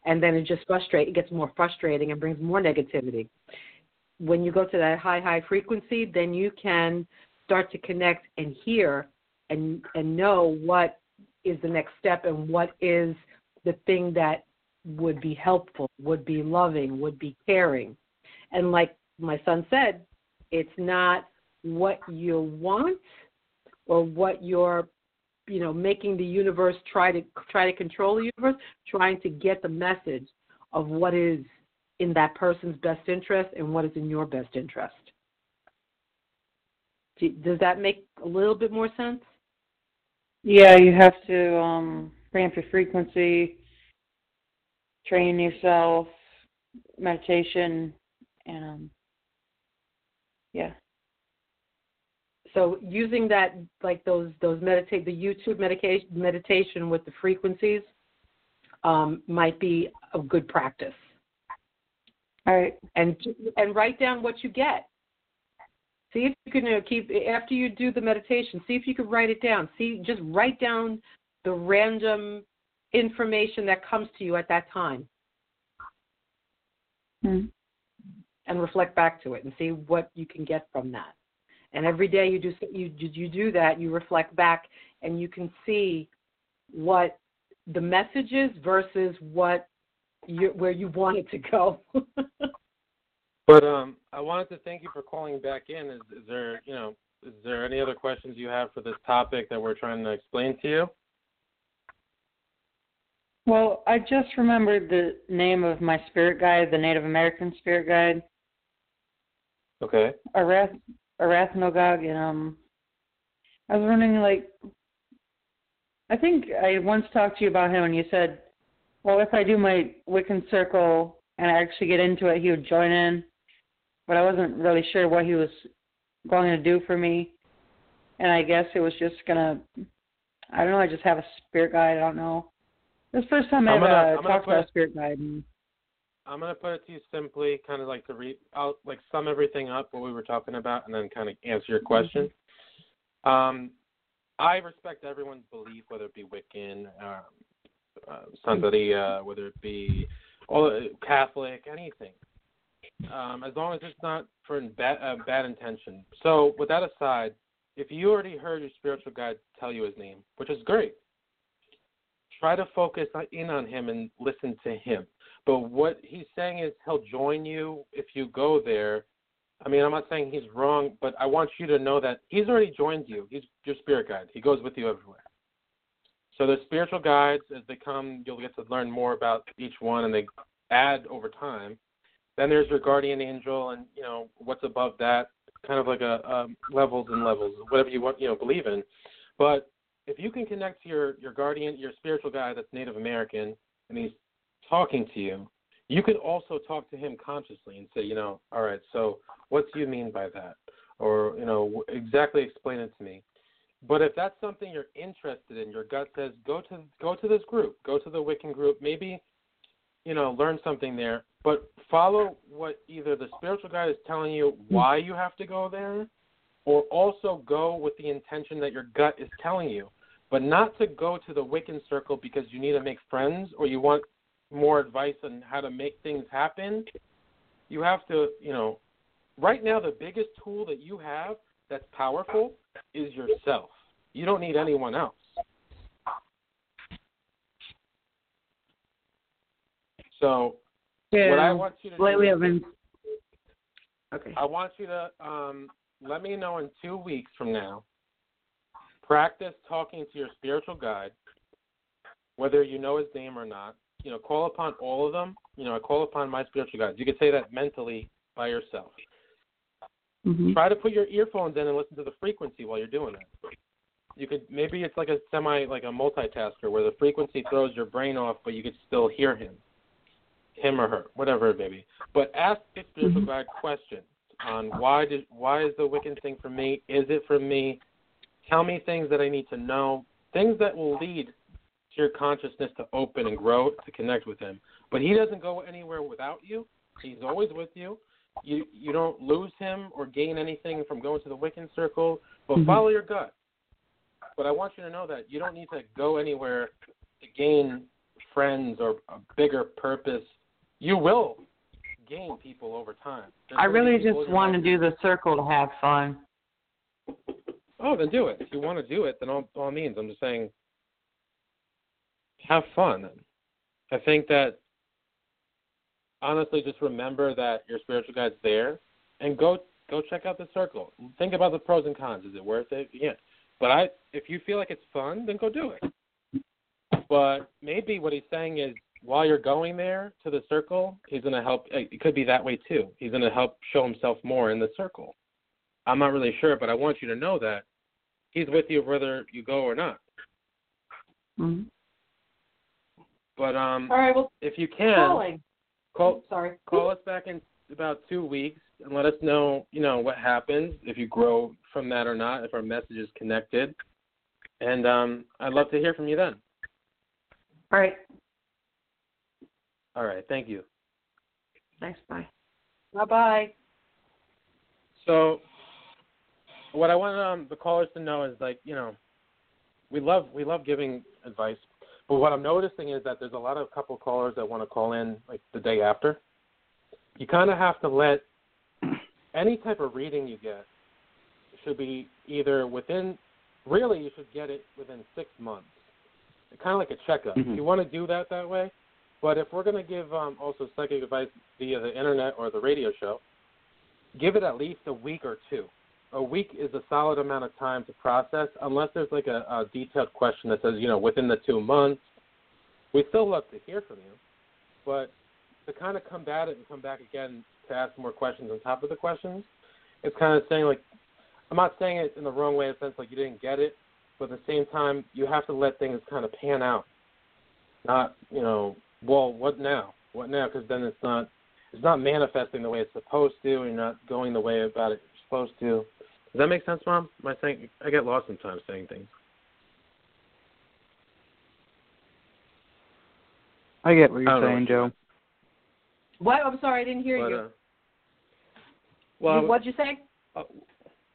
and then it just frustrates. It gets more frustrating and brings more negativity. When you go to that high high frequency, then you can start to connect and hear and and know what is the next step and what is the thing that would be helpful, would be loving, would be caring. And like my son said, it's not what you want or what your you know making the universe try to try to control the universe trying to get the message of what is in that person's best interest and what is in your best interest. Does that make a little bit more sense? Yeah you have to um ramp your frequency train yourself meditation and um yeah so using that like those those meditate the YouTube medication meditation with the frequencies um, might be a good practice. All right, and and write down what you get. See if you can you know, keep after you do the meditation. See if you can write it down. See, just write down the random information that comes to you at that time, mm and reflect back to it and see what you can get from that. And every day you do you you do that, you reflect back, and you can see what the message is versus what you where you want it to go. (laughs) but um, I wanted to thank you for calling back in. Is, is there you know is there any other questions you have for this topic that we're trying to explain to you? Well, I just remembered the name of my spirit guide, the Native American spirit guide. Okay. Arath Arath-Nogag, and um, I was wondering, like, I think I once talked to you about him, and you said, well, if I do my Wiccan circle and I actually get into it, he would join in, but I wasn't really sure what he was going to do for me, and I guess it was just gonna I don't know. I just have a spirit guide. I don't know. This is the first time I'm I've gonna- uh, talked about a spirit guide. And, I'm gonna put it to you simply, kind of like to read. I'll like sum everything up what we were talking about, and then kind of answer your question. Um, I respect everyone's belief, whether it be Wiccan, um, uh, Santeria, whether it be all Catholic, anything. Um, as long as it's not for bad, uh, bad intention. So, with that aside, if you already heard your spiritual guide tell you his name, which is great, try to focus in on him and listen to him. But what he's saying is he'll join you if you go there. I mean, I'm not saying he's wrong, but I want you to know that he's already joined you. He's your spirit guide. He goes with you everywhere. So the spiritual guides, as they come, you'll get to learn more about each one, and they add over time. Then there's your guardian angel, and you know what's above that, kind of like a um, levels and levels, whatever you want, you know, believe in. But if you can connect to your your guardian, your spiritual guide that's Native American, and he's talking to you, you could also talk to him consciously and say, you know, all right, so what do you mean by that? Or, you know, exactly explain it to me. But if that's something you're interested in, your gut says go to go to this group, go to the Wiccan group, maybe, you know, learn something there. But follow what either the spiritual guide is telling you hmm. why you have to go there, or also go with the intention that your gut is telling you. But not to go to the Wiccan circle because you need to make friends or you want more advice on how to make things happen. You have to, you know, right now the biggest tool that you have that's powerful is yourself. You don't need anyone else. So yeah. what I want you to do lately I've been. Okay. I want you to um, let me know in two weeks from now. Practice talking to your spiritual guide, whether you know his name or not. You know, call upon all of them. You know, I call upon my spiritual guides. You could say that mentally by yourself. Mm-hmm. Try to put your earphones in and listen to the frequency while you're doing it. You could maybe it's like a semi like a multitasker where the frequency throws your brain off, but you could still hear him, him or her, whatever it may be. But ask the spiritual Mhm. guide questions on why did why is the Wiccan thing for me? Is it for me? Tell me things that I need to know, things that will lead to your consciousness to open and grow to connect with him. But he doesn't go anywhere without you. He's always with you. You you don't lose him or gain anything from going to the Wiccan circle, but Mhm. follow your gut. But I want you to know that you don't need to go anywhere to gain friends or a bigger purpose. You will gain people over time. There's I really just want to do the circle to have fun. Oh, then do it. If you want to do it, then all, all means. I'm just saying, have fun. I think that honestly, just remember that your spiritual guide's there, and go go check out the circle. Think about the pros and cons. Is it worth it? Yeah. But I, if you feel like it's fun, then go do it. But maybe what he's saying is, while you're going there to the circle, he's going to help. It could be that way too. He's going to help show himself more in the circle. I'm not really sure, but I want you to know that he's with you whether you go or not. Mm-hmm. But um, All right, well, if you can, calling. call Sorry. call us back in about two weeks and let us know, you know, what happens if you grow from that or not, if our message is connected. And um, I'd love to hear from you then. All right. All right, thank you. Thanks. Bye. Bye bye. So, what I want um, the callers to know is like, you know, we love we love giving advice, but what I'm noticing is that there's a lot of couple callers that want to call in like the day after. You kind of have to let (clears throat) any type of reading you get should be either within. Really, you should get it within six months. Kind of like a checkup. Mhm. You want to do that that way, but if we're going to give um, also psychic advice via the internet or the radio show, give it at least a week or two. A week is a solid amount of time to process, unless there's like a, a detailed question that says, you know, within the two months. We still love to hear from you, but to kind of combat it and come back again to ask more questions on top of the questions, it's kind of saying like, I'm not saying it in the wrong way, in the sense like you didn't get it, but at the same time, you have to let things kind of pan out. Not, you know, well, what now? What now? Because then it's not it's not manifesting the way it's supposed to, and you're not going the way about it you're supposed to. Does that make sense, Mom? My thing, I get lost sometimes saying things. I get what you're saying. Joe. What? I'm sorry, I didn't hear but, you. Uh, well, what'd you say? Uh,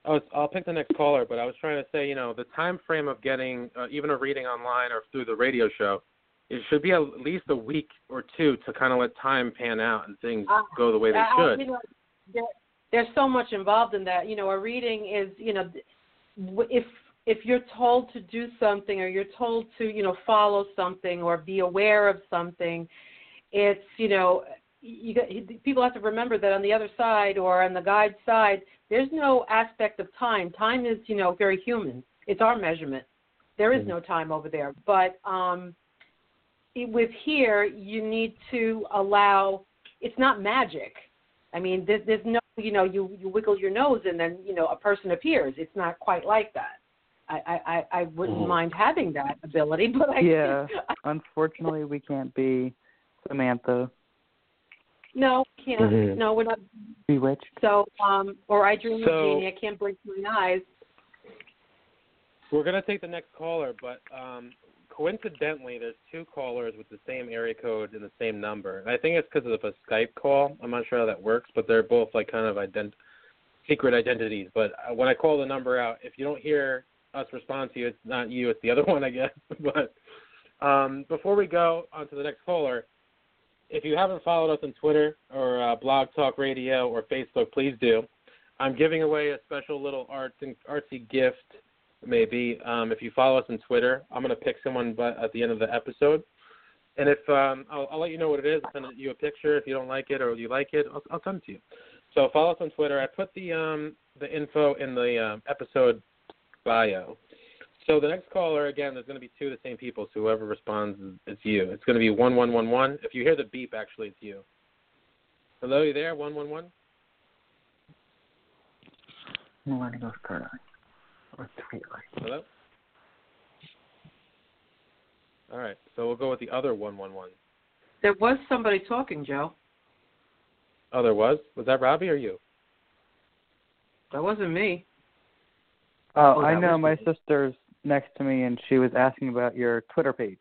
I was, I'll pick the next caller, but I was trying to say, you know, the time frame of getting uh, even a reading online or through the radio show, it should be at least a week or two to kind of let time pan out and things uh, go the way they uh, uh, should. You know, there's so much involved in that. You know, a reading is, you know, if if you're told to do something or you're told to, you know, follow something or be aware of something, it's, you know, you got, people have to remember that on the other side or on the guide side, there's no aspect of time. Time is, you know, very human. It's our measurement. There is no time over there. But um, with here, you need to allow. It's not magic. I mean, there's, there's no, you know, you you wiggle your nose and then you know a person appears. It's not quite like that. I I I I wouldn't Mhm. mind having that ability, (laughs) but I Yeah. Unfortunately, we can't be Samantha. no can't. Mhm. No, we're not. Bewitched. So um, or I dream So- of Jeannie. I can't blink my eyes. We're gonna take the next caller, but um, coincidentally, there's two callers with the same area code and the same number. And I think it's because of a Skype call. I'm not sure how that works, but they're both like kind of ident- secret identities. But uh, when I call the number out, if you don't hear us respond to you, it's not you, it's the other (laughs) one, I guess. but um, before we go on to the next caller, if you haven't followed us on Twitter or uh, Blog Talk Radio or Facebook, please do. I'm giving away a special little arts and artsy gift, maybe. Um, if you follow us on Twitter, I'm going to pick someone but at the end of the episode. And if um, I'll, I'll let you know what it is. I'll send you a picture. If you don't like it or you like it, I'll, I'll send it to you. So follow us on Twitter. I put the um, the info in the um, episode bio. So the next caller, again, there's going to be two of the same people. So whoever responds, it's you. It's going to be one one one one. If you hear the beep, actually, it's you. Hello, you there? One one one. Millennials turn on. Or tweet like. Hello. All right. So we'll go with the other one one one. There was somebody talking, Joe. Oh, there was. Was that Robbie or you? That wasn't me. Oh, Oh, I know. My me. sister's next to me, and she was asking about your Twitter page.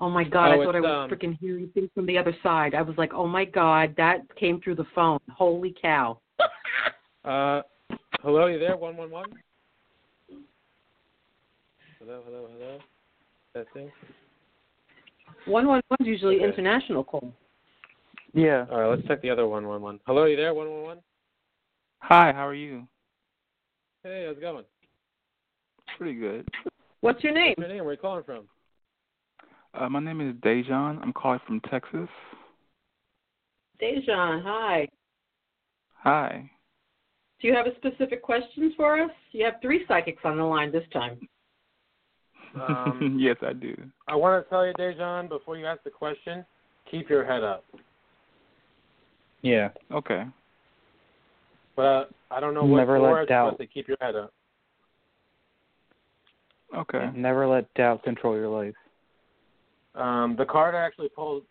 Oh my God! Oh, I thought I was um, freaking hearing things from the other side. I was like, oh my God, that came through the phone. Holy cow! (laughs) Uh, hello, you there? One one one. Hello, hello, hello. Testing. One one one's usually Okay. international call. Yeah. All right, let's check the other one one one. Hello, you there? One one one. Hi, how are you? Hey, how's it going? Pretty good. What's your name? What's your name? Where are you calling from? Uh, my name is Dejan. I'm calling from Texas. Dejan, hi. Hi. Do you have a specific question for us? You have three psychics on the line this time. Um, (laughs) yes, I do. I want to tell you, Dejan, before you ask the question, keep your head up. Yeah. Okay. But uh, I don't know what Never for. let it's doubt. to keep your head up. Okay. Never let doubt control your life. Um, the card I actually pulled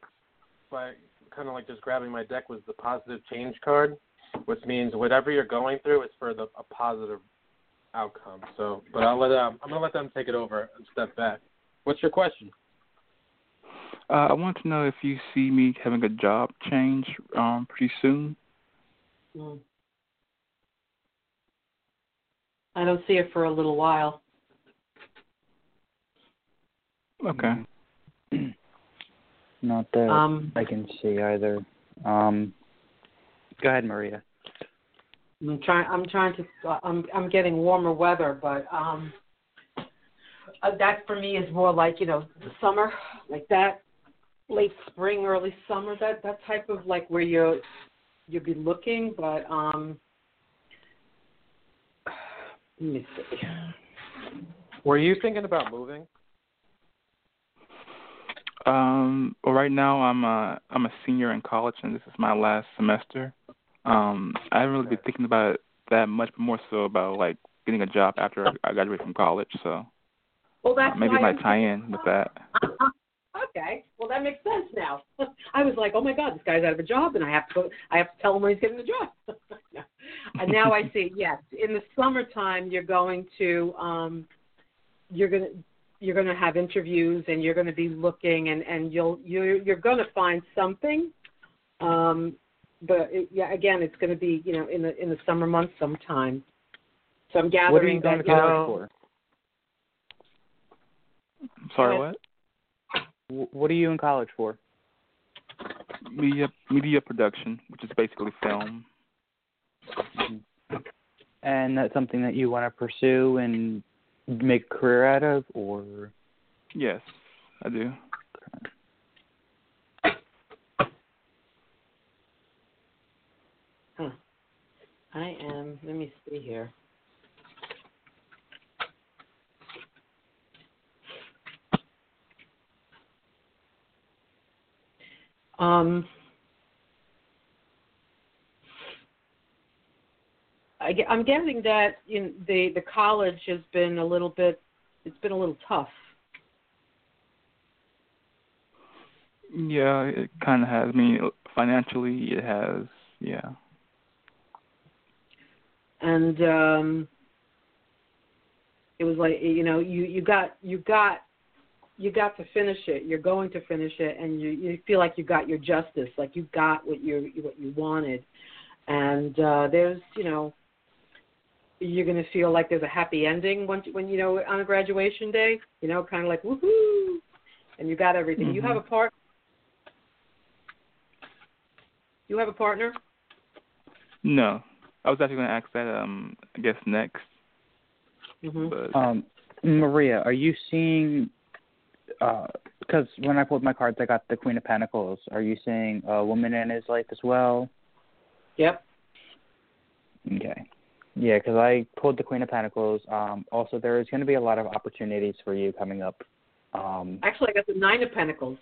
by kind of like just grabbing my deck was the positive change card, which means whatever you're going through is for the a positive outcome. So, but I'll let um, I'm gonna let them take it over and step back. What's your question? Uh, I want to know if you see me having a job change um pretty soon. Hmm. I don't see it for a little while. Okay. Not that Um, I can see either. Um, go ahead, Maria. I'm trying. I'm trying to. uh, I'm. I'm getting warmer weather, but um, uh, that for me is more like you know the summer, like that, late spring, early summer. That that type of like where you you'd be looking, but um, let me see. Were you thinking about moving? Um, well, right now I'm a I'm a senior in college, and this is my last semester. Um, I haven't really been thinking about it that much, but more so about like getting a job after I graduate from college. So Well, uh, maybe why it might I'm tie in with (laughs) that. okay. Well, that makes sense now. (laughs) I was like, oh my God, this guy's out of a job, and I have to go. I have to tell him when he's getting the job. (laughs) and now I see. Yes, in the summertime, you're going to, um, you're gonna, you're going to have interviews and you're going to be looking and and you'll you're you're going to find something um but it, yeah again it's going to be you know in the in the summer months sometime so i'm gathering What are you going that to you college know, for? Sorry, Go ahead. what? What are you in college for? Media media production, which is basically film. Mm-hmm. And that's something that you want to pursue and make a career out of, or Yes, I do. huh. I am let me see here um I, I'm guessing that in the the college has been a little bit it's been a little tough. Yeah, it kind of has. I mean, financially, it has. Yeah. And um it was like you know you you got you got you got to finish it. You're going to finish it and you you feel like you got your justice like you got what you what you wanted. And uh there's you know you're going to feel like there's a happy ending when when you know on a graduation day you know kind of like woohoo! And you got everything. You Mhm. have a part you have a partner? No, I was actually going to ask that. Um, I guess next. hmm But um, Maria, are you seeing? Because when I pulled my cards, I got the Queen of Pentacles. Are you seeing a woman in his life as well? yep Okay. Yeah, because I pulled the Queen of Pentacles. Um, also, there is going to be a lot of opportunities for you coming up. Um, actually i got the nine of pentacles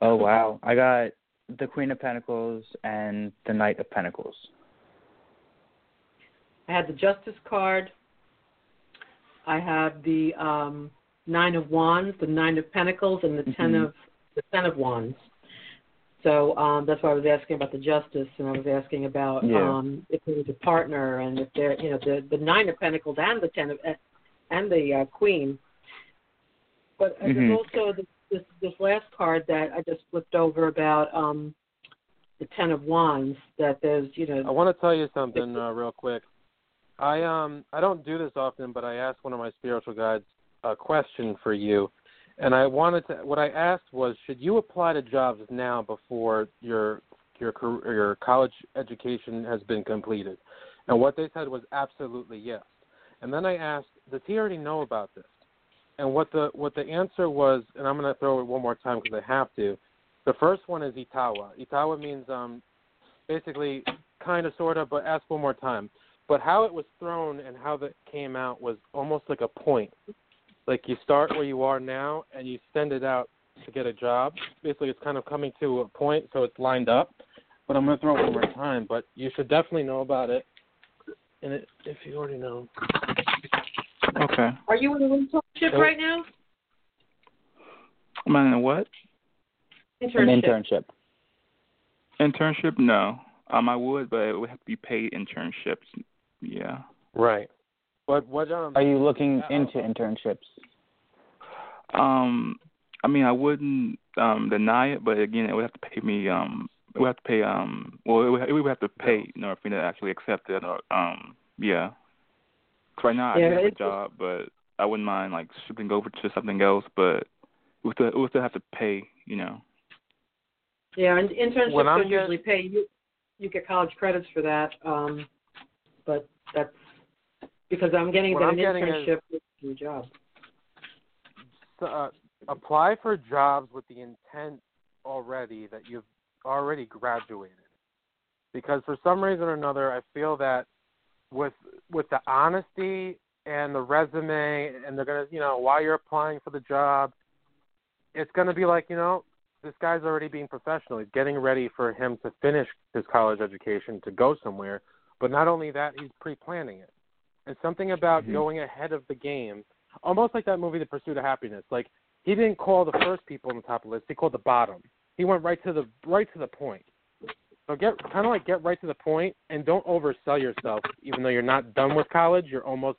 oh wow, I got the Queen of Pentacles and the Knight of Pentacles. I had the Justice card. I have the um, Nine of Wands, the Nine of Pentacles, and the 10 Mhm. of the Ten of Wands. So um, that's why I was asking about the Justice, and I was asking about Yeah. um, if there was a partner, and if there, you know, the the Nine of Pentacles and the Ten of and the uh, Queen. But uh, Mhm. there's also this, this this last card that I just flipped over about um, the Ten of Wands. That there's, you know, I want to tell you something uh, real quick. I um I don't do this often, but I asked one of my spiritual guides a question for you, and I wanted to. What I asked was, should you apply to jobs now before your your career, your college education has been completed? And what they said was absolutely yes. And then I asked, does he already know about this? And what the what the answer was, and I'm going to throw it one more time because I have to. The first one is Itawa. Itawa means um basically kind of sort of, but ask one more time. But how it was thrown and how that came out was almost like a point. Like you start where you are now and you send it out to get a job. Basically, it's kind of coming to a point, so it's lined up. But I'm going to throw it one more time. But you should definitely know about it. And it, if you already know, okay. are you in a internship Oh. right now? Am I in a what? An Internship. internship. Internship? No. Um, I would, but it would have to be paid internships. Yeah. right. But what um Are you looking Uh, into internships? Um, I mean, I wouldn't um deny it, but again, it would have to pay me. Um, it would have to pay. Um, well, it would, it would have to pay in order for me to actually accept it. Or um, yeah. 'Cause right now I Yeah, do have a job, but I wouldn't mind like shifting over to something else, but it would still, it would still have to pay. You know. Yeah, and internships When I'm don't usually pay you. You get college credits for that, um, but that's because I'm getting What that I'm an getting is- internship is a job. uh, apply for jobs with the intent already that you've already graduated. Because for some reason or another, I feel that with with the honesty and the resume, and they're gonna, you know, while you're applying for the job, it's gonna be like, you know, this guy's already being professional. He's getting ready for him to finish his college education to go somewhere. But not only that, he's pre-planning it. And something about Mhm. going ahead of the game, almost like that movie, The Pursuit of Happiness. Like he didn't call the first people on the top of the list; he called the bottom. He went right to the right to the point. So get kind of like get right to the point, and don't oversell yourself. Even though you're not done with college, you're almost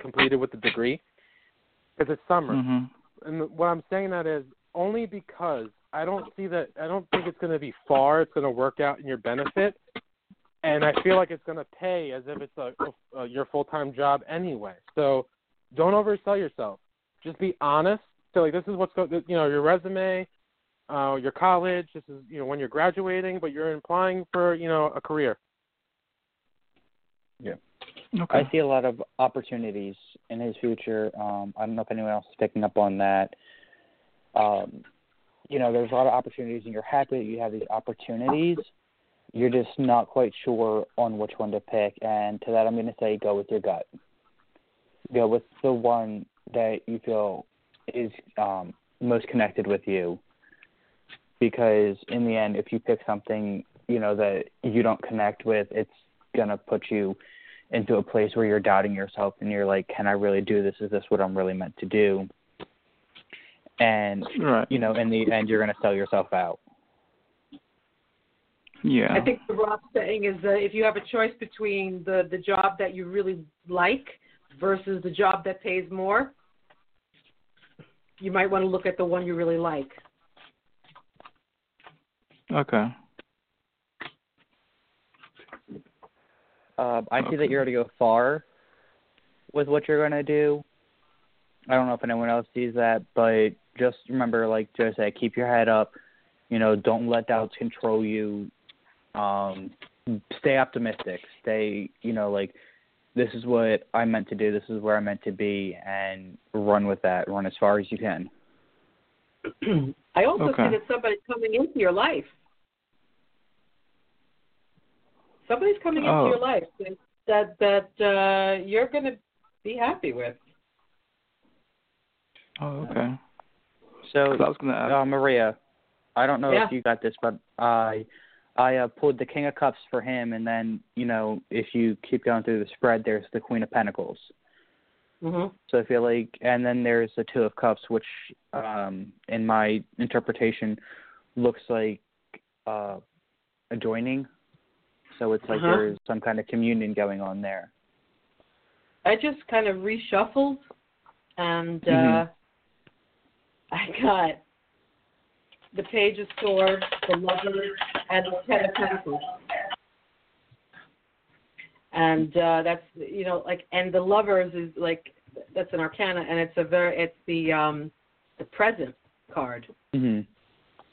completed with the degree. because it's summer. Mm-hmm. And what I'm saying that is only because I don't see that. I don't think it's going to be far. It's going to work out in your benefit, and I feel like it's going to pay as if it's a, a, a your full time job anyway. So don't oversell yourself. Just be honest. So like this is what's going. You know your resume, uh, your college. This is you know when you're graduating, but you're applying for you know a career. Yeah. Okay. I see a lot of opportunities in his future. Um, I don't know if anyone else is picking up on that. Um, you know, there's a lot of opportunities, and you're happy that you have these opportunities. You're just not quite sure on which one to pick. And to that, I'm going to say go with your gut. Go with the one that you feel is um, most connected with you. Because in the end, if you pick something, you know, that you don't connect with, it's going to put you into a place where you're doubting yourself and you're like, can I really do this? Is this what I'm really meant to do? And Right. you know, in the end, you're going to sell yourself out. Yeah. I think what Rob's saying is that if you have a choice between the the job that you really like versus the job that pays more, you might want to look at the one you really like. Okay. Uh, I see that you're going to go far with what you're going to do. I don't know if anyone else sees that, but just remember, like Joe said, keep your head up. You know, don't let doubts control you. Um, stay optimistic. Stay, you know, like this is what I meant to do. This is where I meant to be, and run with that. Run as far as you can. (clears throat) I also Okay. see that somebody's coming into your life. Somebody's coming into Oh. your life that that uh, you're going to be happy with. Oh, okay. So, I was gonna ask. uh, Maria, I don't know Yeah. if you got this, but I I uh, pulled the King of Cups for him, and then you know if you keep going through the spread, there's the Queen of Pentacles. Mm-hmm. So I feel like, and then there's the Two of Cups, which, um, in my interpretation, looks like uh, a joining. So it's like Uh-huh. there's some kind of communion going on there. I just kind of reshuffled, and uh, Mhm. I got the Page of Swords, the Lovers, and the Ten of Pentacles. And uh, that's you know like, and the Lovers is like that's an Arcana, and it's a very it's the um the present card. hmm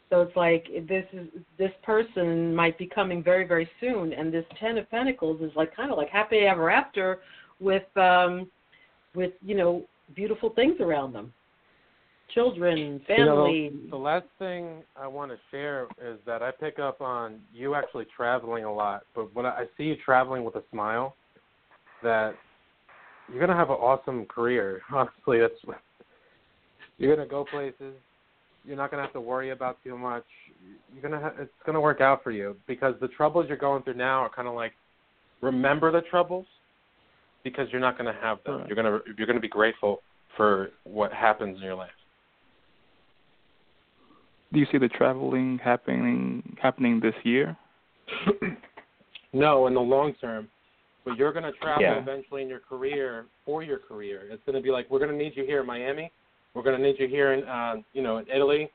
So it's like this is this person might be coming very very soon, and this Ten of Pentacles is like kind of like happy ever after, with um, with you know beautiful things around them, children, You know, family. the last thing I want to share is that I pick up on you actually traveling a lot, but when I I see you traveling with a smile, that you're gonna have an awesome career. (laughs) Honestly, that's you're gonna go places. You're not gonna have to worry about too much. You're gonna ha- it's gonna work out for you because the troubles you're going through now are kind of like remember the troubles because you're not gonna have them. Right. You're gonna you're gonna be grateful for what happens in your life. Do you see the traveling happening happening this year? (clears throat) no, in the long term. But you're going to travel Yeah. eventually in your career for your career. It's going to be like we're going to need you here in Miami. We're going to need you here in uh, you know in Italy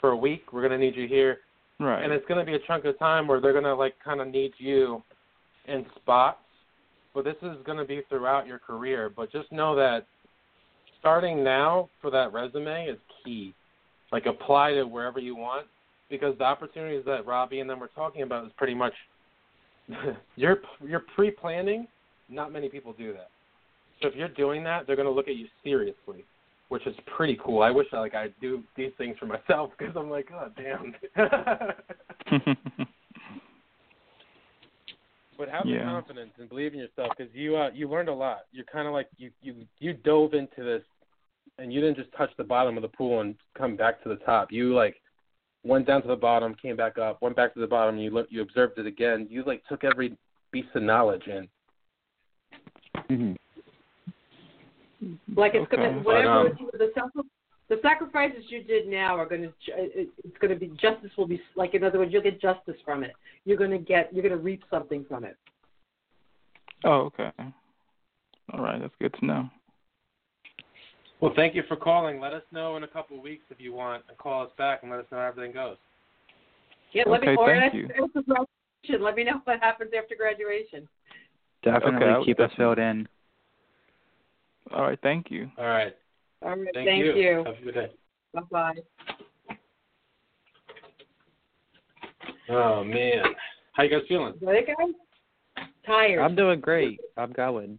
for a week. We're going to need you here, Right. and it's going to be a chunk of time where they're going to like kind of need you in spots. But this is going to be throughout your career. But just know that starting now for that resume is key. Like apply to wherever you want because the opportunities that Robbie and them were talking about is pretty much (laughs) you're you're pre-planning. Not many people do that. So if you're doing that, they're going to look at you seriously, which is pretty cool. I wish I like I do these things for myself because I'm like, oh damn. (laughs) but have the confidence and believe in yourself because you uh, you learned a lot. You're kind of like you you you dove into this, and you didn't just touch the bottom of the pool and come back to the top. You like went down to the bottom, came back up, went back to the bottom. You look, you observed it again. You like took every piece of knowledge in. hmm like it's Okay. gonna But, whatever um, the sacri- the sacrifices you did now are going to it's going to be justice will be like in other words you'll get justice from it. You're going to get you're going to reap something from it. oh, okay. All right, that's good to know. Well, thank you for calling. Let us know in a couple of weeks if you want, and call us back and let us know how everything goes. Yeah, let me Okay, or thank you. graduation, Let me know what happens after graduation. Definitely Okay, keep us filled in. All right, thank you. All right. All right, Thank, thank you. you. Have a good day. Bye bye. Oh man, how you guys feeling? Ready, guys? Tired. I'm doing great. I'm going.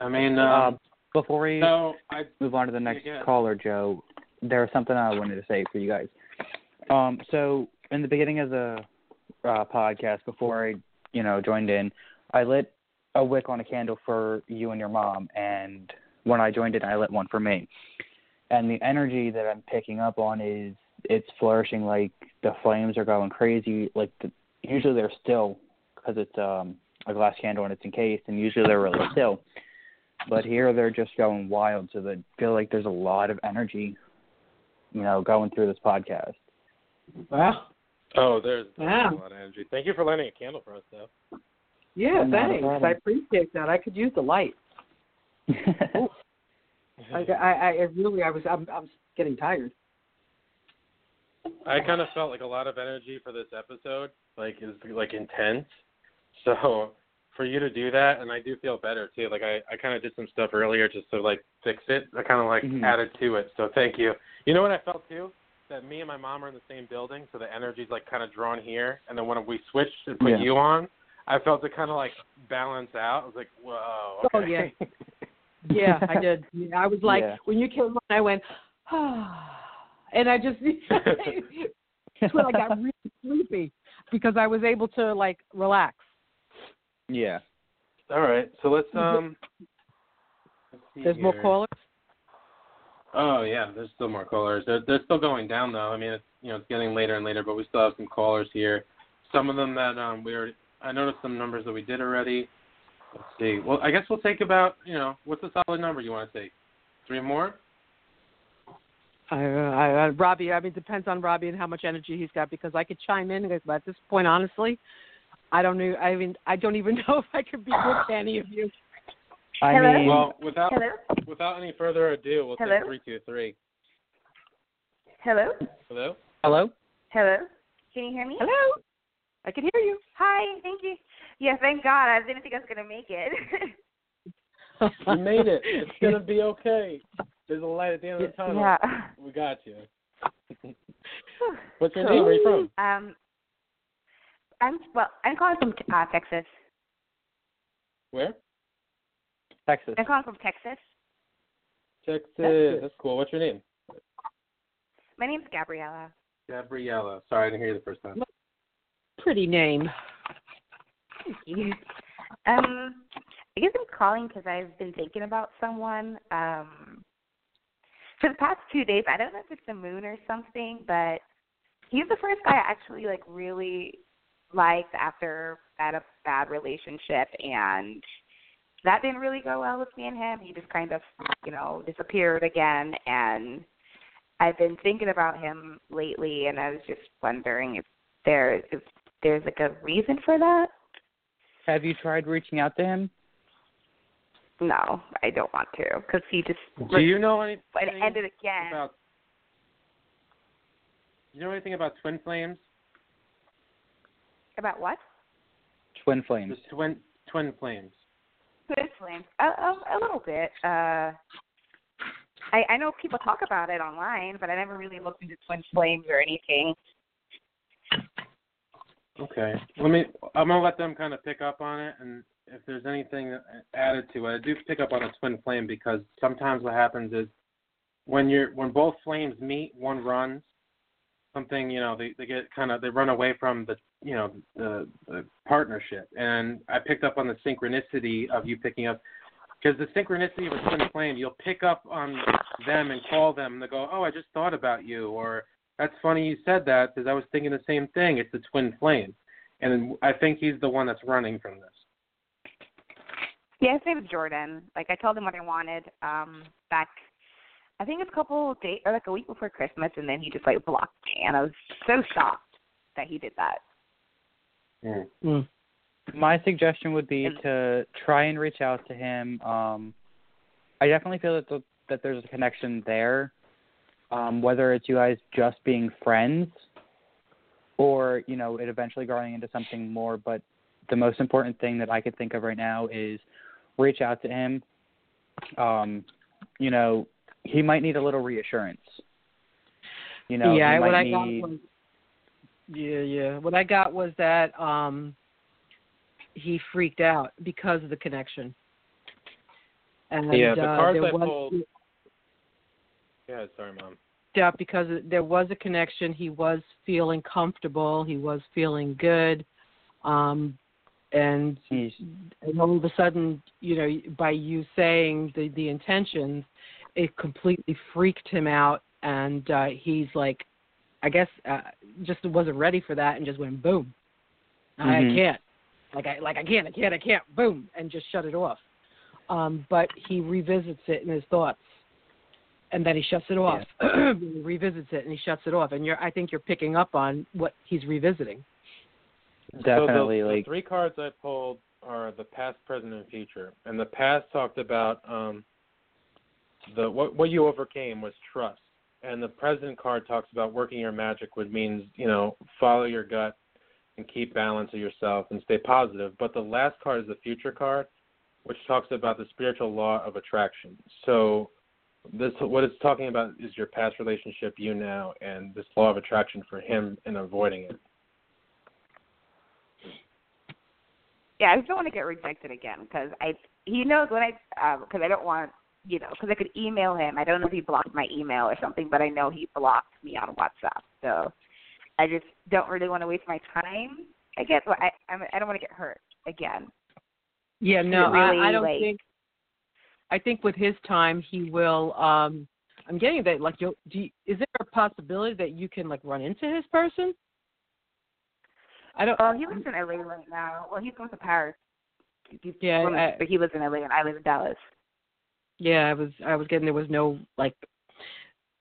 I mean, Uh, before we so I move on to the next Yeah, go caller, Joe, there was something I wanted to say for you guys. Um, so in the beginning of the uh, podcast, before I, you know, joined in, I lit a wick on a candle for you and your mom, and when I joined it, I lit one for me. And the energy that I'm picking up on is it's flourishing. Like the flames are going crazy. Like the, usually they're still because it's um a glass candle and it's encased, and usually they're really still. But here they're just going wild. So they feel like there's a lot of energy, you know, going through this podcast. Wow. Oh, there's, there's Wow. a lot of energy. Thank you for lighting a candle for us, though. Yeah, Not a thanks. I appreciate that. I could use the light. (laughs) I, I, I really, I was, I'm, I'm getting tired. I kind of felt like a lot of energy for this episode, like is like intense. So for you to do that, and I do feel better too. Like I, I kind of did some stuff earlier just to like fix it. I kind of like Mhm. added to it. So thank you. You know what I felt too? That me and my mom are in the same building, so the energy's like kind of drawn here. And then when we switched and put Yeah. you on, I felt it kind of like balance out. I was like, whoa. Oh, yeah. (laughs) Yeah, I did. Yeah, I was like, Yeah. when you came on, I went, ah, (sighs) and I just, (laughs) that's when I got (laughs) really sleepy because I was able to like relax. yeah. All right. So let's um. let's see There's more callers. Oh yeah, there's still more callers. They're they're still going down though. I mean, it's you know it's getting later and later, but we still have some callers here. Some of them that um we already I noticed some numbers that we did already. Let's see. Well, I guess we'll take about you know what's a solid number you want to take? Three more? I, uh, I, I, Robbie, I mean, it depends on Robbie and how much energy he's got because I could chime in, but at this point, honestly, I don't know. I mean, I don't even (laughs) know if I could be good to any of you. I Hello? mean, Well, without Hello? without any further ado, we'll Hello? take three two three. Hello? Hello. hello. Hello? Can you hear me? Hello, I can hear you. Hi, thank you. Yeah, thank God. I didn't think I was going to make it. (laughs) You made it. It's gonna be (laughs) okay. There's a light at the end of the tunnel. yeah. We got you. (sighs) What's your name? Where are you from? Um, I'm well. I'm calling from uh, Texas. Where? Texas. I'm calling from Texas. Texas. Texas. That's cool. What's your name? My name's Gabriella. Gabriella. Sorry, I didn't hear you the first time. Pretty name. Thank you. Um, I guess I'm calling because I've been thinking about someone. Um, for the past two days, I don't know if it's the moon or something, but he's the first guy I actually like really liked after that a bad relationship, and that didn't really go well with me and him. He just kind of, you know, disappeared again, and I've been thinking about him lately, and I was just wondering if there if there's like a reason for that. Have you tried reaching out to him? No, I don't want to because he just Do you know anything it ended again. about? You know anything about twin flames? About what? Twin flames. The twin twin flames. Twin flames. A, a, a little bit. Uh, I I know people talk about it online, but I never really looked into twin flames or anything. Okay. Let me. I'm gonna let them kind of pick up on it, and if there's anything added to it, I do pick up on a twin flame because sometimes what happens is when you're when both flames meet, one runs. Something you know they they get kind of they run away from the you know the, the partnership, and I picked up on the synchronicity of you picking up because the synchronicity of a twin flame, you'll pick up on them and call them, and they go, "Oh, I just thought about you," or "That's funny you said that because I was thinking the same thing." It's the twin flame, and I think he's the one that's running from this. Yeah, his name is Jordan. Like I told him what I wanted um back I think it's a couple of days or like a week before Christmas and then he just like blocked me and I was so shocked that he did that. Yeah. My suggestion would be to try and reach out to him. Um, I definitely feel that the that there's a connection there. Um, whether it's you guys just being friends or, you know, it eventually growing into something more, but the most important thing that I could think of right now is reach out to him. Um, you know, he might need a little reassurance. You know, yeah, what I need got was yeah, yeah. What I got was that um he freaked out because of the connection. And Yeah, the uh, cards there I was pulled- Yeah, sorry, mom. out because there was a connection. He was feeling comfortable. He was feeling good. Um, and, and all of a sudden, you know, by you saying the the intentions, it completely freaked him out, and uh, he's like, I guess, uh, just wasn't ready for that, and just went boom. I Mhm. can't, like I like I can't, I can't, I can't, boom, and just shut it off. Um, but he revisits it in his thoughts and then he shuts it off. (clears throat) he revisits it and he shuts it off. And you're, I think you're picking up on what he's revisiting. definitely so the, like the three cards I pulled are the past, present, and future. And the past talked about um the what what you overcame was trust. And the present card talks about working your magic, which means you know follow your gut and keep balance of yourself and stay positive. But the last card is the future card, which talks about the spiritual law of attraction. So this what it's talking about is your past relationship, you now, and this law of attraction for him and avoiding it. Yeah, I just don't want to get rejected again because I he knows when I uh, because I don't want you know because I could email him. I don't know if he blocked my email or something, but I know he blocked me on WhatsApp. So I just don't really want to waste my time. I guess well, I I'm, I don't want to get hurt again. Yeah, no, really, I, I don't like- think. I think with his time, he will. um I'm getting that. Like, you'll, do you, is there a possibility that you can like run into his person? I don't. Well, he lives in LA right now. Well, he's going to Paris. He's Yeah, from- I- but he lives in LA and I live in Dallas. Yeah, I was. I was getting there was no like.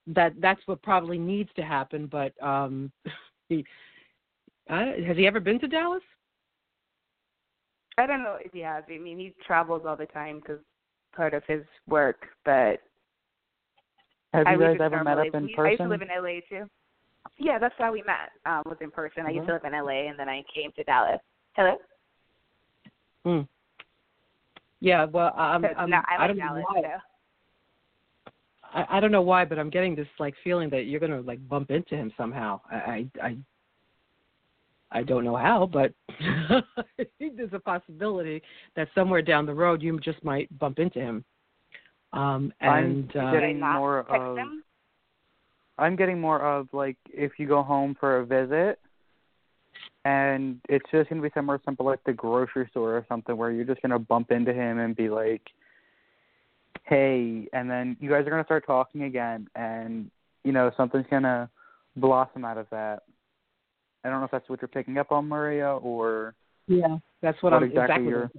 That that's what probably needs to happen, but um, (laughs) he uh, has he ever been to Dallas? I don't know if he has. I mean, he travels all the time because part of his work. But have I you guys ever met up in we- I used to live in LA too. Yeah, that's how we met. Um, was in person. I used to live in LA, and then I came to Dallas. Hello. Hmm. Yeah, well, I'm, So I'm, now I I don't know Dallas. why. So. I, I don't know why, but I'm getting this like feeling that you're gonna like bump into him somehow. I I I, I don't know how, but (laughs) there's a possibility that somewhere down the road you just might bump into him. Um and I'm uh, getting more of I'm getting more of like if you go home for a visit and it's just gonna be somewhere simple like the grocery store or something where you're just gonna bump into him and be like, Hey and then you guys are gonna start talking again and you know, something's gonna blossom out of that. I don't know if that's what you're picking up on, Maria, or yeah, that's what, what I'm exactly exactly. you're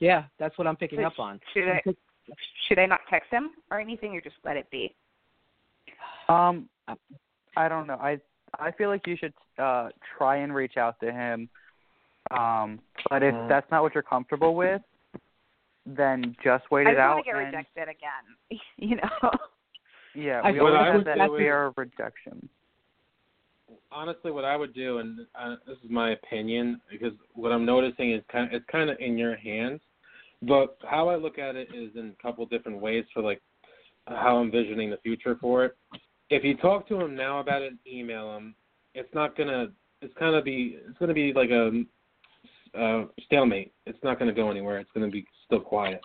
Yeah, that's what I'm picking So up on. Should I should I not text him or anything, or just let it be? Um, I don't know. I I feel like you should uh try and reach out to him. Um, but if Mm. that's not what you're comfortable with, then just wait I it just out. want to get and, rejected again. (laughs) You know. Yeah, we what always I have that do is- fear of rejection. Honestly, what I would do, and uh, this is my opinion, because what I'm noticing is kind of it's kind of in your hands. But how I look at it is in a couple different ways for like how I'm envisioning the future for it. If you talk to him now about it, email him. It's not gonna. It's of be. It's gonna be like a uh, stalemate. It's not gonna go anywhere. It's gonna be still quiet.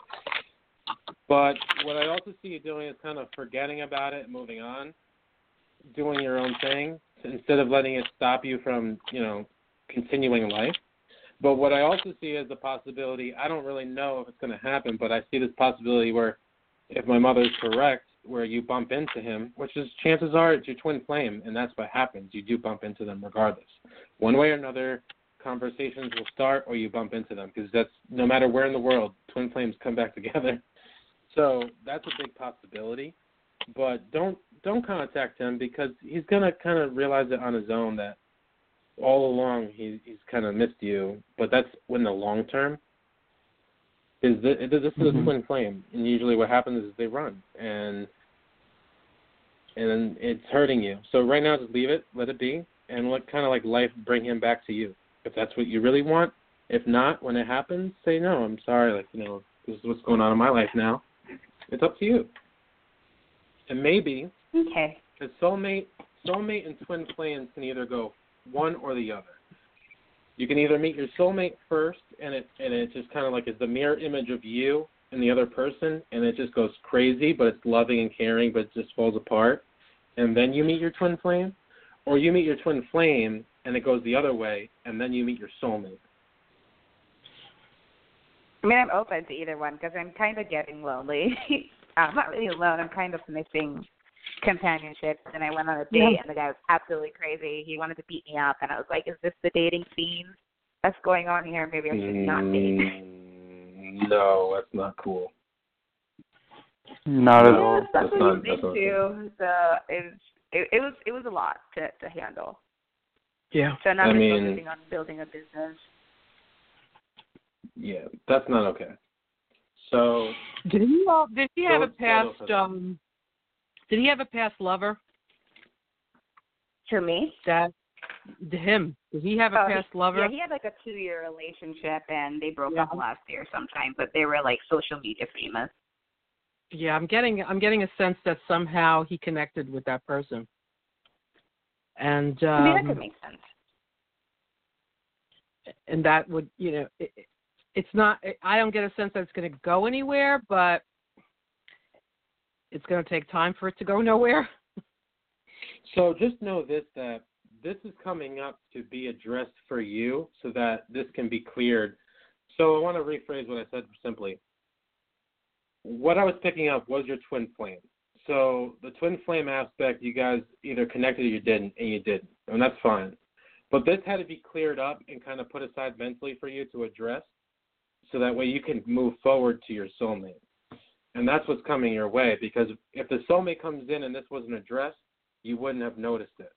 But what I also see you doing is kind of forgetting about it, and moving on, doing your own thing instead of letting it stop you from, you know, continuing life. But what I also see as a possibility, I don't really know if it's going to happen, but I see this possibility where, if my mother is correct, where you bump into him, which is chances are it's your twin flame, and that's what happens. You do bump into them regardless. One way or another, conversations will start, or you bump into them because that's no matter where in the world, twin flames come back (laughs) together. So that's a big possibility. But don't don't contact him because he's gonna kind of realize it on his own that all along he he's kind of missed you. But that's in the long term. Is this, this is Mhm. a twin flame, and usually what happens is they run, and and it's hurting you. So right now, just leave it, let it be, and let kind of like life bring him back to you, if that's what you really want. If not, when it happens, say no. I'm sorry. Like you know, this is what's going on in my life now. It's up to you. And maybe Okay. the soulmate, soulmate and twin flames can either go one or the other. You can either meet your soulmate first, and it and it just kind of like is the mirror image of you and the other person, and it just goes crazy, but it's loving and caring, but it just falls apart. And then you meet your twin flame, or you meet your twin flame, and it goes the other way, and then you meet your soulmate. I mean, I'm open to either one because I'm kind of getting lonely. (laughs) I'm not really alone. I'm kind of missing companionship. And I went on a date, Yeah. and the guy was absolutely crazy. He wanted to beat me up, and I was like, "Is this the dating scene that's going on here? Maybe I should not date." Mm, no, that's not cool. Not at No, all. that's that's what not- he that's did not- too. So it was, it, it was it was a lot to to handle. Yeah. So now I I'm mean, focusing on building a business. yeah, that's not okay. So Did he uh, did he have a past um did he have a past lover? To me? That to him. Did he have a Oh, he- past lover? Yeah, he had like a two year relationship, and they broke Yeah. up last year sometime. But they were like social media famous. Yeah, I'm getting I'm getting a sense that somehow he connected with that person. And um I mean, that could make sense. and that would, you know, it, it- it's not I don't get a sense that it's going to go anywhere, but it's going to take time for it to go nowhere. So just know this that this is coming up to be addressed for you so that this can be cleared. So I want to rephrase what I said simply. What I was picking up was your twin flame. So the twin flame aspect, you guys either connected or you didn't, and you didn't, and that's fine. But this had to be cleared up and kind of put aside mentally for you to address, so that way you can move forward to your soulmate. And that's what's coming your way because if the soulmate comes in and this wasn't addressed, you wouldn't have noticed it.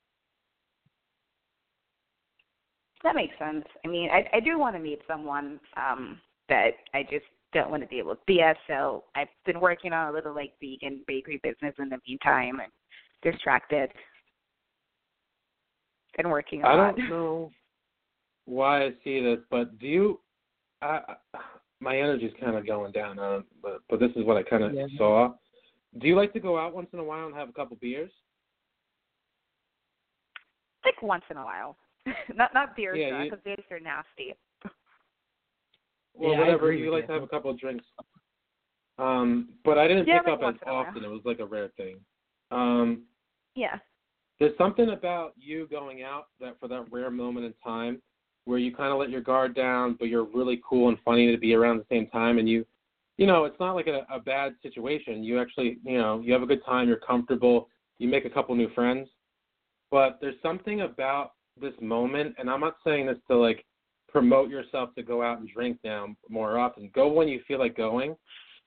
That makes sense. I mean, I I do want to meet someone um that I just don't want to deal with BS. So I've been working on a little like vegan bakery business in the meantime, and distracted. Been working a I lot. don't know why I see this, but do you? I, my energy's kind of going down, uh, but but this is what I kind of Yeah. saw. Do you like to go out once in a while and have a couple beers? Like once in a while. (laughs) not not beers Yeah, you- because beers are nasty. Well, Yeah, whatever you like you. to have a couple of drinks. Um, but I didn't Yeah, pick like up as once in a while. often. It was like a rare thing. Um, Yeah. there's something about you going out that for that rare moment in time where you kind of let your guard down, but you're really cool and funny to be around at the same time, and you, you know, it's not like a, a bad situation. You actually, you know, you have a good time. You're comfortable. You make a couple new friends, but there's something about this moment, and I'm not saying this to like promote yourself to go out and drink now more often. Go when you feel like going,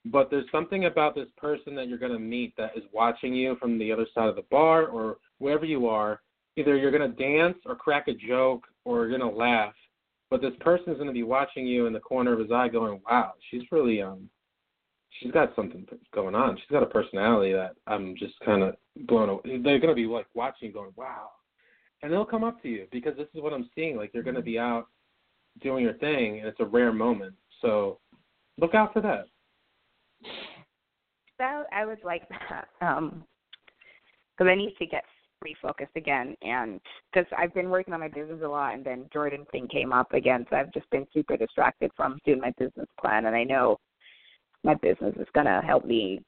but there's something about this person that you're going to meet that is watching you from the other side of the bar or wherever you are. Either you're going to dance or crack a joke or you're going to laugh, but this person is going to be watching you in the corner of his eye, going, "Wow, she's really um, she's got something going on. She's got a personality that I'm just kind of blown away." They're going to be like watching, going, "Wow," and they'll come up to you because this is what I'm seeing. Like you're going to be out doing your thing, and it's a rare moment. So look out for that. So I would like that. Um, because I need to get refocused again, and because I've been working on my business a lot, and then Jordan thing came up again, so I've just been super distracted from doing my business plan, and I know my business is gonna help me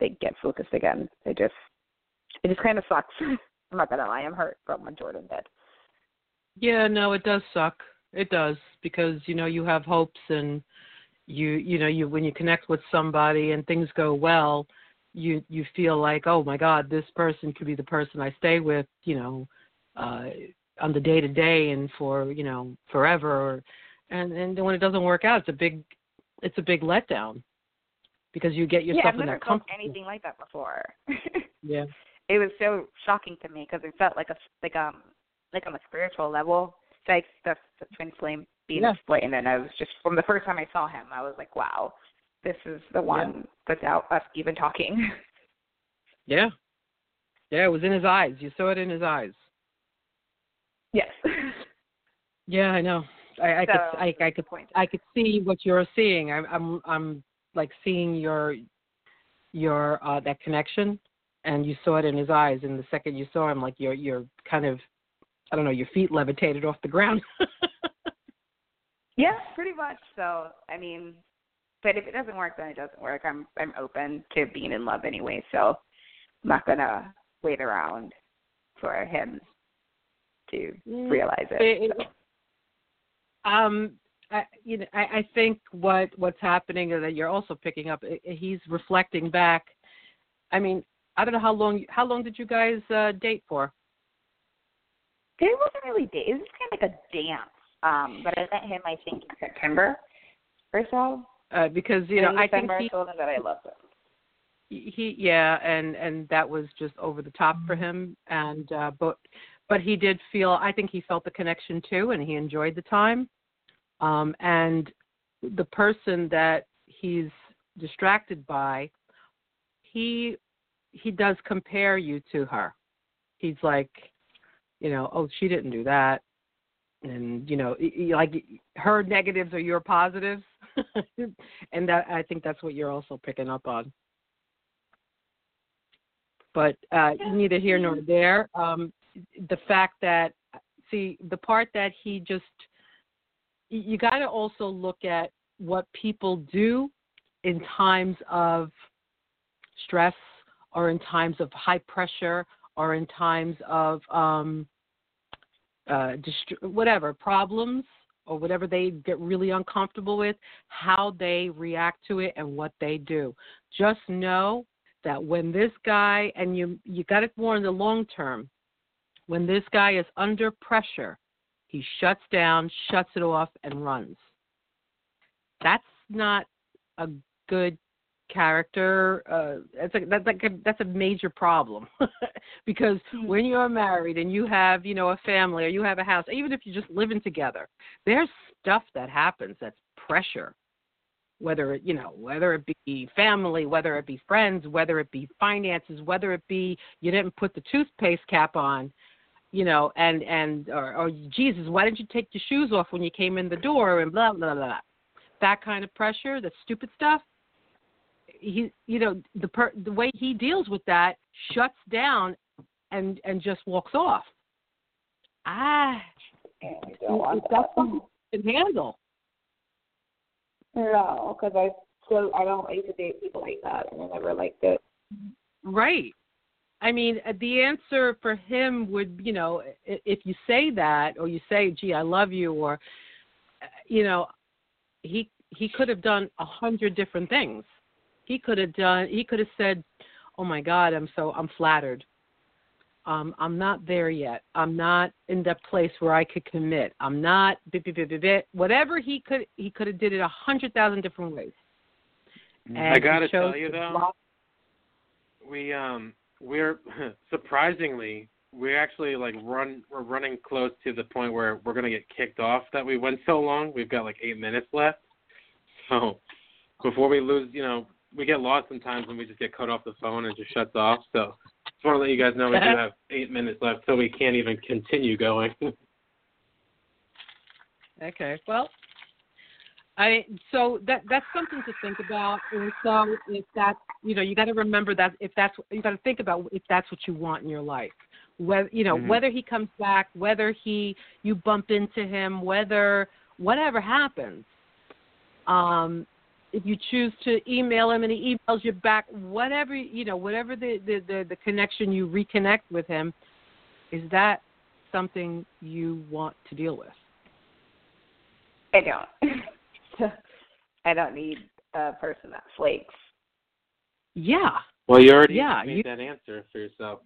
like get focused again. It just it just kind of sucks. (laughs) I'm not gonna lie, I'm hurt from what Jordan did. Yeah, no, it does suck. It does because you know you have hopes and you you know you when you connect with somebody and things go well, you you feel like oh my God, this person could be the person I stay with, you know, uh, on the day to day and for you know forever. or, And and when it doesn't work out, it's a big it's a big letdown because you get yeah, yourself I've in never that felt comfort. anything like that before. (laughs) Yeah. it was so shocking to me because it felt like a like um like on a spiritual level. It's like the, the twin flame being Yeah. split, and then I was just from the first time I saw him, I was like, wow, this is the one without us even talking. (laughs) Yeah. Yeah, it was in his eyes. You saw it in his eyes. yes. (laughs) Yeah, I know. I, I could I, I could point I could see what you're seeing. I'm I'm I'm like seeing your your uh that connection and you saw it in his eyes and the second you saw him like you're you're kind of I don't know, your feet levitated off the ground. (laughs) Yeah, pretty much. So I mean, but if it doesn't work, then it doesn't work. I'm I'm open to being in love anyway, so I'm not gonna wait around for him to realize it. So. Um, I, you know, I, I think what what's happening is that you're also picking up. i- i- He's reflecting back. I mean, I don't know how long. How long did you guys uh, date for? It wasn't really date. It was kind of like a dance. Um, but I met him, I think, in September or so. Uh, because you know, in I think December, he, told him that I loved him. he, yeah, and and that was just over the top for him. And uh, but but he did feel. I think he felt the connection too, and he enjoyed the time. Um, and the person that he's distracted by, he he does compare you to her. He's like, you know, oh, she didn't do that, and you know, like her negatives are your positives, (laughs) and that I think that's what you're also picking up on. But uh, neither here nor there. Um, the fact that see the part that he just you got to also look at what people do in times of stress or in times of high pressure or in times of um uh dist- whatever problems or whatever they get really uncomfortable with how they react to it and what they do. Just know that when this guy and you you got it more in the long term when this guy is under pressure he shuts down shuts it off and runs. That's not a good character uh that's a that's like a, that's a major problem. (laughs) Because when you're married and you have you know a family or you have a house even if you're just living together there's stuff that happens that's pressure. Whether it you know whether it be family whether it be friends whether it be finances whether it be you didn't put the toothpaste cap on you know and and or, or jesus why didn't you take your shoes off when you came in the door and blah blah blah. That kind of pressure that stupid stuff he you know the per, the way he deals with that shuts down and and just walks off ah that's something you can handle No, because I still I don't like to date people like that, and I never liked it. Right. I mean, uh, the answer for him would, you know, if you say that or you say, "Gee, I love you," or, uh, you know, he he could have done a hundred different things. He could have done. He could have said, "Oh my God, I'm so I'm flattered. Um, I'm not there yet. I'm not in that place where I could commit. I'm not bit, bit, bit, bit, bit. whatever he could he could have did it a hundred thousand different ways. And I gotta tell you though, block- we um we're (laughs) surprisingly we're actually like run we're running close to the point where we're gonna get kicked off that we went so long. We've got like eight minutes left. So before we lose, you know, we get lost sometimes and we just get cut off the phone and it just shuts off. So I just want to let you guys know we do (laughs) have eight minutes left, so we can't even continue going. (laughs) Okay. Well, I so that that's something to think about. And so if that's you know you got to remember that if that's you got to think about if that's what you want in your life. Whether you know Mhm. whether he comes back, whether he you bump into him, whether whatever happens. Um, if you choose to email him and he emails you back, whatever you know, whatever the the the, the connection you reconnect with him, is that something you want to deal with? I don't. (laughs) I don't need a person that flakes. Yeah. well, you already Yeah, made you- that answer for yourself.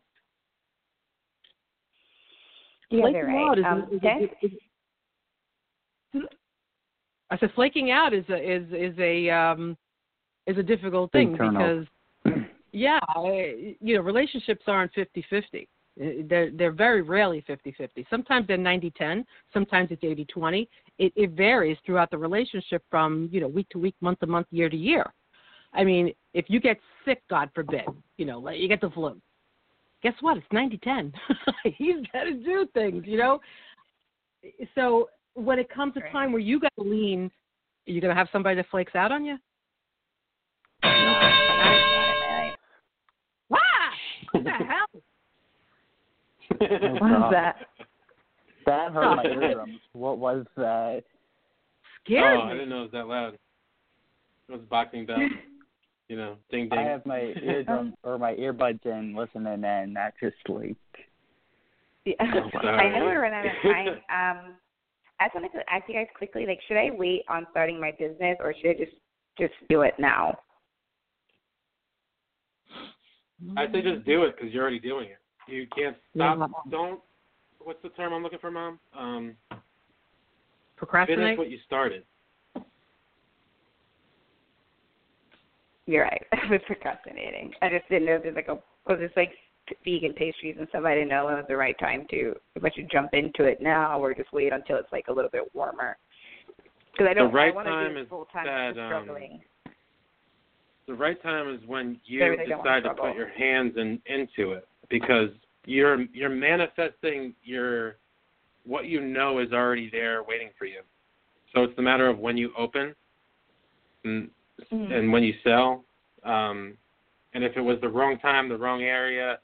Yeah, Flaking they're right. is, Um, is, okay. is, is, I said flaking out is a is is a um is a difficult thing because yeah, I, you know relationships aren't fifty fifty. Uh, They're they're very rarely 50-50. Sometimes they're 90-10. Sometimes it's 80-20. It it varies throughout the relationship from you know week to week, month to month, year to year. I mean, if you get sick, God forbid, you know, like you get the flu. Guess what? It's 90-10. (laughs) He's got to do things, you know. So when it comes a time where you got to lean, you're gonna have somebody that flakes out on you. Wow! What the (laughs) hell? What is that? That hurt my eardrums. What was that? Scary. oh. I didn't know it was that loud. It was boxing bell. (laughs) you know, ding ding. I have my eardrum (laughs) or my earbuds in listening, and that just like Yeah. Oh, I know we're running out of time. Um, I just wanted to ask you guys quickly, like, should I wait on starting my business or should I just just do it now? I say just do it because you're already doing it. You can't stop. Yeah. Don't. What's the term I'm looking for, Mom? Um, Procrastinate. finish what you started. You're right. (laughs) I was procrastinating. I just didn't know if there's like a was this like vegan pastries and stuff. I didn't know when was the right time to if I should jump into it now or just wait until it's like a little bit warmer. Because I The don't. the right I want to time do is it full time. that, I'm um. The right time is when you Maybe decide to struggle. put your hands in into it because you're you're manifesting your what you know is already there waiting for you. So it's the matter of when you open and Mhm. and when you sell. Um, and if it was the wrong time, the wrong area,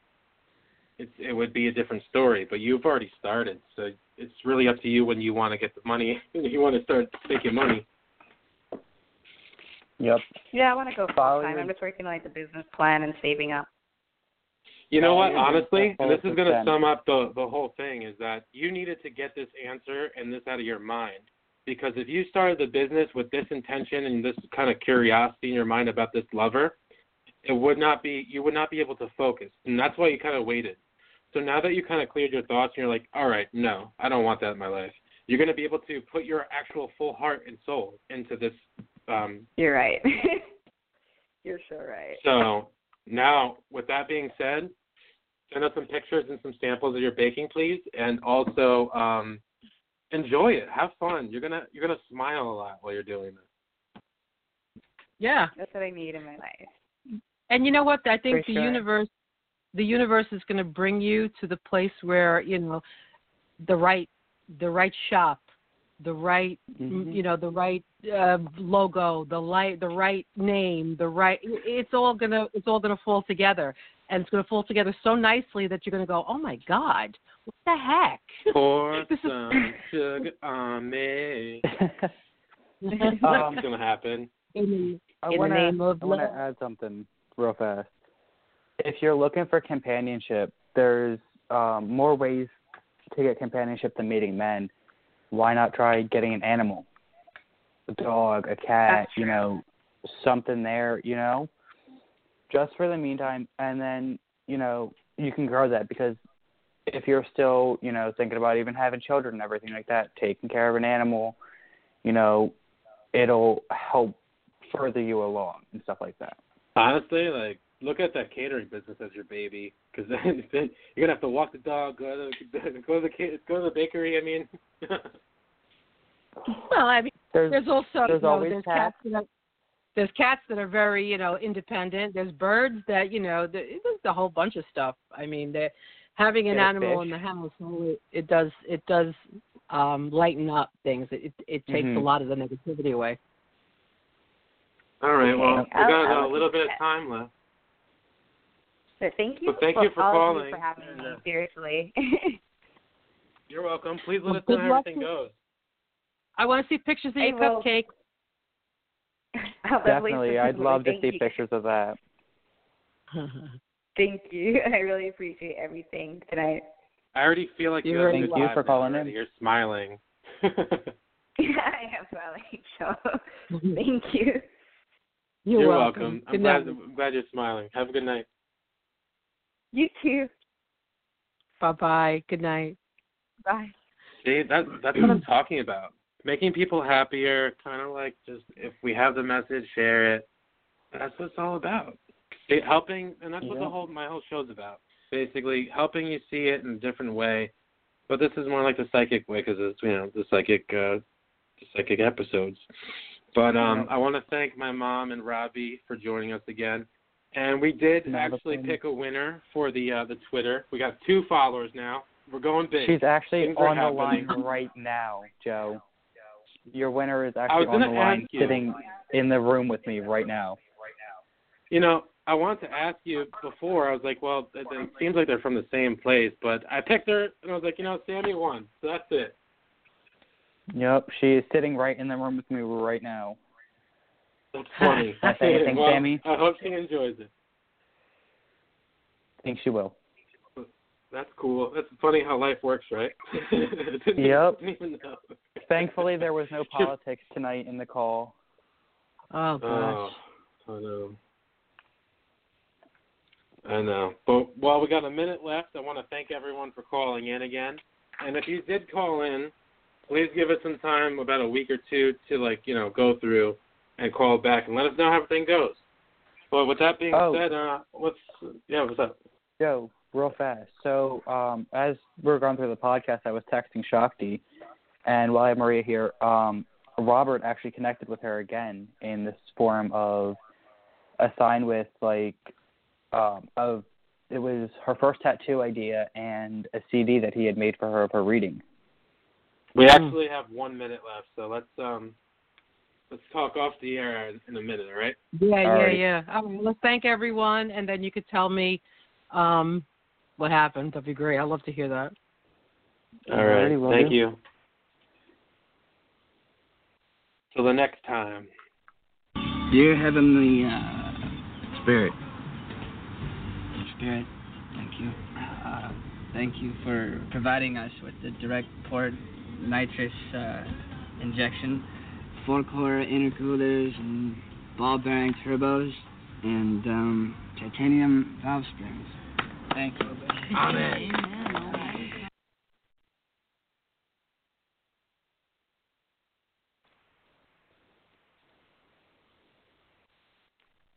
it's it would be a different story. But you've already started, so it's really up to you when you want to get the money. (laughs) you want to start making money. Yep. Yeah, I want to go full Follow time. I'm just working on like the business plan and saving up. You know what? Honestly, and this is going to sum up the the whole thing is that you needed to get this answer and this out of your mind because if you started the business with this intention and this kind of curiosity in your mind about this lover, it would not be you would not be able to focus, and that's why you kind of waited. So now that you kind of cleared your thoughts and you're like, all right, no, I don't want that in my life. You're going to be able to put your actual full heart and soul into this. Um, You're right. (laughs) You're so right. so now, with that being said, send us some pictures and some samples of your baking, please, and also um, enjoy it. Have fun. You're gonna you're gonna smile a lot while you're doing this. Yeah. That's what I need in my life. And you know what? I think For the sure. universe, the universe is going to bring you to the place where you know, the right, the right shop, the right, Mhm. you know, the right uh, logo, the light, the right name, the right. It's all gonna, it's all gonna fall together, and it's gonna fall together so nicely that you're gonna go, oh my God, what the heck? Pour (laughs) This is- some (laughs) sugar on me. (laughs) Um, That's gonna happen. in, I in the wanna, name of I want to add something real fast. If you're looking for companionship, there's um, more ways to get companionship than meeting men. Why not try getting an animal? A dog, a cat, you know, something there, you know, just for the meantime. And then, you know, you can grow that because if you're still, you know, thinking about even having children and everything like that, taking care of an animal, you know, it'll help further you along and stuff like that. Honestly, like look at that catering business as your baby, because then, (laughs) then you're gonna have to walk the dog, go to the, (laughs) go to the ca- go to the bakery. I mean, (laughs) Well, I mean, There's, there's also there's you know, there's cats. cats that are, there's cats that are very you know independent. There's birds that you know there- there's a whole bunch of stuff. I mean, they're- having an There's animal fish. in the house only it does it does um lighten up things. It it takes a Mhm. lot of the negativity away. all right. Well, we I'll- got a little bit of time left. But thank you. Well, thank for, you for all of calling. you for having And, me. Seriously. (laughs) You're welcome. Please let us know how luck everything to- goes. I want to see pictures of I your will. cupcake. (laughs) I'll Definitely, I'd love to thank see you. pictures of that. (laughs) Thank you. I really appreciate everything tonight. I already feel like you You're a very good Thank you for calling already. in. You're smiling. I am smiling. So thank you. You're, You're welcome. welcome. I'm Good glad, night. I'm glad you're smiling. Have a good night. You too. Bye bye. Good night. Bye. See, that that's what I'm talking about. Making people happier, kind of like just if we have the message, share it. That's what it's all about. It, helping, and that's what the whole my whole show's about. basically helping you see it in a different way. But this is more like the psychic way because it's you know the psychic uh, the psychic episodes. But um, I want to thank my mom and Robbie for joining us again. And we did actually pick a winner for the uh, the Twitter. We got two followers now. We're going big. She's actually Things on the line right now, Joe. Your winner is actually on the line, you. sitting in the room with me right now. You know, I wanted to ask you before. I was like, well, it, it seems like they're from the same place, but I picked her, and I was like, you know, Sammy won, so that's it. Yep, she is sitting right in the room with me right now. That's funny. Can I say anything, well, Sammy? I hope she enjoys it. I think she will. That's cool. That's funny how life works, right? (laughs) Didn't Yep. even- know. Thankfully, there was no (laughs) politics tonight in the call. Oh Oh, I know. I know. But while we got a minute left, I want to thank everyone for calling in again. And if you did call in, please give us some time, about a week or two, to like you know go through and call back and let us know how everything goes. But with that being Oh. said, uh, what's yeah, what's up? Joe, real fast. So, um, as we were going through the podcast, I was texting Shakti, and while I have Maria here, um, Robert actually connected with her again in this form of a sign with like um, of it was her first tattoo idea and a CD that he had made for her of her reading. We actually have one minute left, so let's um let's talk off the air in, in a minute, all right? Yeah, yeah, Alrighty. yeah. All right, let's thank everyone, and then you could tell me um, what happened. That'd be great. I'd love to hear that. All right. Alrighty, Thank do. you. Till the next time. Dear Heavenly uh, Spirit, Spirit, thank you. Uh, thank you for providing us with the direct port nitrous uh, injection, four core intercoolers, and ball bearing turbos, and um, titanium valve springs. Thank you. Amen.